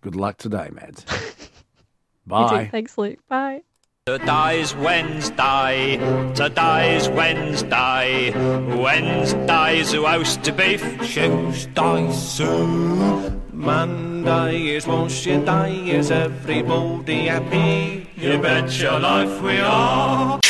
[SPEAKER 1] Good luck today, Mads. Bye.
[SPEAKER 25] Thanks, Luke. Bye.
[SPEAKER 28] Today's Wednesday, today's Wednesday. Wednesday's roast beef, Tuesday's soup.
[SPEAKER 29] Monday is wash your day, is everybody happy?
[SPEAKER 28] You bet your life we are.